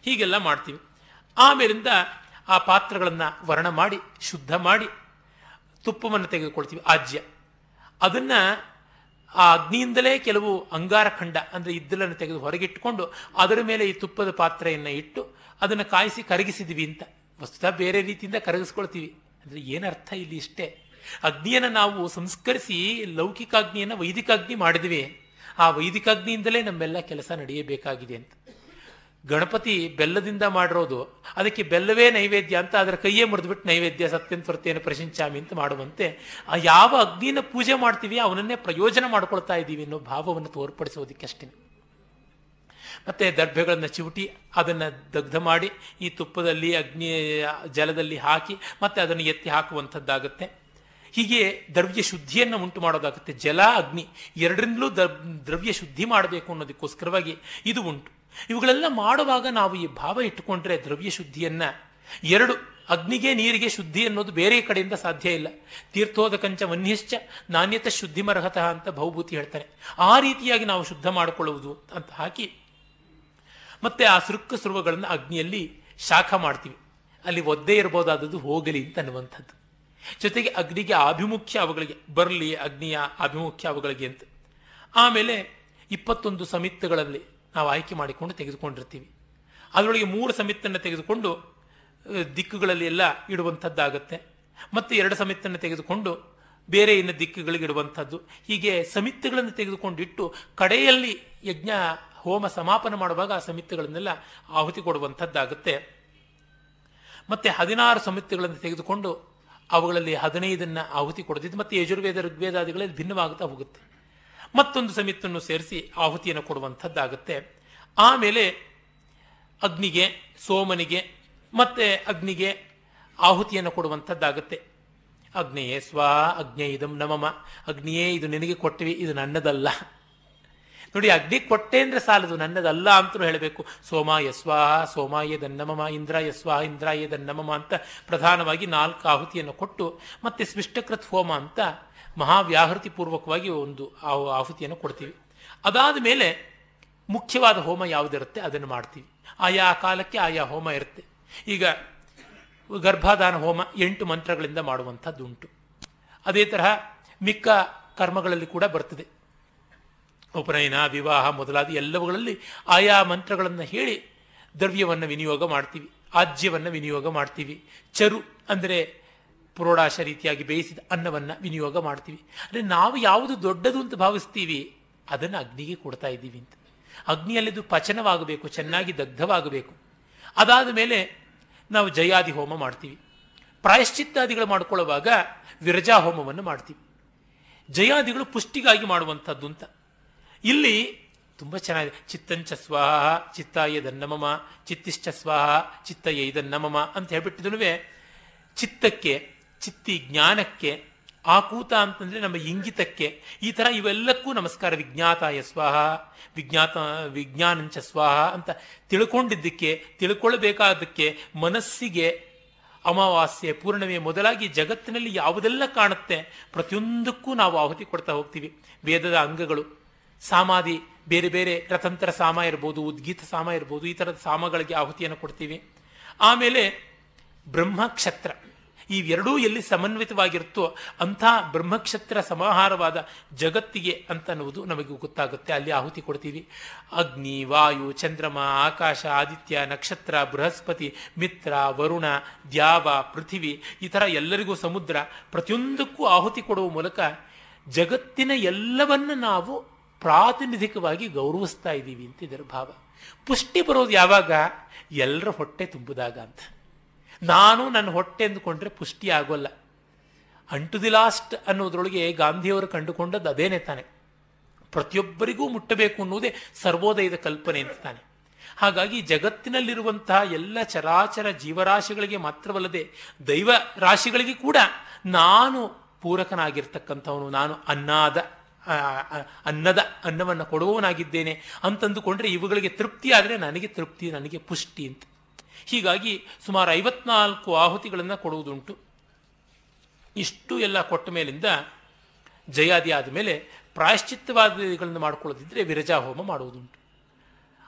ಹೀಗೆಲ್ಲ ಮಾಡ್ತೀವಿ. ಆಮೇಲಿಂದ ಆ ಪಾತ್ರಗಳನ್ನು ವರ್ಣ ಮಾಡಿ, ಶುದ್ಧ ಮಾಡಿ ತುಪ್ಪವನ್ನು ತೆಗೆದುಕೊಳ್ತೀವಿ, ಆಜ್ಯ. ಅದನ್ನು ಆ ಅಗ್ನಿಯಿಂದಲೇ ಕೆಲವು ಅಂಗಾರಖಂಡ ಅಂದರೆ ಇದ್ದಲನ್ನು ತೆಗೆದು ಹೊರಗಿಟ್ಟುಕೊಂಡು ಅದರ ಮೇಲೆ ಈ ತುಪ್ಪದ ಪಾತ್ರೆಯನ್ನು ಇಟ್ಟು ಅದನ್ನು ಕಾಯಿಸಿ ಕರಗಿಸಿದ್ವಿ ಅಂತ. ವಸ್ತುತ ಬೇರೆ ರೀತಿಯಿಂದ ಕರಗಿಸ್ಕೊಳ್ತೀವಿ. ಅಂದರೆ ಏನರ್ಥ ಇಲ್ಲಿ ಇಷ್ಟೇ? ಅಗ್ನಿಯನ್ನು ನಾವು ಸಂಸ್ಕರಿಸಿ ಲೌಕಿಕಾಗ್ನಿಯನ್ನು ವೈದಿಕಾಗ್ನಿ ಮಾಡಿದ್ವಿ. ಆ ವೈದಿಕಾಗ್ನಿಯಿಂದಲೇ ನಮ್ಮೆಲ್ಲ ಕೆಲಸ ನಡೆಯಬೇಕಾಗಿದೆ ಅಂತ. ಗಣಪತಿ ಬೆಲ್ಲದಿಂದ ಮಾಡಿರೋದು. ಅದಕ್ಕೆ ಬೆಲ್ಲವೇ ನೈವೇದ್ಯ ಅಂತ ಅದರ ಕೈಯೇ ಮುರಿದ್ಬಿಟ್ಟು ನೈವೇದ್ಯ ಸತ್ಯಂತ ವೃತ್ತಿಯನ್ನು ಪ್ರಶಂಸಾಮಿ ಅಂತ ಮಾಡುವಂತೆ ಆ ಯಾವ ಅಗ್ನಿನ ಪೂಜೆ ಮಾಡ್ತೀವಿ ಅವನನ್ನೇ ಪ್ರಯೋಜನ ಮಾಡ್ಕೊಳ್ತಾ ಇದ್ದೀವಿ ಅನ್ನೋ ಭಾವವನ್ನು ತೋರ್ಪಡಿಸೋದಕ್ಕೆ ಅಷ್ಟೇ. ಮತ್ತೆ ದರ್ಭೆಗಳನ್ನು ಚಿವುಟಿ, ಅದನ್ನು ದಗ್ಧ ಮಾಡಿ ಈ ತುಪ್ಪದಲ್ಲಿ ಅಗ್ನಿ ಜಲದಲ್ಲಿ ಹಾಕಿ ಮತ್ತೆ ಅದನ್ನು ಎತ್ತಿ ಹಾಕುವಂಥದ್ದಾಗುತ್ತೆ. ಹೀಗೆ ದ್ರವ್ಯ ಶುದ್ಧಿಯನ್ನು ಉಂಟು ಮಾಡೋದಾಗುತ್ತೆ. ಜಲ, ಅಗ್ನಿ ಎರಡರಿಂದಲೂ ದ್ರವ್ಯ ಶುದ್ಧಿ ಮಾಡಬೇಕು ಅನ್ನೋದಕ್ಕೋಸ್ಕರವಾಗಿ ಇದು ಉಂಟು. ಇವುಗಳೆಲ್ಲ ಮಾಡುವಾಗ ನಾವು ಈ ಭಾವ ಇಟ್ಟುಕೊಂಡ್ರೆ ದ್ರವ್ಯ ಶುದ್ಧಿಯನ್ನ ಎರಡು, ಅಗ್ನಿಗೆ ನೀರಿಗೆ ಶುದ್ಧಿ ಅನ್ನೋದು ಬೇರೆ ಕಡೆಯಿಂದ ಸಾಧ್ಯ ಇಲ್ಲ. ತೀರ್ಥೋದಕಂಚ ವನ್ಯಶ್ಚ ನಾಣ್ಯತ ಶುದ್ಧಿ ಮರ್ಹತಃ ಅಂತ ಭೌಭೂತಿ ಹೇಳ್ತಾರೆ. ಆ ರೀತಿಯಾಗಿ ನಾವು ಶುದ್ಧ ಮಾಡಿಕೊಳ್ಳುವುದು ಅಂತ ಹಾಕಿ ಮತ್ತೆ ಆ ಸೃಕ್ಕ ಸುರುವಗಳನ್ನು ಅಗ್ನಿಯಲ್ಲಿ ಶಾಖ ಮಾಡ್ತೀವಿ. ಅಲ್ಲಿ ಒದ್ದೆ ಇರಬಹುದಾದದ್ದು ಹೋಗಲಿ ಅಂತ ಅನ್ನುವಂಥದ್ದು. ಜೊತೆಗೆ ಅಗ್ನಿಗೆ ಆಭಿಮುಖ್ಯ ಅವುಗಳಿಗೆ, ಬರಲಿ ಅಗ್ನಿಯ ಅಭಿಮುಖ್ಯ ಅವುಗಳಿಗೆ ಅಂತ. ಆಮೇಲೆ ಇಪ್ಪತ್ತೊಂದು ಸಮಿತಿಗಳಲ್ಲಿ ನಾವು ಆಯ್ಕೆ ಮಾಡಿಕೊಂಡು ತೆಗೆದುಕೊಂಡಿರ್ತೀವಿ. ಅದರೊಳಗೆ ಮೂರು ಸಮಿತ್ತನ್ನು ತೆಗೆದುಕೊಂಡು ದಿಕ್ಕುಗಳಲ್ಲಿ ಎಲ್ಲ ಇಡುವಂಥದ್ದಾಗತ್ತೆ. ಮತ್ತು ಎರಡು ಸಮಿತ್ತನ್ನು ತೆಗೆದುಕೊಂಡು ಬೇರೆ ಇನ್ನು ದಿಕ್ಕುಗಳಿಗೆ ಇಡುವಂಥದ್ದು. ಹೀಗೆ ಸಮಿತಿಗಳನ್ನು ತೆಗೆದುಕೊಂಡಿಟ್ಟು ಕಡೆಯಲ್ಲಿ ಯಜ್ಞ, ಹೋಮ ಸಮಾಪನ ಮಾಡುವಾಗ ಆ ಸಮಿತಿಗಳನ್ನೆಲ್ಲ ಆಹುತಿ ಕೊಡುವಂಥದ್ದಾಗುತ್ತೆ. ಮತ್ತೆ ಹದಿನಾರು ಸಮಿತಿಗಳನ್ನು ತೆಗೆದುಕೊಂಡು ಅವುಗಳಲ್ಲಿ ಹದಿನೈದನ್ನ ಆಹುತಿ ಕೊಡದಿದ್ದು ಮತ್ತೆ ಯಜುರ್ವೇದ, ಋಗ್ವೇದಾದಿಗಳಲ್ಲಿ ಭಿನ್ನವಾಗುತ್ತಾ ಹೋಗುತ್ತೆ. ಮತ್ತೊಂದು ಸಮಿತನ್ನು ಸೇರಿಸಿ ಆಹುತಿಯನ್ನು ಕೊಡುವಂಥದ್ದಾಗುತ್ತೆ. ಆಮೇಲೆ ಅಗ್ನಿಗೆ, ಸೋಮನಿಗೆ ಮತ್ತೆ ಅಗ್ನಿಗೆ ಆಹುತಿಯನ್ನು ಕೊಡುವಂಥದ್ದಾಗುತ್ತೆ. ಅಗ್ನಿಯೇ ಸ್ವ ಅಗ್ನೇ ಇದಂ ನಮಮ ಅಗ್ನಿಯೇ ಇದು ನಿನಗೆ ಕೊಟ್ಟಿವಿ, ಇದು ನನ್ನದಲ್ಲ. ನೋಡಿ, ಅಗ್ನಿ ಕೊಟ್ಟೆ ಅಂದ್ರೆ ಸಾಲದು. ನನ್ನದಲ್ಲ ಅಂತಲೂ ಹೇಳಬೇಕು. ಸೋಮ ಸ್ವಾಹ ಸೋಮಾಯ ದನ್ನಮಮ ಇಂದ್ರ ಯಸ್ವಾಹ ಇಂದ್ರ ಎ ದನ್ನಮಮ ಅಂತ ಪ್ರಧಾನವಾಗಿ ನಾಲ್ಕು ಆಹುತಿಯನ್ನು ಕೊಟ್ಟು, ಮತ್ತೆ ಸ್ವಿಷ್ಟಕೃತ್ ಹೋಮ ಅಂತ ಮಹಾವ್ಯಾಹೃತಿ ಪೂರ್ವಕವಾಗಿ ಒಂದು ಆಹುತಿಯನ್ನು ಕೊಡ್ತೀವಿ. ಅದಾದ ಮೇಲೆ ಮುಖ್ಯವಾದ ಹೋಮ ಯಾವುದಿರುತ್ತೆ? ಅದನ್ನು ಮಾಡ್ತೀವಿ. ಆಯಾ ಕಾಲಕ್ಕೆ ಆಯಾ ಹೋಮ ಇರುತ್ತೆ. ಈಗ ಗರ್ಭಾಧಾನ ಹೋಮ ಎಂಟು ಮಂತ್ರಗಳಿಂದ ಮಾಡುವಂಥದ್ದುಂಟು. ಅದೇ ತರಹ ಮಿಕ್ಕ ಕರ್ಮಗಳಲ್ಲಿ ಕೂಡ ಬರ್ತದೆ. ಉಪನಯನ, ವಿವಾಹ ಮೊದಲಾದ ಎಲ್ಲವುಗಳಲ್ಲಿ ಆಯಾ ಮಂತ್ರಗಳನ್ನು ಹೇಳಿ ದ್ರವ್ಯವನ್ನು ವಿನಿಯೋಗ ಮಾಡ್ತೀವಿ, ಆಜ್ಯವನ್ನು ವಿನಿಯೋಗ ಮಾಡ್ತೀವಿ. ಚರು ಅಂದರೆ ಪುರೋಡಾಶ ರೀತಿಯಾಗಿ ಬೇಯಿಸಿದ ಅನ್ನವನ್ನು ವಿನಿಯೋಗ ಮಾಡ್ತೀವಿ. ಅಂದರೆ ನಾವು ಯಾವುದು ದೊಡ್ಡದು ಅಂತ ಭಾವಿಸ್ತೀವಿ, ಅದನ್ನು ಅಗ್ನಿಗೆ ಕೊಡ್ತಾ ಇದ್ದೀವಿ ಅಂತ. ಅಗ್ನಿಯಲ್ಲಿದ್ದು ಪಚನವಾಗಬೇಕು, ಚೆನ್ನಾಗಿ ದಗ್ಧವಾಗಬೇಕು. ಅದಾದ ಮೇಲೆ ನಾವು ಜಯಾದಿ ಹೋಮ ಮಾಡ್ತೀವಿ. ಪ್ರಾಯಶ್ಚಿತ್ತಾದಿಗಳು ಮಾಡಿಕೊಳ್ಳುವಾಗ ವಿರಜಾ ಹೋಮವನ್ನು ಮಾಡ್ತೀವಿ. ಜಯಾದಿಗಳು ಪುಷ್ಟಿಗಾಗಿ ಮಾಡುವಂಥದ್ದು ಅಂತ. ಇಲ್ಲಿ ತುಂಬ ಚೆನ್ನಾಗಿದೆ. ಚಿತ್ತಂಚ ಸ್ವಾಹ, ಚಿತ್ತಾಯ ದನ್ನಮಮ ಚಿತ್ತಿಶ್ಚ ಸ್ವಾಹ, ಚಿತ್ತಯ ಇದನ್ನಮಮ ಅಂತ ಹೇಳ್ಬಿಟ್ಟಿದ್ರು ಚಿತ್ತಕ್ಕೆ, ಚಿತ್ತಿ ಜ್ಞಾನಕ್ಕೆ, ಆಕೂತ ಅಂತಂದ್ರೆ ನಮ್ಮ ಇಂಗಿತಕ್ಕೆ, ಈ ತರ ಇವೆಲ್ಲಕ್ಕೂ ನಮಸ್ಕಾರ ವಿಜ್ಞಾತಾಯ ಸ್ವಾಹ, ವಿಜ್ಞಾತ, ವಿಜ್ಞಾನಂಚ ಸ್ವಾಹ ಅಂತ ತಿಳ್ಕೊಂಡಿದ್ದಕ್ಕೆ, ತಿಳ್ಕೊಳ್ಬೇಕಾದಕ್ಕೆ ಮನಸ್ಸಿಗೆ ಅಮಾವಾಸ್ಯೆ, ಪೂರ್ಣಮೆ ಮೊದಲಾಗಿ ಜಗತ್ತಿನಲ್ಲಿ ಯಾವುದೆಲ್ಲ ಕಾಣುತ್ತೆ ಪ್ರತಿಯೊಂದಕ್ಕೂ ನಾವು ಆಹುತಿ ಕೊಡ್ತಾ ಹೋಗ್ತೀವಿ. ವೇದದ ಅಂಗಗಳು ಸಾಮಾಧಿ ಬೇರೆ ಬೇರೆ ರಥಂತರ ಸಾಮ ಇರ್ಬೋದು, ಉದ್ಗೀತ ಸಾಮ ಇರ್ಬೋದು, ಈ ಥರದ ಸಾಮಗಳಿಗೆ ಆಹುತಿಯನ್ನು ಕೊಡ್ತೀವಿ. ಆಮೇಲೆ ಬ್ರಹ್ಮಕ್ಷತ್ರ. ಇವೆರಡೂ ಎಲ್ಲಿ ಸಮನ್ವಿತವಾಗಿರುತ್ತೋ ಅಂಥ ಬ್ರಹ್ಮಕ್ಷತ್ರ ಸಮಾಹಾರವಾದ ಜಗತ್ತಿಗೆ ಅಂತ ಅನ್ನುವುದು ನಮಗೆ ಗೊತ್ತಾಗುತ್ತೆ. ಅಲ್ಲಿ ಆಹುತಿ ಕೊಡ್ತೀವಿ. ಅಗ್ನಿ, ವಾಯು, ಚಂದ್ರಮ, ಆಕಾಶ, ಆದಿತ್ಯ, ನಕ್ಷತ್ರ, ಬೃಹಸ್ಪತಿ, ಮಿತ್ರ, ವರುಣ, ದ್ಯಾವ, ಪೃಥಿವಿ, ಈ ಥರ ಎಲ್ಲರಿಗೂ ಸಮುದ್ರ ಪ್ರತಿಯೊಂದಕ್ಕೂ ಆಹುತಿ ಕೊಡುವ ಮೂಲಕ ಜಗತ್ತಿನ ಎಲ್ಲವನ್ನು ನಾವು ಪ್ರಾತಿನಿಧಿಕವಾಗಿ ಗೌರವಿಸ್ತಾ ಇದ್ದೀವಿ ಅಂತ ಇದರ ಭಾವ. ಪುಷ್ಟಿ ಬರೋದು ಯಾವಾಗ? ಎಲ್ಲರ ಹೊಟ್ಟೆ ತುಂಬಿದಾಗ ಅಂತ. ನಾನು ನನ್ನ ಹೊಟ್ಟೆ ಅಂದುಕೊಂಡ್ರೆ ಪುಷ್ಟಿ ಆಗೋಲ್ಲ. ಅಂಟು ದಿ ಲಾಸ್ಟ್ ಅನ್ನೋದ್ರೊಳಗೆ ಗಾಂಧಿಯವರು ಕಂಡುಕೊಂಡದ್ದು ಅದೇನೆ ತಾನೆ. ಪ್ರತಿಯೊಬ್ಬರಿಗೂ ಮುಟ್ಟಬೇಕು ಅನ್ನೋದೇ ಸರ್ವೋದಯದ ಕಲ್ಪನೆ ಅಂತ ತಾನೆ. ಹಾಗಾಗಿ ಜಗತ್ತಿನಲ್ಲಿರುವಂತಹ ಎಲ್ಲ ಚರಾಚರ ಜೀವರಾಶಿಗಳಿಗೆ ಮಾತ್ರವಲ್ಲದೆ ದೈವ ರಾಶಿಗಳಿಗೆ ಕೂಡ ನಾನು ಪೂರಕನಾಗಿರ್ತಕ್ಕಂಥವನು. ನಾನು ಅನ್ನಾದ ಅನ್ನದ, ಅನ್ನವನ್ನು ಕೊಡುವವನಾಗಿದ್ದೇನೆ ಅಂತಂದುಕೊಂಡ್ರೆ ಇವುಗಳಿಗೆ ತೃಪ್ತಿ ಆದರೆ ನನಗೆ ತೃಪ್ತಿ, ನನಗೆ ಪುಷ್ಟಿ ಅಂತ. ಹೀಗಾಗಿ ಸುಮಾರು ಐವತ್ನಾಲ್ಕು ಆಹುತಿಗಳನ್ನು ಕೊಡುವುದುಂಟು. ಇಷ್ಟು ಎಲ್ಲ ಕೊಟ್ಟ ಮೇಲಿಂದ ಜಯಾದಿ ಆದ ಮೇಲೆ ಪ್ರಾಯಶ್ಚಿತ್ತವಾದಿಗಳನ್ನು ಮಾಡಿಕೊಳ್ಳದಿದ್ದರೆ ವಿರಜಾ ಹೋಮ ಮಾಡುವುದುಂಟು.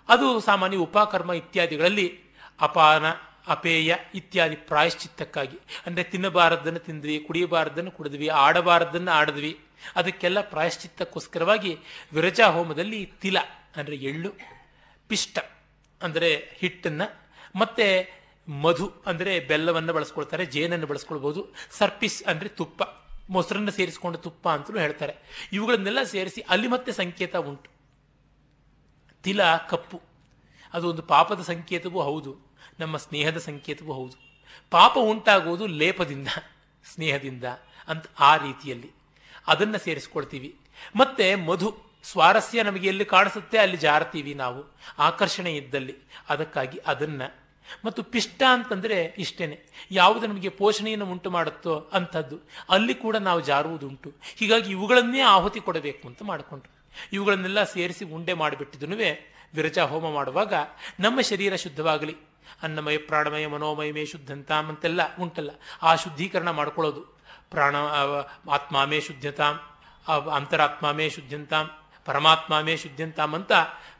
ಅದು ಸಾಮಾನ್ಯ ಉಪಕರ್ಮ ಇತ್ಯಾದಿಗಳಲ್ಲಿ ಅಪಾನ, ಅಪೇಯ ಇತ್ಯಾದಿ ಪ್ರಾಯಶ್ಚಿತ್ತಕ್ಕಾಗಿ. ಅಂದರೆ ತಿನ್ನಬಾರದನ್ನು ತಿಂದ್ವಿ ಕುಡಿಯಬಾರದನ್ನು ಕುಡಿದ್ವಿ ಆಡಬಾರದನ್ನು ಆಡಿದ್ವಿ. ಅದಕ್ಕೆಲ್ಲ ಪ್ರಾಯಶ್ಚಿತ್ತಕ್ಕೋಸ್ಕರವಾಗಿ ವಿರಜಾ ಹೋಮದಲ್ಲಿ ತಿಲ ಅಂದರೆ ಎಳ್ಳು, ಪಿಷ್ಟ ಅಂದರೆ ಹಿಟ್ಟನ್ನು, ಮತ್ತು ಮಧು ಅಂದರೆ ಬೆಲ್ಲವನ್ನು ಬಳಸ್ಕೊಳ್ತಾರೆ, ಜೇನನ್ನು ಬಳಸ್ಕೊಳ್ಬೋದು, ಸರ್ಪಿಸ್ ಅಂದರೆ ತುಪ್ಪ, ಮೊಸರನ್ನು ಸೇರಿಸಿಕೊಂಡು ತುಪ್ಪ ಅಂತಲೂ ಹೇಳ್ತಾರೆ. ಇವುಗಳನ್ನೆಲ್ಲ ಸೇರಿಸಿ ಅಲ್ಲಿ ಮತ್ತೆ ಸಂಕೇತ ಉಂಟು. ತಿಲ, ಕಪ್ಪು, ಅದು ಒಂದು ಪಾಪದ ಸಂಕೇತವೂ ಹೌದು, ನಮ್ಮ ಸ್ನೇಹದ ಸಂಕೇತವೂ ಹೌದು. ಪಾಪ ಉಂಟಾಗುವುದು ಲೇಪದಿಂದ, ಸ್ನೇಹದಿಂದ ಅಂತ ಆ ರೀತಿಯಲ್ಲಿ. ಅದನ್ನು ಸೇರಿಸ್ಕೊಳ್ತೀವಿ. ಮತ್ತೆ ಮಧು ಸ್ವಾರಸ್ಯ ನಮಗೆ ಎಲ್ಲಿ ಕಾಣಿಸುತ್ತೆ ಅಲ್ಲಿ ಜಾರ್ತೀವಿ ನಾವು. ಆಕರ್ಷಣೆ ಇದ್ದಲ್ಲಿ. ಅದಕ್ಕಾಗಿ ಅದನ್ನ. ಮತ್ತು ಪಿಷ್ಟ ಅಂತಂದ್ರೆ ಇಷ್ಟೇನೆ. ಯಾವುದು ನಮಗೆ ಪೋಷಣೆಯನ್ನು ಉಂಟು ಮಾಡುತ್ತೋ ಅಂಥದ್ದು. ಅಲ್ಲಿ ಕೂಡ ನಾವು ಜಾರುವುದುಂಟು. ಹೀಗಾಗಿ ಇವುಗಳನ್ನೇ ಆಹುತಿ ಕೊಡಬೇಕು ಅಂತ ಮಾಡಿಕೊಂಡ್ರು. ಇವುಗಳನ್ನೆಲ್ಲ ಸೇರಿಸಿ ಉಂಡೆ ಮಾಡಿಬಿಟ್ಟಿದನು ವಿರಜಾ ಹೋಮ ಮಾಡುವಾಗ ನಮ್ಮ ಶರೀರ ಶುದ್ಧವಾಗಲಿ. ಅನ್ನಮಯ ಪ್ರಾಣಮಯ ಮನೋಮಯಮೇ ಶುದ್ಧಂತ ಅಂತೆಲ್ಲ ಉಂಟಲ್ಲ. ಆ ಶುದ್ಧೀಕರಣ ಮಾಡ್ಕೊಳ್ಳೋದು. ಪ್ರಾಣ ಆತ್ಮಾಮೇ ಶುದ್ಧತಾಂ ಅಂತರಾತ್ಮಾಮೇ ಶುದ್ಧಂತಾಂ ಪರಮಾತ್ಮಾಮೇ ಶುದ್ಧಂತಾಂ ಅಂತ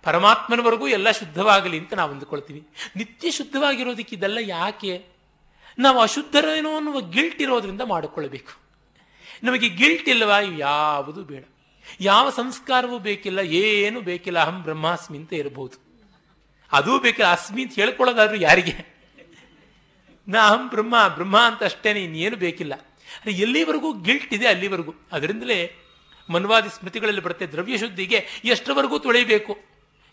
ಪರಮಾತ್ಮನವರೆಗೂ ಎಲ್ಲ ಶುದ್ಧವಾಗಲಿ ಅಂತ ನಾವು ಅಂದುಕೊಳ್ತೀವಿ. ನಿತ್ಯ ಶುದ್ಧವಾಗಿರೋದಕ್ಕೆ ಇದೆಲ್ಲ ಯಾಕೆ? ನಾವು ಅಶುದ್ಧರೇನೋ ಅನ್ನುವ ಗಿಲ್ಟ್ ಇರೋದ್ರಿಂದ ಮಾಡಿಕೊಳ್ಳಬೇಕು. ನಮಗೆ ಗಿಲ್ಟ್ ಇಲ್ಲವಾ? ಯಾವುದು ಬೇಡ. ಯಾವ ಸಂಸ್ಕಾರವೂ ಬೇಕಿಲ್ಲ, ಏನು ಬೇಕಿಲ್ಲ, ಅಹಂ ಬ್ರಹ್ಮಾಸ್ಮಿ ಅಂತ ಇರಬಹುದು ಅದೂ ಬೇಕಿಲ್ಲ, ಅಸ್ಮಿ ಅಂತ ಹೇಳ್ಕೊಳ್ಳೋದಾದ್ರೂ ಯಾರಿಗೆ? ನಾ ಅಹಂ ಬ್ರಹ್ಮ ಬ್ರಹ್ಮ ಅಂತ ಅಷ್ಟೇನೆ, ಇನ್ನೇನು ಬೇಕಿಲ್ಲ. ಎಲ್ಲಿವರೆಗೂ ಗಿಲ್ಟ್ ಇದೆ ಅಲ್ಲಿವರೆಗೂ? ಅದರಿಂದಲೇ ಮನ್ವಾದಿ ಸ್ಮೃತಿಗಳಲ್ಲಿ ಬರುತ್ತೆ ದ್ರವ್ಯ ಶುದ್ಧಿಗೆ ಎಷ್ಟರವರೆಗೂ ತೊಳಿಬೇಕು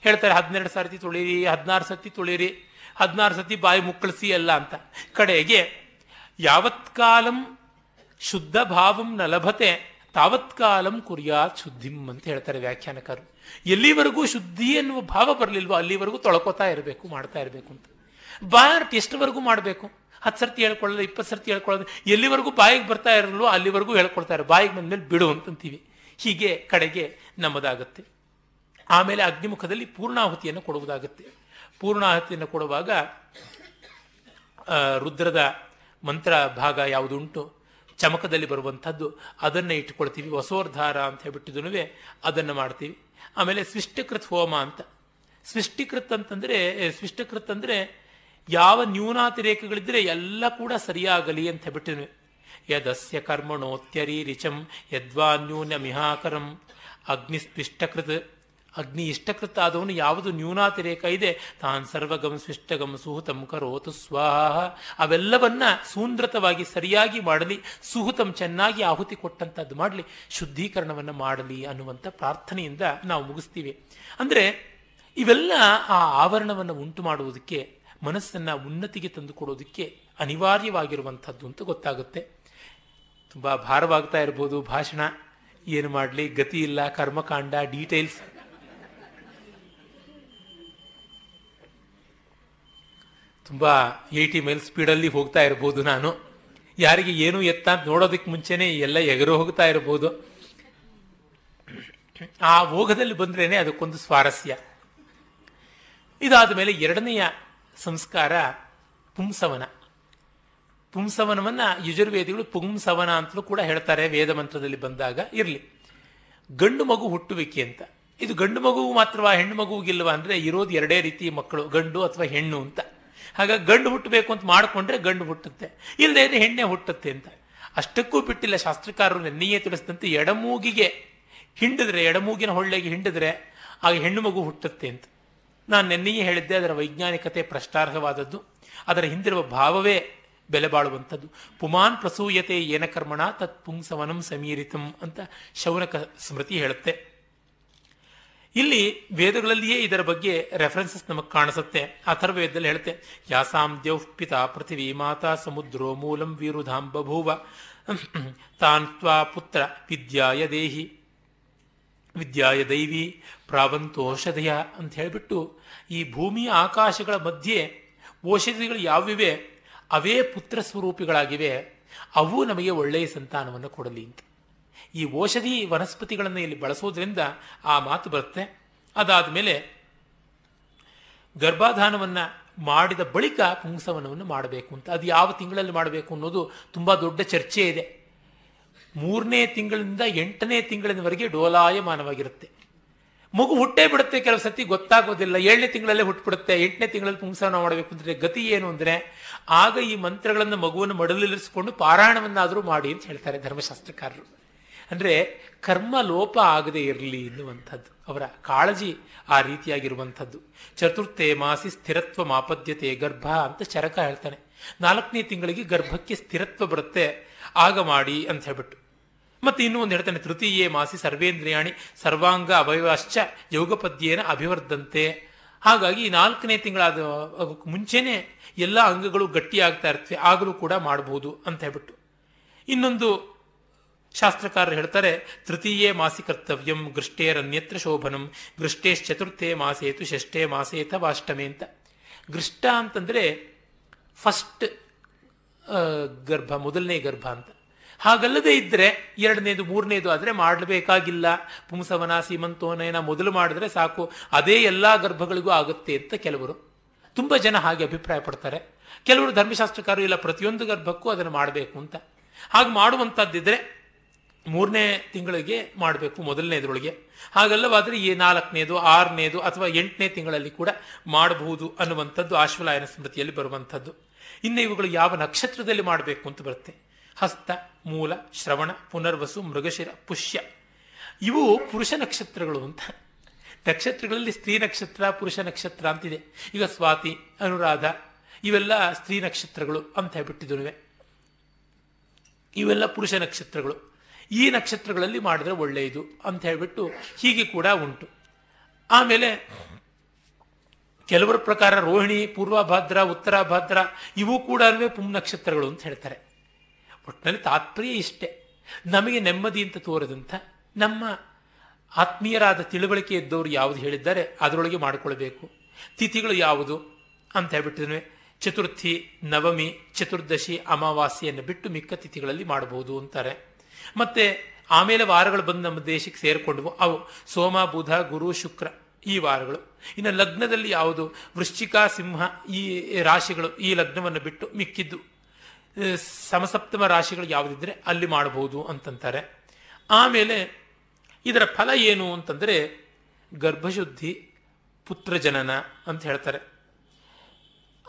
ಹೇಳ್ತಾರೆ, ಹದಿನೆರಡು ಸರ್ತಿ ತೊಳೀರಿ ಹದಿನಾರು ಸತಿ ತೊಳೀರಿ ಹದಿನಾರು ಸತಿ ಬಾಯಿ ಮುಕ್ಕಳಿಸಿ ಅಲ್ಲ ಅಂತ. ಕಡೆಗೆ ಯಾವತ್ಕಾಲಂ ಶುದ್ಧ ಭಾವಂ ನ ಲಭತೆ ತಾವತ್ಕಾಲಂ ಕುರಿಯಾತ್ ಶುದ್ಧಿಂ ಅಂತ ಹೇಳ್ತಾರೆ ವ್ಯಾಖ್ಯಾನಕಾರರು. ಎಲ್ಲಿವರೆಗೂ ಶುದ್ಧಿ ಎನ್ನುವ ಭಾವ ಬರಲಿಲ್ವೋ ಅಲ್ಲಿವರೆಗೂ ತೊಳ್ಕೊತಾ ಇರಬೇಕು, ಮಾಡ್ತಾ ಇರಬೇಕು ಅಂತ. ಬಾರ್ಟ್ ಎಷ್ಟುವರೆಗೂ ಮಾಡಬೇಕು? ಹತ್ತು ಸರ್ತಿ ಹೇಳ್ಕೊಳ್ಳೋದು, ಇಪ್ಪತ್ತು ಸರ್ತಿ ಹೇಳ್ಕೊಳ್ಳೋದು, ಎಲ್ಲಿವರೆಗೂ ಬಾಯಿಗೆ ಬರ್ತಾ ಇರಲ್ವೋ ಅಲ್ಲಿವರೆಗೂ ಹೇಳ್ಕೊಳ್ತಾರೆ. ಬಾಯಿಗೆ ಬಂದ್ಮೇಲೆ ಬಿಡು ಅಂತಂತೀವಿ. ಹೀಗೆ ಕಡೆಗೆ ನಮ್ಮದಾಗುತ್ತೆ. ಆಮೇಲೆ ಅಗ್ನಿಮುಖದಲ್ಲಿ ಪೂರ್ಣಾಹುತಿಯನ್ನು ಕೊಡುವುದಾಗುತ್ತೆ. ಪೂರ್ಣಾಹುತಿಯನ್ನು ಕೊಡುವಾಗ ರುದ್ರದ ಮಂತ್ರ ಭಾಗ ಯಾವುದುಂಟು? ಚಮಕದಲ್ಲಿ ಬರುವಂಥದ್ದು. ಅದನ್ನು ಇಟ್ಕೊಳ್ತೀವಿ ವಸೋರ್ಧಾರ ಅಂತ ಹೇಳ್ಬಿಟ್ಟಿದ್ದು ಅದನ್ನು ಮಾಡ್ತೀವಿ. ಆಮೇಲೆ ಸ್ವಿಷ್ಟಕೃತ್ ಹೋಮ ಅಂತ. ಸೃಷ್ಟಿಕೃತ್ ಅಂತಂದರೆ ಸ್ವಿಷ್ಟಕೃತ್ ಅಂದ್ರೆ ಯಾವ ನ್ಯೂನಾತಿರೇಕಗಳಿದ್ರೆ ಎಲ್ಲ ಕೂಡ ಸರಿಯಾಗಲಿ ಅಂತ ಹೇಳ್ಬಿಟ್ಟಿದ್ವಿ. ಯದಸ್ಯ ಕರ್ಮಣೋತ್ಯರಿ ರಿಚಂ ಯದ್ವಾನ್ಯೂನ ಮಿಹಾಕರಂ. ಅಗ್ನಿಸ್ಪಿಷ್ಟಕೃತ್ ಅಗ್ನಿ ಇಷ್ಟಕೃತ ಆದವನು ಯಾವುದು ನ್ಯೂನಾತಿರೇಕ ಇದೆ, ತಾನ್ ಸರ್ವಗಂ ಸ್ವಿಷ್ಟಗಂ ಸುಹುತಂ ಕರೋತು ಸ್ವಾಹ. ಅವೆಲ್ಲವನ್ನ ಸೂಂದ್ರತವಾಗಿ ಸರಿಯಾಗಿ ಮಾಡಲಿ, ಸುಹುತಂ ಚೆನ್ನಾಗಿ ಆಹುತಿ ಕೊಟ್ಟಂತದ್ದು ಮಾಡಲಿ, ಶುದ್ಧೀಕರಣವನ್ನು ಮಾಡಲಿ ಅನ್ನುವಂಥ ಪ್ರಾರ್ಥನೆಯಿಂದ ನಾವು ಮುಗಿಸ್ತೀವಿ. ಅಂದರೆ ಇವೆಲ್ಲ ಆ ಆವರಣವನ್ನು ಉಂಟು ಮಾಡುವುದಕ್ಕೆ ಮನಸ್ಸನ್ನ ಉನ್ನತಿಗೆ ತಂದುಕೊಡೋದಕ್ಕೆ ಅನಿವಾರ್ಯವಾಗಿರುವಂಥದ್ದು ಅಂತ ಗೊತ್ತಾಗುತ್ತೆ. ತುಂಬ ಭಾರವಾಗ್ತಾ ಇರ್ಬೋದು ಭಾಷಣ. ಏನು ಮಾಡಲಿ? ಗತಿ ಇಲ್ಲ, ಕರ್ಮಕಾಂಡ ಡೀಟೇಲ್ಸ್ ತುಂಬ ಏಯ್ಟಿ ಮೈಲ್ ಸ್ಪೀಡಲ್ಲಿ ಹೋಗ್ತಾ ಇರ್ಬೋದು ನಾನು. ಯಾರಿಗೆ ಏನು ಎತ್ತ ಅಂತ ನೋಡೋದಕ್ಕೆ ಮುಂಚೆನೆ ಎಲ್ಲ ಎಗರು ಹೋಗ್ತಾ ಇರ್ಬೋದು. ಆ ಹೋಗದಲ್ಲಿ ಬಂದ್ರೇನೆ ಅದಕ್ಕೊಂದು ಸ್ವಾರಸ್ಯ. ಇದಾದ ಮೇಲೆ ಎರಡನೆಯ ಸಂಸ್ಕಾರ ಪುಂಸವನ. ಪುಂಸವನವನ್ನು ಯಜುರ್ವೇದಿಗಳು ಪುಂಸವನ ಅಂತಲೂ ಕೂಡ ಹೇಳ್ತಾರೆ, ವೇದ ಮಂತ್ರದಲ್ಲಿ ಬಂದಾಗ. ಇರಲಿ. ಗಂಡು ಮಗು ಹುಟ್ಟುವಿಕೆ ಅಂತ. ಇದು ಗಂಡು ಮಗುವು ಮಾತ್ರವಾ, ಹೆಣ್ಣು ಮಗುವಿಗಿಲ್ವ ಅಂದರೆ ಇರೋದು ಎರಡೇ ರೀತಿ ಮಕ್ಕಳು, ಗಂಡು ಅಥವಾ ಹೆಣ್ಣು ಅಂತ. ಹಾಗಾಗಿ ಗಂಡು ಹುಟ್ಟಬೇಕು ಅಂತ ಮಾಡಿಕೊಂಡ್ರೆ ಗಂಡು ಹುಟ್ಟುತ್ತೆ. ಇಲ್ಲದೆ ಇದ್ರೆ ಹೆಣ್ಣೆ ಹುಟ್ಟುತ್ತೆ ಅಂತ. ಅಷ್ಟಕ್ಕೂ ಬಿಟ್ಟಿಲ್ಲ ಶಾಸ್ತ್ರಕಾರರು ನೆನ್ನೆಯೇ ತಿಳಿಸಿದಂತೆ ಎಡಮೂಗಿಗೆ ಹಿಂಡಿದ್ರೆ, ಎಡಮೂಗಿನ ಹೊಳ್ಳೆಗೆ ಹಿಂಡಿದ್ರೆ, ಆಗ ಹೆಣ್ಣು ಮಗು ಹುಟ್ಟುತ್ತೆ ಅಂತ. ನಾನು ನಿನ್ನೆಯೇ ಹೇಳಿದ್ದೆ, ಅದರ ವೈಜ್ಞಾನಿಕತೆ ಪ್ರಷ್ಟಾರ್ಹವಾದದ್ದು, ಅದರ ಹಿಂದಿರುವ ಭಾವವೇ ಬೆಲೆ ಬಾಳುವಂಥದ್ದು. ಪುಮಾನ್ ಪ್ರಸೂಯತೆ ಏನ ಕರ್ಮಣ, ತತ್ ಪುಂಸವನಂ ಸಮೀರಿತಂ ಅಂತ ಶೌನಕ ಸ್ಮೃತಿ ಹೇಳುತ್ತೆ. ಇಲ್ಲಿ ವೇದಗಳಲ್ಲಿಯೇ ಇದರ ಬಗ್ಗೆ ರೆಫರೆನ್ಸಸ್ ನಮಗೆ ಕಾಣಿಸುತ್ತೆ. ಅಥರ್ವೇದದಲ್ಲಿ ಹೇಳುತ್ತೆ, ಯಾಸಾಂ ದ್ಯೌಃ ಪಿತಾ ಪೃಥಿವಿ ಮಾತಾ ಸಮುದ್ರೋ ಮೂಲಂ ವೀರುಧಾಂ ಬಭೂವ, ತಾನ್ ತ್ವಾ ಪುತ್ರ ವಿದ್ಯಾಯ ದೇಹಿ, ವಿದ್ಯಾಯ ದೈವಿ ಪ್ರಾವಂತೋಷಧಯ ಅಂತ ಹೇಳಿಬಿಟ್ಟು ಈ ಭೂಮಿ ಆಕಾಶಗಳ ಮಧ್ಯೆ ಔಷಧಿಗಳು ಯಾವಿವೆ ಅವೇ ಪುತ್ರ ಸ್ವರೂಪಿಗಳಾಗಿವೆ ಅವು ನಮಗೆ ಒಳ್ಳೆಯ ಸಂತಾನವನ್ನು ಕೊಡಲಿ ಅಂತ. ಈ ಔಷಧಿ ವನಸ್ಪತಿಗಳನ್ನು ಇಲ್ಲಿ ಬಳಸೋದ್ರಿಂದ ಆ ಮಾತು ಬರುತ್ತೆ. ಅದಾದ ಮೇಲೆ ಗರ್ಭಾಧಾನವನ್ನು ಮಾಡಿದ ಬಳಿಕ ಪುಂಸವನವನ್ನು ಮಾಡಬೇಕು ಅಂತ. ಅದು ಯಾವ ತಿಂಗಳಲ್ಲಿ ಮಾಡಬೇಕು ಅನ್ನೋದು ತುಂಬ ದೊಡ್ಡ ಚರ್ಚೆ ಇದೆ. ಮೂರನೇ ತಿಂಗಳಿಂದ ಎಂಟನೇ ತಿಂಗಳಿನವರೆಗೆ ಡೋಲಾಯಮಾನವಾಗಿರುತ್ತೆ. ಮಗು ಹುಟ್ಟೇ ಬಿಡುತ್ತೆ ಕೆಲವು ಸತಿ, ಗೊತ್ತಾಗೋದಿಲ್ಲ. ಏಳನೇ ತಿಂಗಳಲ್ಲೇ ಹುಟ್ಟುಬಿಡುತ್ತೆ ಎಂಟನೇ ತಿಂಗಳಲ್ಲಿ ಪುಂಸವನ ಮಾಡಬೇಕು ಅಂದರೆ ಗತಿ ಏನು ಅಂದ್ರೆ, ಆಗ ಈ ಮಂತ್ರಗಳನ್ನು ಮಗುವನ್ನು ಮಡಲಿರಿಸಿಕೊಂಡು ಪಾರಾಯಣವನ್ನಾದರೂ ಮಾಡಿ ಅಂತ ಹೇಳ್ತಾರೆ ಧರ್ಮಶಾಸ್ತ್ರಕಾರರು. ಅಂದ್ರೆ ಕರ್ಮ ಲೋಪ ಆಗದೆ ಇರಲಿ ಎನ್ನುವಂಥದ್ದು. ಅವರ ಕಾಳಜಿ ಆ ರೀತಿಯಾಗಿರುವಂಥದ್ದು. ಚತುರ್ಥೆ ಮಾಸಿ ಸ್ಥಿರತ್ವ ಮಾಪದ್ಯತೆ ಗರ್ಭ ಅಂತ ಚರಕ ಹೇಳ್ತಾನೆ. ನಾಲ್ಕನೇ ತಿಂಗಳಿಗೆ ಗರ್ಭಕ್ಕೆ ಸ್ಥಿರತ್ವ ಬರುತ್ತೆ. ಆಗ ಮಾಡಿ ಅಂತ ಹೇಳ್ಬಿಟ್ಟು. ಮತ್ತೆ ಇನ್ನೂ ಒಂದು ಹೇಳ್ತಾನೆ, ತೃತೀಯೇ ಮಾಸಿ ಸರ್ವೇಂದ್ರಿಯಾಣಿ ಸರ್ವಾಂಗ ಅವಯವಶ್ಚ ಯೋಗಪದ್ಯೇನ ಅಭಿವರ್ಧಂತೆ. ಹಾಗಾಗಿ ನಾಲ್ಕನೇ ತಿಂಗಳಾದ ಮುಂಚೆನೆ ಎಲ್ಲ ಅಂಗಗಳು ಗಟ್ಟಿಯಾಗ್ತಾ ಇರ್ತವೆ, ಆಗಲೂ ಕೂಡ ಮಾಡಬಹುದು ಅಂತ ಹೇಳ್ಬಿಟ್ಟು. ಇನ್ನೊಂದು ಶಾಸ್ತ್ರಕಾರರು ಹೇಳ್ತಾರೆ, ತೃತೀಯೇ ಮಾಸಿ ಕರ್ತವ್ಯಂ ಗೃಷ್ಟೇರನ್ಯತ್ರ ಶೋಭನಂ, ಗೃಷ್ಟೇಶ್ಚತುರ್ಥೇ ಮಾಸೇತು ಷಷ್ಠೇ ಮಾಸೇತ ವಾಷ್ಟಮೆ ಅಂತ. ಗೃಷ್ಟ ಅಂತಂದ್ರೆ ಫಸ್ಟ್ ಗರ್ಭ, ಮೊದಲನೇ ಗರ್ಭ ಅಂತ. ಹಾಗಲ್ಲದೆ ಇದ್ದರೆ ಎರಡನೇದು, ಮೂರನೇದು ಆದರೆ ಮಾಡಬೇಕಾಗಿಲ್ಲ ಪುಂಸವನ, ಸೀಮಂತೋನಯನ ಮೊದಲು ಮಾಡಿದ್ರೆ ಸಾಕು. ಅದೇ ಎಲ್ಲ ಗರ್ಭಗಳಿಗೂ ಆಗುತ್ತೆ ಅಂತ ಕೆಲವರು. ತುಂಬ ಜನ ಹಾಗೆ ಅಭಿಪ್ರಾಯ ಪಡ್ತಾರೆ ಕೆಲವರು ಧರ್ಮಶಾಸ್ತ್ರಕಾರರು ಇಲ್ಲ, ಪ್ರತಿಯೊಂದು ಗರ್ಭಕ್ಕೂ ಅದನ್ನು ಮಾಡಬೇಕು ಅಂತ. ಹಾಗೆ ಮಾಡುವಂಥದ್ದಿದ್ರೆ ಮೂರನೇ ತಿಂಗಳಿಗೆ ಮಾಡಬೇಕು, ಮೊದಲನೇದ್ರೊಳಗೆ. ಹಾಗಲ್ಲವಾದರೆ ಈ ನಾಲ್ಕನೇದು, ಆರನೇದು ಅಥವಾ ಎಂಟನೇ ತಿಂಗಳಲ್ಲಿ ಕೂಡ ಮಾಡಬಹುದು ಅನ್ನುವಂಥದ್ದು ಆಶ್ವಲಾಯನ ಸ್ಮೃತಿಯಲ್ಲಿ ಬರುವಂಥದ್ದು. ಇನ್ನು ಇವುಗಳು ಯಾವ ನಕ್ಷತ್ರದಲ್ಲಿ ಮಾಡಬೇಕು ಅಂತ ಬರುತ್ತೆ. ಹಸ್ತ, ಮೂಲ, ಶ್ರವಣ, ಪುನರ್ವಸು, ಮೃಗಶಿರ, ಪುಷ್ಯ. ಇವು ಪುರುಷ ನಕ್ಷತ್ರಗಳು ಅಂತ. ನಕ್ಷತ್ರಗಳಲ್ಲಿ ಸ್ತ್ರೀ ನಕ್ಷತ್ರ, ಪುರುಷ ನಕ್ಷತ್ರ ಅಂತಿದೆ. ಈಗ ಸ್ವಾತಿ, ಅನುರಾಧ, ಇವೆಲ್ಲ ಸ್ತ್ರೀ ನಕ್ಷತ್ರಗಳು ಅಂತ ಹೇಳ್ಬಿಟ್ಟಿದ್ರುವೆ ಇವೆಲ್ಲ ಪುರುಷ ನಕ್ಷತ್ರಗಳು. ಈ ನಕ್ಷತ್ರಗಳಲ್ಲಿ ಮಾಡಿದ್ರೆ ಒಳ್ಳೆಯದು ಅಂತ ಹೇಳ್ಬಿಟ್ಟು ಹೀಗೆ ಕೂಡ ಉಂಟು. ಆಮೇಲೆ ಕೆಲವರ ಪ್ರಕಾರ ರೋಹಿಣಿ ಪೂರ್ವಭಾದ್ರ ಉತ್ತರಾಭಾದ್ರ ಇವು ಕೂಡ ಪುಂ ನಕ್ಷತ್ರಗಳು ಅಂತ ಹೇಳ್ತಾರೆ. ಒಟ್ಟಿನಲ್ಲಿ ತಾತ್ಪರ್ಯ ಇಷ್ಟೆ. ನಮಗೆ ನೆಮ್ಮದಿ ಅಂತ ತೋರದಂಥ ನಮ್ಮ ಆತ್ಮೀಯರಾದ ತಿಳುವಳಿಕೆ ಇದ್ದವರು ಯಾವುದು ಹೇಳಿದ್ದಾರೆ ಅದರೊಳಗೆ ಮಾಡಿಕೊಳ್ಬೇಕು ತಿಥಿಗಳು ಯಾವುದು ಅಂತ ಹೇಳ್ಬಿಟ್ಟಿದ್ವಿ ಚತುರ್ಥಿ, ನವಮಿ, ಚತುರ್ದಶಿ, ಅಮಾವಾಸ್ಯೆಯನ್ನು ಬಿಟ್ಟು ಮಿಕ್ಕ ತಿಥಿಗಳಲ್ಲಿ ಮಾಡಬಹುದು ಅಂತಾರೆ. ಮತ್ತೆ ಆಮೇಲೆ ವಾರಗಳು ಬಂದು ನಮ್ಮ ದೇಶಕ್ಕೆ ಸೇರಿಕೊಂಡವು ಅವು ಸೋಮ, ಬುಧ, ಗುರು, ಶುಕ್ರ ಈ ವಾರಗಳು. ಇನ್ನು ಲಗ್ನದಲ್ಲಿ ಯಾವುದು? ವೃಶ್ಚಿಕ, ಸಿಂಹ ಈ ರಾಶಿಗಳು ಈ ಲಗ್ನವನ್ನು ಬಿಟ್ಟು ಮಿಕ್ಕಿದ್ದು ಸಮಸಪ್ತಮ ರಾಶಿಗಳು ಯಾವುದಿದ್ರೆ ಅಲ್ಲಿ ಮಾಡಬಹುದು ಅಂತಂತಾರೆ. ಆಮೇಲೆ ಇದರ ಫಲ ಏನು ಅಂತಂದರೆ ಗರ್ಭಶುದ್ಧಿ, ಪುತ್ರಜನನ ಅಂತ ಹೇಳ್ತಾರೆ.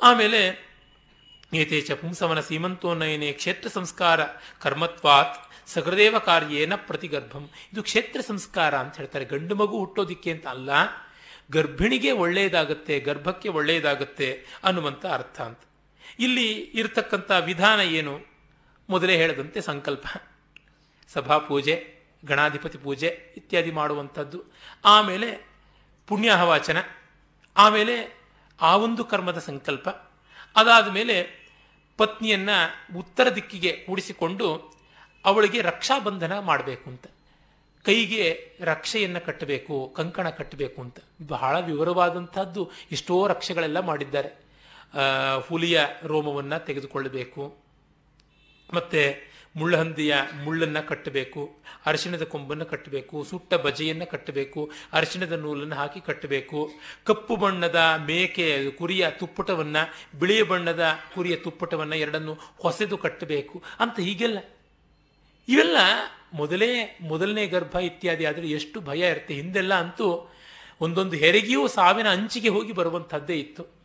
ಆಮೇಲೆ ಏತೇಚ ಪುಂಸವನ ಸೀಮಂತೋನ್ನಯನೆ ಕ್ಷೇತ್ರ ಸಂಸ್ಕಾರ ಕರ್ಮತ್ವಾತ್ ಸಹೃದೇವ ಕಾರ್ಯೇನ ಪ್ರತಿಗರ್ಭಂ. ಇದು ಕ್ಷೇತ್ರ ಸಂಸ್ಕಾರ ಅಂತ ಹೇಳ್ತಾರೆ. ಗಂಡು ಮಗು ಹುಟ್ಟೋದಿಕ್ಕೆ ಅಂತ ಅಲ್ಲ, ಗರ್ಭಿಣಿಗೆ ಒಳ್ಳೆಯದಾಗತ್ತೆ, ಗರ್ಭಕ್ಕೆ ಒಳ್ಳೆಯದಾಗತ್ತೆ ಅನ್ನುವಂಥ ಅರ್ಥ ಅಂತ. ಇಲ್ಲಿ ಇರತಕ್ಕಂಥ ವಿಧಾನ ಏನು? ಮೊದಲೇ ಹೇಳದಂತೆ ಸಂಕಲ್ಪ. ಸಭಾಪೂಜೆ ಗಣಾಧಿಪತಿ ಪೂಜೆ ಇತ್ಯಾದಿ ಮಾಡುವಂಥದ್ದು. ಆಮೇಲೆ ಪುಣ್ಯಾಹವಾಚನ ಆಮೇಲೆ ಆ ಒಂದು ಕರ್ಮದ ಸಂಕಲ್ಪ. ಅದಾದ ಮೇಲೆ ಪತ್ನಿಯನ್ನು ಉತ್ತರ ದಿಕ್ಕಿಗೆ ಕೂಡಿಸಿಕೊಂಡು ಅವಳಿಗೆ ರಕ್ಷಾಬಂಧನ ಮಾಡಬೇಕು ಅಂತ. ಕೈಗೆ ರಕ್ಷೆಯನ್ನು ಕಟ್ಟಬೇಕು, ಕಂಕಣ ಕಟ್ಟಬೇಕು ಅಂತ. ಬಹಳ ವಿವರವಾದಂಥದ್ದು, ಎಷ್ಟೋ ರಕ್ಷೆಗಳೆಲ್ಲ ಮಾಡಿದ್ದಾರೆ. ಹುಲಿಯ ರೋಮವನ್ನು ತೆಗೆದುಕೊಳ್ಳಬೇಕು. ಮತ್ತೆ ಮುಳ್ಳಹಂದಿಯ ಮುಳ್ಳನ್ನು ಕಟ್ಟಬೇಕು. ಅರಿಶಿಣದ ಕೊಂಬನ್ನು ಕಟ್ಟಬೇಕು. ಸುಟ್ಟ ಬಜೆಯನ್ನು ಕಟ್ಟಬೇಕು. ಅರಿಶಿಣದ ನೂಲನ್ನು ಹಾಕಿ ಕಟ್ಟಬೇಕು. ಕಪ್ಪು ಬಣ್ಣದ ಮೇಕೆ ಕುರಿಯ ತುಪ್ಪಟವನ್ನ, ಬಿಳಿಯ ಬಣ್ಣದ ಕುರಿಯ ತುಪ್ಪಟವನ್ನ ಎರಡನ್ನು ಹೊಸೆದು ಕಟ್ಟಬೇಕು. ಅಂತ ಹೀಗೆಲ್ಲ. ಇವೆಲ್ಲ ಮೊದಲೇ, ಮೊದಲನೇ ಗರ್ಭ ಇತ್ಯಾದಿ ಆದರೆ ಎಷ್ಟು ಭಯ ಇರುತ್ತೆ. ಹಿಂದೆಲ್ಲ ಅಂತೂ ಒಂದೊಂದು ಹೆರಿಗೆಯೂ ಸಾವಿನ ಅಂಚಿಗೆ ಹೋಗಿ ಬರುವಂಥದ್ದೇ ಇತ್ತು.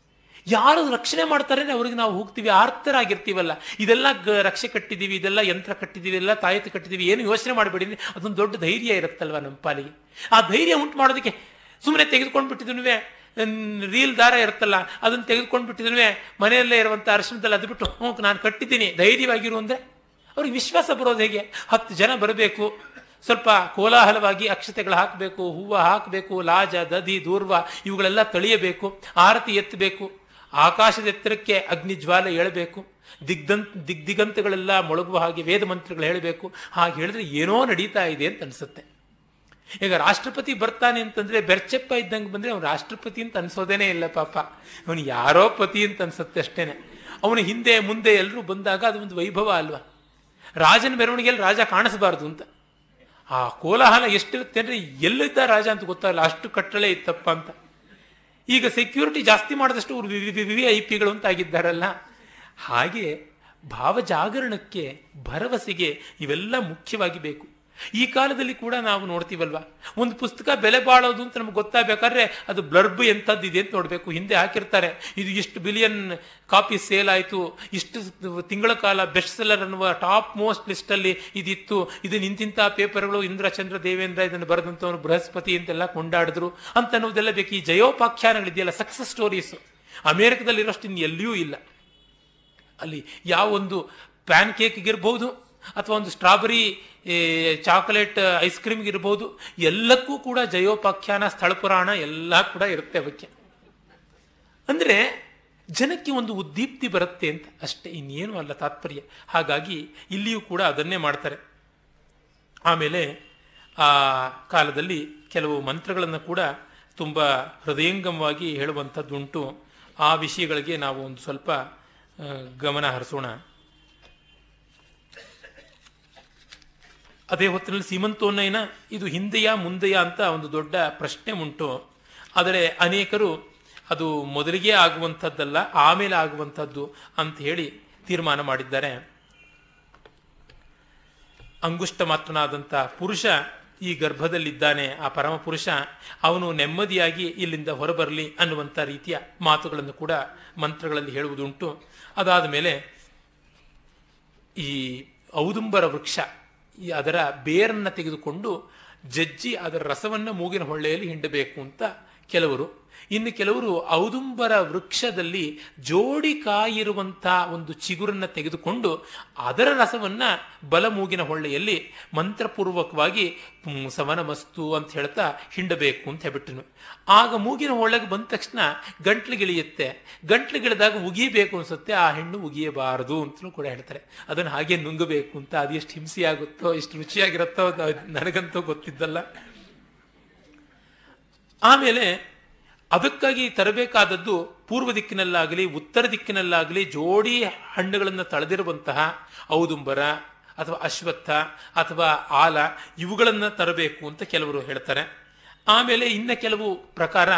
ಯಾರು ರಕ್ಷಣೆ ಮಾಡ್ತಾರೆ ಅವ್ರಿಗೆ ನಾವು ಹೋಗ್ತೀವಿ, ಆರ್ತರಾಗಿರ್ತೀವಲ್ಲ. ಇದೆಲ್ಲ ರಕ್ಷೆ ಕಟ್ಟಿದ್ದೀವಿ ಇದೆಲ್ಲ ಯಂತ್ರ ಕಟ್ಟಿದ್ದೀವಿ ಎಲ್ಲ ತಾಯತಿ ಕಟ್ಟಿದ್ದೀವಿ ಏನು ಯೋಚನೆ ಮಾಡಬೇಡಿ ಅದೊಂದು ದೊಡ್ಡ ಧೈರ್ಯ ಇರುತ್ತಲ್ವ ನಮ್ಮ ಪಾಲಿಗೆ. ಆ ಧೈರ್ಯ ಉಂಟು ಮಾಡೋದಕ್ಕೆ ಸುಮ್ಮನೆ ತೆಗೆದುಕೊಂಡು ಬಿಟ್ಟಿದ್ನುವೆ ರೀಲ್ ದಾರ ಇರುತ್ತಲ್ಲ, ಅದನ್ನು ತೆಗೆದುಕೊಂಡು ಬಿಟ್ಟಿದ್ನುವೆ ಮನೆಯಲ್ಲೇ ಇರುವಂಥ ಅರ್ಶನದಲ್ಲಿ ಅದು ಬಿಟ್ಟು ಹ್ಞೂ ನಾನು ಕಟ್ಟಿದ್ದೀನಿ. ಧೈರ್ಯವಾಗಿರು ಅಂದರೆ ಅವ್ರಿಗೆ ವಿಶ್ವಾಸ ಬರೋದು ಹೇಗೆ? ಹತ್ತು ಜನ ಬರಬೇಕು, ಸ್ವಲ್ಪ ಕೋಲಾಹಲವಾಗಿ ಅಕ್ಷತೆಗಳು ಹಾಕಬೇಕು, ಹೂವು ಹಾಕಬೇಕು, ಲಾಜ ದದಿ ದೂರ್ವ, ಇವುಗಳೆಲ್ಲ ತಳಿಯಬೇಕು, ಆರತಿ ಎತ್ತಬೇಕು. ಆಕಾಶದ ಎತ್ತರಕ್ಕೆ ಅಗ್ನಿ ಜ್ವಾಲೆ ಏಳಬೇಕು ದಿಗ್ ದಿಗ್ದಿಗಂತಗಳೆಲ್ಲ ಮೊಳಗುವ ಹಾಗೆ ವೇದ ಮಂತ್ರಗಳು ಹೇಳಬೇಕು. ಹಾಗೆ ಹೇಳಿದ್ರೆ ಏನೋ ನಡೀತಾ ಇದೆ ಅಂತ ಅನಿಸುತ್ತೆ. ಈಗ ರಾಷ್ಟ್ರಪತಿ ಬರ್ತಾನೆ ಅಂತಂದ್ರೆ ಬೆರ್ಚೆಪ್ಪ ಇದ್ದಂಗೆ ಬಂದ್ರೆ ಅವನು ರಾಷ್ಟ್ರಪತಿ ಅಂತ ಅನ್ಸೋದೇನೇ ಇಲ್ಲ ಪಾಪ. ಅವನು ಯಾರೋ ಪತಿ ಅಂತ ಅನ್ಸುತ್ತೆ ಅಷ್ಟೇನೆ. ಅವನು ಹಿಂದೆ ಮುಂದೆ ಎಲ್ಲರೂ ಬಂದಾಗ ಅದು ಒಂದು ವೈಭವ ಅಲ್ವಾ? ರಾಜನ ಮೆರವಣಿಗೆಯಲ್ಲಿ ರಾಜ ಕಾಣಿಸಬಾರ್ದು ಅಂತ. ಆ ಕೋಲಾಹಲ ಎಷ್ಟಿರುತ್ತೆ ಅಂದ್ರೆ ಎಲ್ಲಿದ್ದ ರಾಜ ಅಂತ ಗೊತ್ತಾಗಲ್ಲ. ಅಷ್ಟು ಕಟ್ಟಳೆ ಇತ್ತಪ್ಪ ಅಂತ. ಈಗ ಸೆಕ್ಯೂರಿಟಿ ಜಾಸ್ತಿ ಮಾಡಿದಷ್ಟು ಅವರು ವಿ ಐ ಪಿಗಳು ಅಂತ ಆಗಿದ್ದಾರಲ್ಲ. ಹಾಗೆ ಭಾವಜಾಗರಣಕ್ಕೆ ಭರವಸೆಗೆ ಇವೆಲ್ಲ ಮುಖ್ಯವಾಗಿ ಬೇಕು. ಈ ಕಾಲದಲ್ಲಿ ಕೂಡ ನಾವು ನೋಡ್ತೀವಲ್ವಾ? ಒಂದು ಪುಸ್ತಕ ಬೆಲೆ ಬಾಳೋದು ಅಂತ ನಮ್ಗೆ ಗೊತ್ತಾಗಬೇಕಾದ್ರೆ ಅದು ಬ್ಲರ್ಬ್ ಎಂಥದ್ದು ಇದೆ ಅಂತ ನೋಡಬೇಕು. ಹಿಂದೆ ಹಾಕಿರ್ತಾರೆ, ಇದು ಇಷ್ಟು ಬಿಲಿಯನ್ ಕಾಪಿ ಸೇಲ್ ಆಯಿತು, ಇಷ್ಟು ತಿಂಗಳ ಕಾಲ ಬೆಸ್ಟ್ ಸೆಲ್ಲರ್ ಅನ್ನುವ ಟಾಪ್ ಮೋಸ್ಟ್ ಲಿಸ್ಟಲ್ಲಿ ಇದಿತ್ತು. ಇದು ನಿಂತಿಂಥ ಪೇಪರ್ಗಳು ಇಂದ್ರಚಂದ್ರ ದೇವೇಂದ್ರ ಇದನ್ನು ಬರೆದಂಥವನು ಬೃಹಸ್ಪತಿ ಅಂತೆಲ್ಲ ಕೊಂಡಾಡಿದ್ರು ಅಂತ ಅನ್ನೋದೆಲ್ಲ ಬೇಕು. ಈ ಜಯೋಪಾಖ್ಯಾನಗಳಿದೆಯಲ್ಲ ಸಕ್ಸಸ್ ಸ್ಟೋರೀಸ್ ಅಮೇರಿಕದಲ್ಲಿರೋಷ್ಟು ಇನ್ನು ಎಲ್ಲಿಯೂ ಇಲ್ಲ. ಅಲ್ಲಿ ಯಾವ ಒಂದು ಪ್ಯಾನ್ ಕೇಕ್ಗಿರ್ಬೋದು ಅಥವಾ ಒಂದು ಸ್ಟ್ರಾಬೆರಿ ಚಾಕೊಲೇಟ್ ಐಸ್ ಕ್ರೀಮ್ಗೆ ಇರ್ಬೋದು, ಎಲ್ಲಕ್ಕೂ ಕೂಡ ಜಯೋಪಾಖ್ಯಾನ ಸ್ಥಳ ಪುರಾಣ ಎಲ್ಲ ಕೂಡ ಇರುತ್ತೆ ಅವಕ್ಕೆ. ಅಂದರೆ ಜನಕ್ಕೆ ಒಂದು ಉದ್ದೀಪ್ತಿ ಬರುತ್ತೆ ಅಂತ ಅಷ್ಟೇ, ಇನ್ನೇನು ಅಲ್ಲ ತಾತ್ಪರ್ಯ. ಹಾಗಾಗಿ ಇಲ್ಲಿಯೂ ಕೂಡ ಅದನ್ನೇ ಮಾಡ್ತಾರೆ. ಆಮೇಲೆ ಆ ಕಾಲದಲ್ಲಿ ಕೆಲವು ಮಂತ್ರಗಳನ್ನು ಕೂಡ ತುಂಬ ಹೃದಯಂಗಮವಾಗಿ ಹೇಳುವಂಥದ್ದುಂಟು. ಆ ವಿಷಯಗಳಿಗೆ ನಾವು ಒಂದು ಸ್ವಲ್ಪ ಗಮನ ಹರಿಸೋಣ. ಅದೇ ಹೊತ್ತಿನಲ್ಲಿ ಸೀಮಂತೋನ್ನಯನ ಇದು ಹಿಂದೆಯಾ ಮುಂದೆಯಾ ಅಂತ ಒಂದು ದೊಡ್ಡ ಪ್ರಶ್ನೆ ಉಂಟು. ಆದರೆ ಅನೇಕರು ಅದು ಮೊದಲಿಗೆ ಆಗುವಂಥದ್ದಲ್ಲ, ಆಮೇಲೆ ಆಗುವಂಥದ್ದು ಅಂತ ಹೇಳಿ ತೀರ್ಮಾನ ಮಾಡಿದ್ದಾರೆ. ಅಂಗುಷ್ಟ ಮಾತ್ರನಾದಂಥ ಪುರುಷ ಈ ಗರ್ಭದಲ್ಲಿದ್ದಾನೆ, ಆ ಪರಮ ಪುರುಷ ಅವನು ನೆಮ್ಮದಿಯಾಗಿ ಇಲ್ಲಿಂದ ಹೊರಬರಲಿ ಅನ್ನುವಂಥ ರೀತಿಯ ಮಾತುಗಳನ್ನು ಕೂಡ ಮಂತ್ರಗಳಲ್ಲಿ ಹೇಳುವುದುಂಟು. ಅದಾದ ಮೇಲೆ ಈ ಔದುಂಬರ ವೃಕ್ಷ ಈ ಅದರ ಬೇರನ್ನು ತೆಗೆದುಕೊಂಡು ಜಜ್ಜಿ ಅದರ ರಸವನ್ನು ಮೂಗಿನ ಹೊಳ್ಳೆಯಲ್ಲಿ ಹಿಂಡಬೇಕು ಅಂತ ಕೆಲವರು ಇನ್ನು ಕೆಲವರು ಔದುಂಬರ ವೃಕ್ಷದಲ್ಲಿ ಜೋಡಿ ಕಾಯಿರುವಂಥ ಒಂದು ಚಿಗುರನ್ನು ತೆಗೆದುಕೊಂಡು ಅದರ ರಸವನ್ನ ಬಲಮೂಗಿನ ಹೊಳ್ಳೆಯಲ್ಲಿ ಮಂತ್ರಪೂರ್ವಕವಾಗಿ ಸವನ ಸಮನಮಸ್ತು ಅಂತ ಹೇಳ್ತಾ ಹಿಂಡಬೇಕು ಅಂತ ಹೇಳ್ಬಿಟ್ಟನು ಆಗ ಮೂಗಿನ ಹೊಳ್ಳೆಗೆ ಬಂದ ತಕ್ಷಣ ಗಂಟ್ಲಿಗಿಳಿಯುತ್ತೆ ಗಂಟ್ಲಿಗಿಳಿದಾಗ ಉಗಿಬೇಕು ಅನ್ಸುತ್ತೆ. ಆ ಹೆಣ್ಣು ಉಗಿಯಬಾರದು ಅಂತಲೂ ಕೂಡ ಹೇಳ್ತಾರೆ. ಅದನ್ನು ಹಾಗೆ ನುಂಗಬೇಕು ಅಂತ ಅದು ಎಷ್ಟು ಹಿಂಸೆಯಾಗುತ್ತೋ ಎಷ್ಟು ರುಚಿಯಾಗಿರುತ್ತೋ ನನಗಂತೂ ಗೊತ್ತಿದ್ದಲ್ಲ. ಆಮೇಲೆ ಅದಕ್ಕಾಗಿ ತರಬೇಕಾದದ್ದು ಪೂರ್ವ ದಿಕ್ಕಿನಲ್ಲಾಗಲಿ, ಉತ್ತರ ದಿಕ್ಕಿನಲ್ಲಾಗಲಿ ಜೋಡಿ ಹಣ್ಣುಗಳನ್ನು ತಳೆದಿರುವಂತಹ ಔದುಂಬರ ಅಥವಾ ಅಶ್ವತ್ಥ ಅಥವಾ ಆಲ ಇವುಗಳನ್ನು ತರಬೇಕು ಅಂತ ಕೆಲವರು ಹೇಳ್ತಾರೆ. ಆಮೇಲೆ ಇನ್ನ ಕೆಲವು ಪ್ರಕಾರ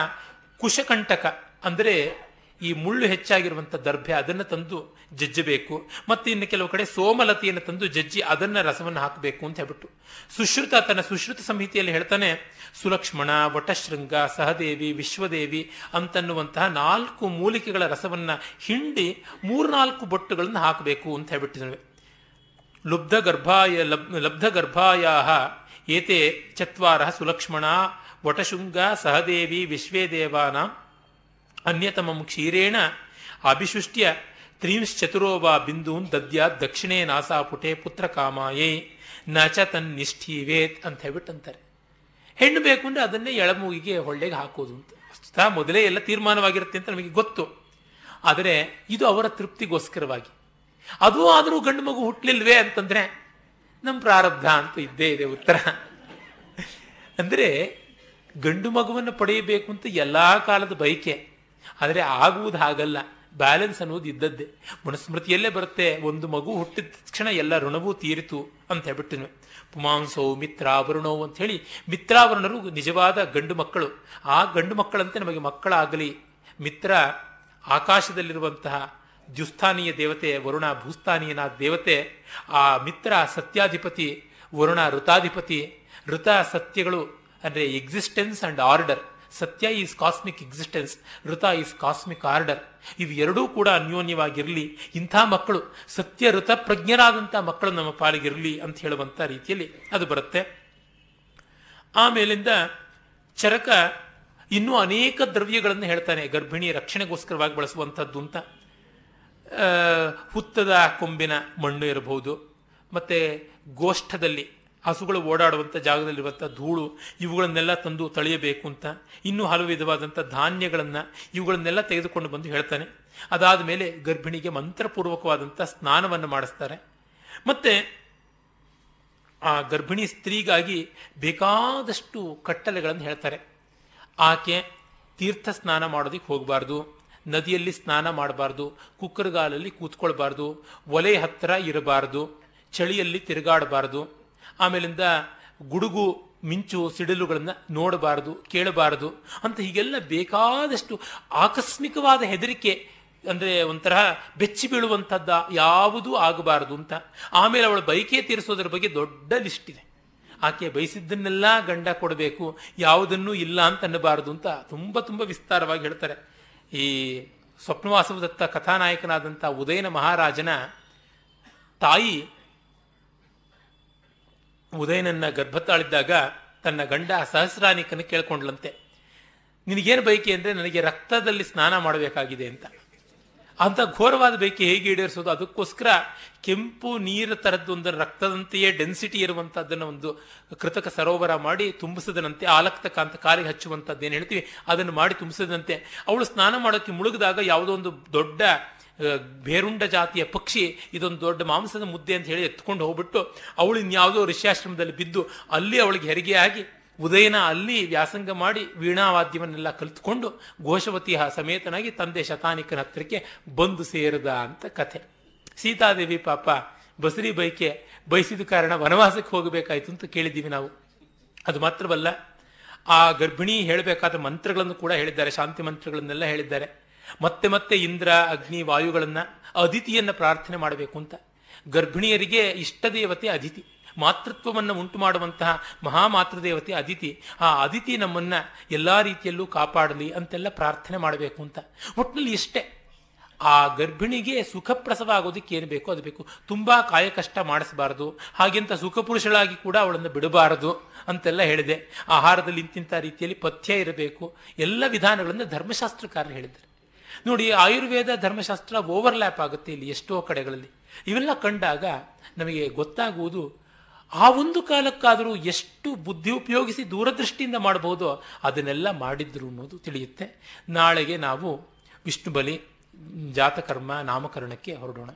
ಕುಶಕಂಟಕ ಅಂದರೆ ಈ ಮುಳ್ಳು ಹೆಚ್ಚಾಗಿರುವಂಥ ದರ್ಭೆ ಅದನ್ನು ತಂದು ಜಜ್ಜಬೇಕು. ಮತ್ತು ಇನ್ನು ಕೆಲವು ಕಡೆ ಸೋಮಲತೆಯನ್ನು ತಂದು ಜಜ್ಜಿ ಅದನ್ನು ರಸವನ್ನು ಹಾಕಬೇಕು ಅಂತ ಹೇಳ್ಬಿಟ್ಟು. ಸುಶ್ರುತ ತನ್ನ ಸುಶ್ರುತ ಸಂಹಿತೆಯಲ್ಲಿ ಹೇಳ್ತಾನೆ, ಸುಲಕ್ಷ್ಮಣ, ವಟಶೃಂಗ, ಸಹದೇವಿ, ವಿಶ್ವದೇವಿ ಅಂತನ್ನುವಂತಹ ನಾಲ್ಕು ಮೂಲಿಕೆಗಳ ರಸವನ್ನು ಹಿಂಡಿ ಮೂರ್ನಾಲ್ಕು ಬೊಟ್ಟುಗಳನ್ನು ಹಾಕಬೇಕು ಅಂತ ಹೇಳ್ಬಿಟ್ಟಿದ್ದಾವೆ ಲುಬ್ಧ ಗರ್ಭಾಯ ಲಬ್, ಲಬ್ಧ ಗರ್ಭಾಯ ಏತೆ ಚತ್ವಾರ ಸುಲಕ್ಷ್ಮಣ, ವಟಶೃಂಗ, ಸಹದೇವಿ ವಿಶ್ವೇ ದೇವಾನಾಂ ಅನ್ಯತಮಂ ಕ್ಷೀರೇಣ ಅಭಿಶುಷ್ಟ್ಯ ತ್ರೀಂಶ್ಚತುರೋ ವಾ ಬಿಂದೂನ್ ದದ್ಯಾ ದಕ್ಷಿಣೇ ನಾಸಾಪುಟೆ ಪುತ್ರ ಕಾಮಾಯೇ, ನ ಚ ತನ್ನಿಷ್ಠೀವೇತ್ ಅಂತ ಹೇಳ್ಬಿಟ್ಟು ಅಂತಾರೆ ಹೆಣ್ಣು ಬೇಕು ಅಂದರೆ ಅದನ್ನೇ ಎಳಮೂಗಿಗೆ ಹೊಳ್ಳೆಗೆ ಹಾಕೋದು ಅಂತ. ವಸ್ತುತ ಮೊದಲೇ ಎಲ್ಲ ತೀರ್ಮಾನವಾಗಿರುತ್ತೆ ಅಂತ ನಮಗೆ ಗೊತ್ತು. ಆದರೆ ಇದು ಅವರ ತೃಪ್ತಿಗೋಸ್ಕರವಾಗಿ. ಅದು ಆದರೂ ಗಂಡು ಮಗು ಹುಟ್ಟಲಿಲ್ವೇ ಅಂತಂದ್ರೆ ನಮ್ಮ ಪ್ರಾರಬ್ಧ ಅಂತ ಇದ್ದೇ ಇದೆ ಉತ್ತರ. ಅಂದರೆ ಗಂಡು ಮಗುವನ್ನು ಪಡೆಯಬೇಕು ಅಂತ ಎಲ್ಲ ಕಾಲದ ಬಯಕೆ. ಆದರೆ ಆಗುವುದು ಹಾಗಲ್ಲ ಬ್ಯಾಲೆನ್ಸ್ ಅನ್ನೋದು ಇದ್ದದ್ದೇ. ಮನುಸ್ಮೃತಿಯಲ್ಲೇ ಬರುತ್ತೆ, ಒಂದು ಮಗು ಹುಟ್ಟಿದ ತಕ್ಷಣ ಎಲ್ಲ ಋಣವೂ ತೀರಿತು ಅಂತ ಹೇಳ್ಬಿಟ್ಟು ಪುಮಾಂಸೋ ಮಿತ್ರಾವರುಣೋ ಅಂತ ಹೇಳಿ ಮಿತ್ರಾವರುಣರು ನಿಜವಾದ ಗಂಡು ಮಕ್ಕಳು. ಆ ಗಂಡು ಮಕ್ಕಳಂತೆ ನಮಗೆ ಮಕ್ಕಳಾಗಲಿ. ಮಿತ್ರ ಆಕಾಶದಲ್ಲಿರುವಂತಹ ದ್ಯುಸ್ಥಾನೀಯ ದೇವತೆ ವರುಣ ಭೂಸ್ಥಾನೀಯನಾದ ದೇವತೆ, ಆ ಮಿತ್ರ ಸತ್ಯಾಧಿಪತಿ ವರುಣ ಋತಾಧಿಪತಿ, ಋತ ಸತ್ಯಗಳು ಅಂದರೆ ಎಕ್ಸಿಸ್ಟೆನ್ಸ್ ಅಂಡ್ ಆರ್ಡರ್ ಸತ್ಯ ಈಸ್ ಕಾಸ್ಮಿಕ್ ಎಕ್ಸಿಸ್ಟೆನ್ಸ್ ಋತ ಈಸ್ ಕಾಸ್ಮಿಕ್ ಆರ್ಡರ್ ಇವು ಎರಡೂ ಕೂಡ ಅನ್ಯೋನ್ಯವಾಗಿರಲಿ. ಇಂಥ ಮಕ್ಕಳು, ಸತ್ಯ ಋತ ಪ್ರಜ್ಞರಾದಂಥ ಮಕ್ಕಳು ನಮ್ಮ ಪಾಲಿಗಿರಲಿ ಅಂತ ಹೇಳುವಂಥ ರೀತಿಯಲ್ಲಿ ಅದು ಬರುತ್ತೆ. ಆಮೇಲಿಂದ ಚರಕ ಇನ್ನೂ ಅನೇಕ ದ್ರವ್ಯಗಳನ್ನು ಹೇಳ್ತಾನೆ, ಗರ್ಭಿಣಿ ರಕ್ಷಣೆಗೋಸ್ಕರವಾಗಿ ಬಳಸುವಂಥದ್ದು ಅಂತ. ಹುತ್ತದ ಕೊಂಬಿನ ಮಣ್ಣು ಇರಬಹುದು, ಮತ್ತು ಗೋಷ್ಠದಲ್ಲಿ ಹಸುಗಳು ಓಡಾಡುವಂಥ ಜಾಗದಲ್ಲಿರುವಂಥ ಧೂಳು ಇವುಗಳನ್ನೆಲ್ಲ ತಂದು ತಳೆಯಬೇಕು ಅಂತ, ಇನ್ನೂ ಹಲವು ವಿಧವಾದಂಥ ಧಾನ್ಯಗಳನ್ನು ಇವುಗಳನ್ನೆಲ್ಲ ತೆಗೆದುಕೊಂಡು ಬಂದು ಹೇಳ್ತಾನೆ. ಅದಾದ ಮೇಲೆ ಗರ್ಭಿಣಿಗೆ ಮಂತ್ರಪೂರ್ವಕವಾದಂಥ ಸ್ನಾನವನ್ನು ಮಾಡಿಸ್ತಾರೆ. ಮತ್ತು ಆ ಗರ್ಭಿಣಿ ಸ್ತ್ರೀಗಾಗಿ ಬೇಕಾದಷ್ಟು ಕಟ್ಟಲೆಗಳನ್ನು ಹೇಳ್ತಾರೆ. ಆಕೆ ತೀರ್ಥ ಸ್ನಾನ ಮಾಡೋದಕ್ಕೆ ಹೋಗಬಾರ್ದು, ನದಿಯಲ್ಲಿ ಸ್ನಾನ ಮಾಡಬಾರ್ದು, ಕುಕ್ಕರ್ಗಾಲಲ್ಲಿ ಕೂತ್ಕೊಳ್ಬಾರ್ದು, ಒಲೆ ಹತ್ತಿರ ಇರಬಾರ್ದು, ಚಳಿಯಲ್ಲಿ ತಿರುಗಾಡಬಾರ್ದು ಆಮೇಲಿಂದ ಗುಡುಗು, ಮಿಂಚು, ಸಿಡಿಲುಗಳನ್ನು ನೋಡಬಾರದು, ಕೇಳಬಾರದು ಅಂತ ಹೀಗೆಲ್ಲ ಬೇಕಾದಷ್ಟು ಆಕಸ್ಮಿಕವಾದ ಹೆದರಿಕೆ ಅಂದರೆ ಒಂಥರ ಬೆಚ್ಚಿ ಬೀಳುವಂಥದ್ದ ಯಾವುದೂ ಆಗಬಾರದು ಅಂತ. ಆಮೇಲೆ ಅವಳ ಬೈಕೆ ತೀರಿಸೋದ್ರ ಬಗ್ಗೆ ದೊಡ್ಡ ಲಿಸ್ಟ್ ಇದೆ. ಆಕೆ ಬಯಸಿದ್ದನ್ನೆಲ್ಲ ಗಂಡ ಕೊಡಬೇಕು, ಯಾವುದನ್ನೂ ಇಲ್ಲ ಅಂತ ಅನ್ನಬಾರದು ಅಂತ ತುಂಬ ತುಂಬ ವಿಸ್ತಾರವಾಗಿ ಹೇಳ್ತಾರೆ. ಈ ಸ್ವಪ್ನವಾಸವದತ್ತ ಕಥಾನಾಯಕನಾದಂಥ ಉದಯನ ಮಹಾರಾಜನ ತಾಯಿ ಉದಯನನ್ನ ಗರ್ಭತಾಳಿದ್ದಾಗ ತನ್ನ ಗಂಡ ಸಹಸ್ರಾನಿಕನ ಕೇಳ್ಕೊಂಡ್ಲಂತೆ. ನಿನಗೇನು ಬೈಕೆ ಅಂದರೆ ನನಗೆ ರಕ್ತದಲ್ಲಿ ಸ್ನಾನ ಮಾಡಬೇಕಾಗಿದೆ ಅಂತ. ಅಂತ ಘೋರವಾದ ಬೈಕೆ ಹೇಗೆ ಈಡೇರಿಸೋದು? ಅದಕ್ಕೋಸ್ಕರ ಕೆಂಪು ನೀರು ತರದ್ದು ಒಂದು ರಕ್ತದಂತೆಯೇ ಡೆನ್ಸಿಟಿ ಇರುವಂಥದ್ದನ್ನು ಒಂದು ಕೃತಕ ಸರೋವರ ಮಾಡಿ ತುಂಬಿಸದನಂತೆ ಆಲಕ್ತಕ ಅಂತ ಕಾಲಿಗೆ ಹಚ್ಚುವಂಥದ್ದು ಏನು ಹೇಳ್ತೀವಿ? ಅದನ್ನು ಮಾಡಿ ತುಂಬಿಸದಂತೆ ಅವಳು ಸ್ನಾನ ಮಾಡೋಕ್ಕೆ ಮುಳುಗಿದಾಗ ಯಾವುದೋ ಒಂದು ದೊಡ್ಡ ಬೇರುಂಡ ಜಾತಿಯ ಪಕ್ಷಿ ಇದೊಂದು ದೊಡ್ಡ ಮಾಂಸದ ಮುದ್ದೆ ಅಂತ ಹೇಳಿ ಎತ್ಕೊಂಡು ಹೋಗ್ಬಿಟ್ಟು ಅವಳು ಇನ್ಯಾವುದೋ ಋಷ್ಯಾಶ್ರಮದಲ್ಲಿ ಬಿದ್ದು ಅಲ್ಲಿ ಅವಳಿಗೆ ಆಗಿ ಉದಯನ ಅಲ್ಲಿ ವ್ಯಾಸಂಗ ಮಾಡಿ ವೀಣಾವಾದ್ಯವನ್ನೆಲ್ಲ ಕಲಿತುಕೊಂಡು ಘೋಷವತಿ ಸಮೇತನಾಗಿ ತಂದೆ ಶತಾನಿಕನ ಹತ್ತಿರಕ್ಕೆ ಬಂದು ಸೇರಿದ ಅಂತ ಕಥೆ. ಸೀತಾದೇವಿ ಪಾಪ ಬಸರಿ ಬೈಕೆ ಬಯಸಿದ ಕಾರಣ ವನವಾಸಕ್ಕೆ ಹೋಗಬೇಕಾಯಿತು ಅಂತ ಕೇಳಿದ್ದೀವಿ ನಾವು. ಅದು ಮಾತ್ರವಲ್ಲ, ಆ ಗರ್ಭಿಣಿ ಹೇಳಬೇಕಾದ ಮಂತ್ರಗಳನ್ನು ಕೂಡ ಹೇಳಿದ್ದಾರೆ, ಶಾಂತಿ ಮಂತ್ರಗಳನ್ನೆಲ್ಲ ಹೇಳಿದ್ದಾರೆ. ಮತ್ತೆ ಮತ್ತೆ ಇಂದ್ರ, ಅಗ್ನಿ, ವಾಯುಗಳನ್ನು ಅದಿತಿಯನ್ನು ಪ್ರಾರ್ಥನೆ ಮಾಡಬೇಕು ಅಂತ. ಗರ್ಭಿಣಿಯರಿಗೆ ಇಷ್ಟ ದೇವತೆ ಅದಿತಿ. ಮಾತೃತ್ವವನ್ನು ಉಂಟು ಮಾಡುವಂತಹ ಮಹಾಮಾತೃದೇವತೆ ಅದಿತಿ. ಆ ಅದಿತಿ ನಮ್ಮನ್ನ ಎಲ್ಲಾ ರೀತಿಯಲ್ಲೂ ಕಾಪಾಡಲಿ ಅಂತೆಲ್ಲ ಪ್ರಾರ್ಥನೆ ಮಾಡಬೇಕು ಅಂತ. ಒಟ್ಟಿನಲ್ಲಿ ಇಷ್ಟೇ. ಆ ಗರ್ಭಿಣಿಗೆ ಸುಖ ಪ್ರಸವ ಆಗೋದಕ್ಕೆ ಏನು ಬೇಕೋ ಅದು ಬೇಕು. ತುಂಬಾ ಕಾಯಕಷ್ಟ ಮಾಡಿಸಬಾರದು. ಹಾಗೆಂತ ಸುಖಪುರುಷಳಾಗಿ ಕೂಡ ಅವಳನ್ನು ಬಿಡಬಾರದು ಅಂತೆಲ್ಲ ಹೇಳಿದೆ. ಆಹಾರದಲ್ಲಿ ಇಂತಿಂಥ ರೀತಿಯಲ್ಲಿ ಪಥ್ಯ ಇರಬೇಕು. ಎಲ್ಲ ವಿಧಾನಗಳನ್ನು ಧರ್ಮಶಾಸ್ತ್ರಕಾರರು ಹೇಳಿದ್ದಾರೆ. ನೋಡಿ, ಆಯುರ್ವೇದ ಧರ್ಮಶಾಸ್ತ್ರ ಓವರ್ಲ್ಯಾಪ್ ಆಗುತ್ತೆ ಇಲ್ಲಿ ಎಷ್ಟೋ ಕಡೆಗಳಲ್ಲಿ. ಇವೆಲ್ಲ ಕಂಡಾಗ ನಮಗೆ ಗೊತ್ತಾಗುವುದು, ಆ ಒಂದು ಕಾಲಕ್ಕಾದರೂ ಎಷ್ಟು ಬುದ್ಧಿ ಉಪಯೋಗಿಸಿ ದೂರದೃಷ್ಟಿಯಿಂದ ಮಾಡಬಹುದೋ ಅದನ್ನೆಲ್ಲ ಮಾಡಿದ್ರು ಅನ್ನೋದು ತಿಳಿಯುತ್ತೆ. ನಾಳೆಗೆ ನಾವು ವಿಷ್ಣು ಬಲಿ ಜಾತಕರ್ಮ, ನಾಮಕರಣಕ್ಕೆ ಹೊರಡೋಣ.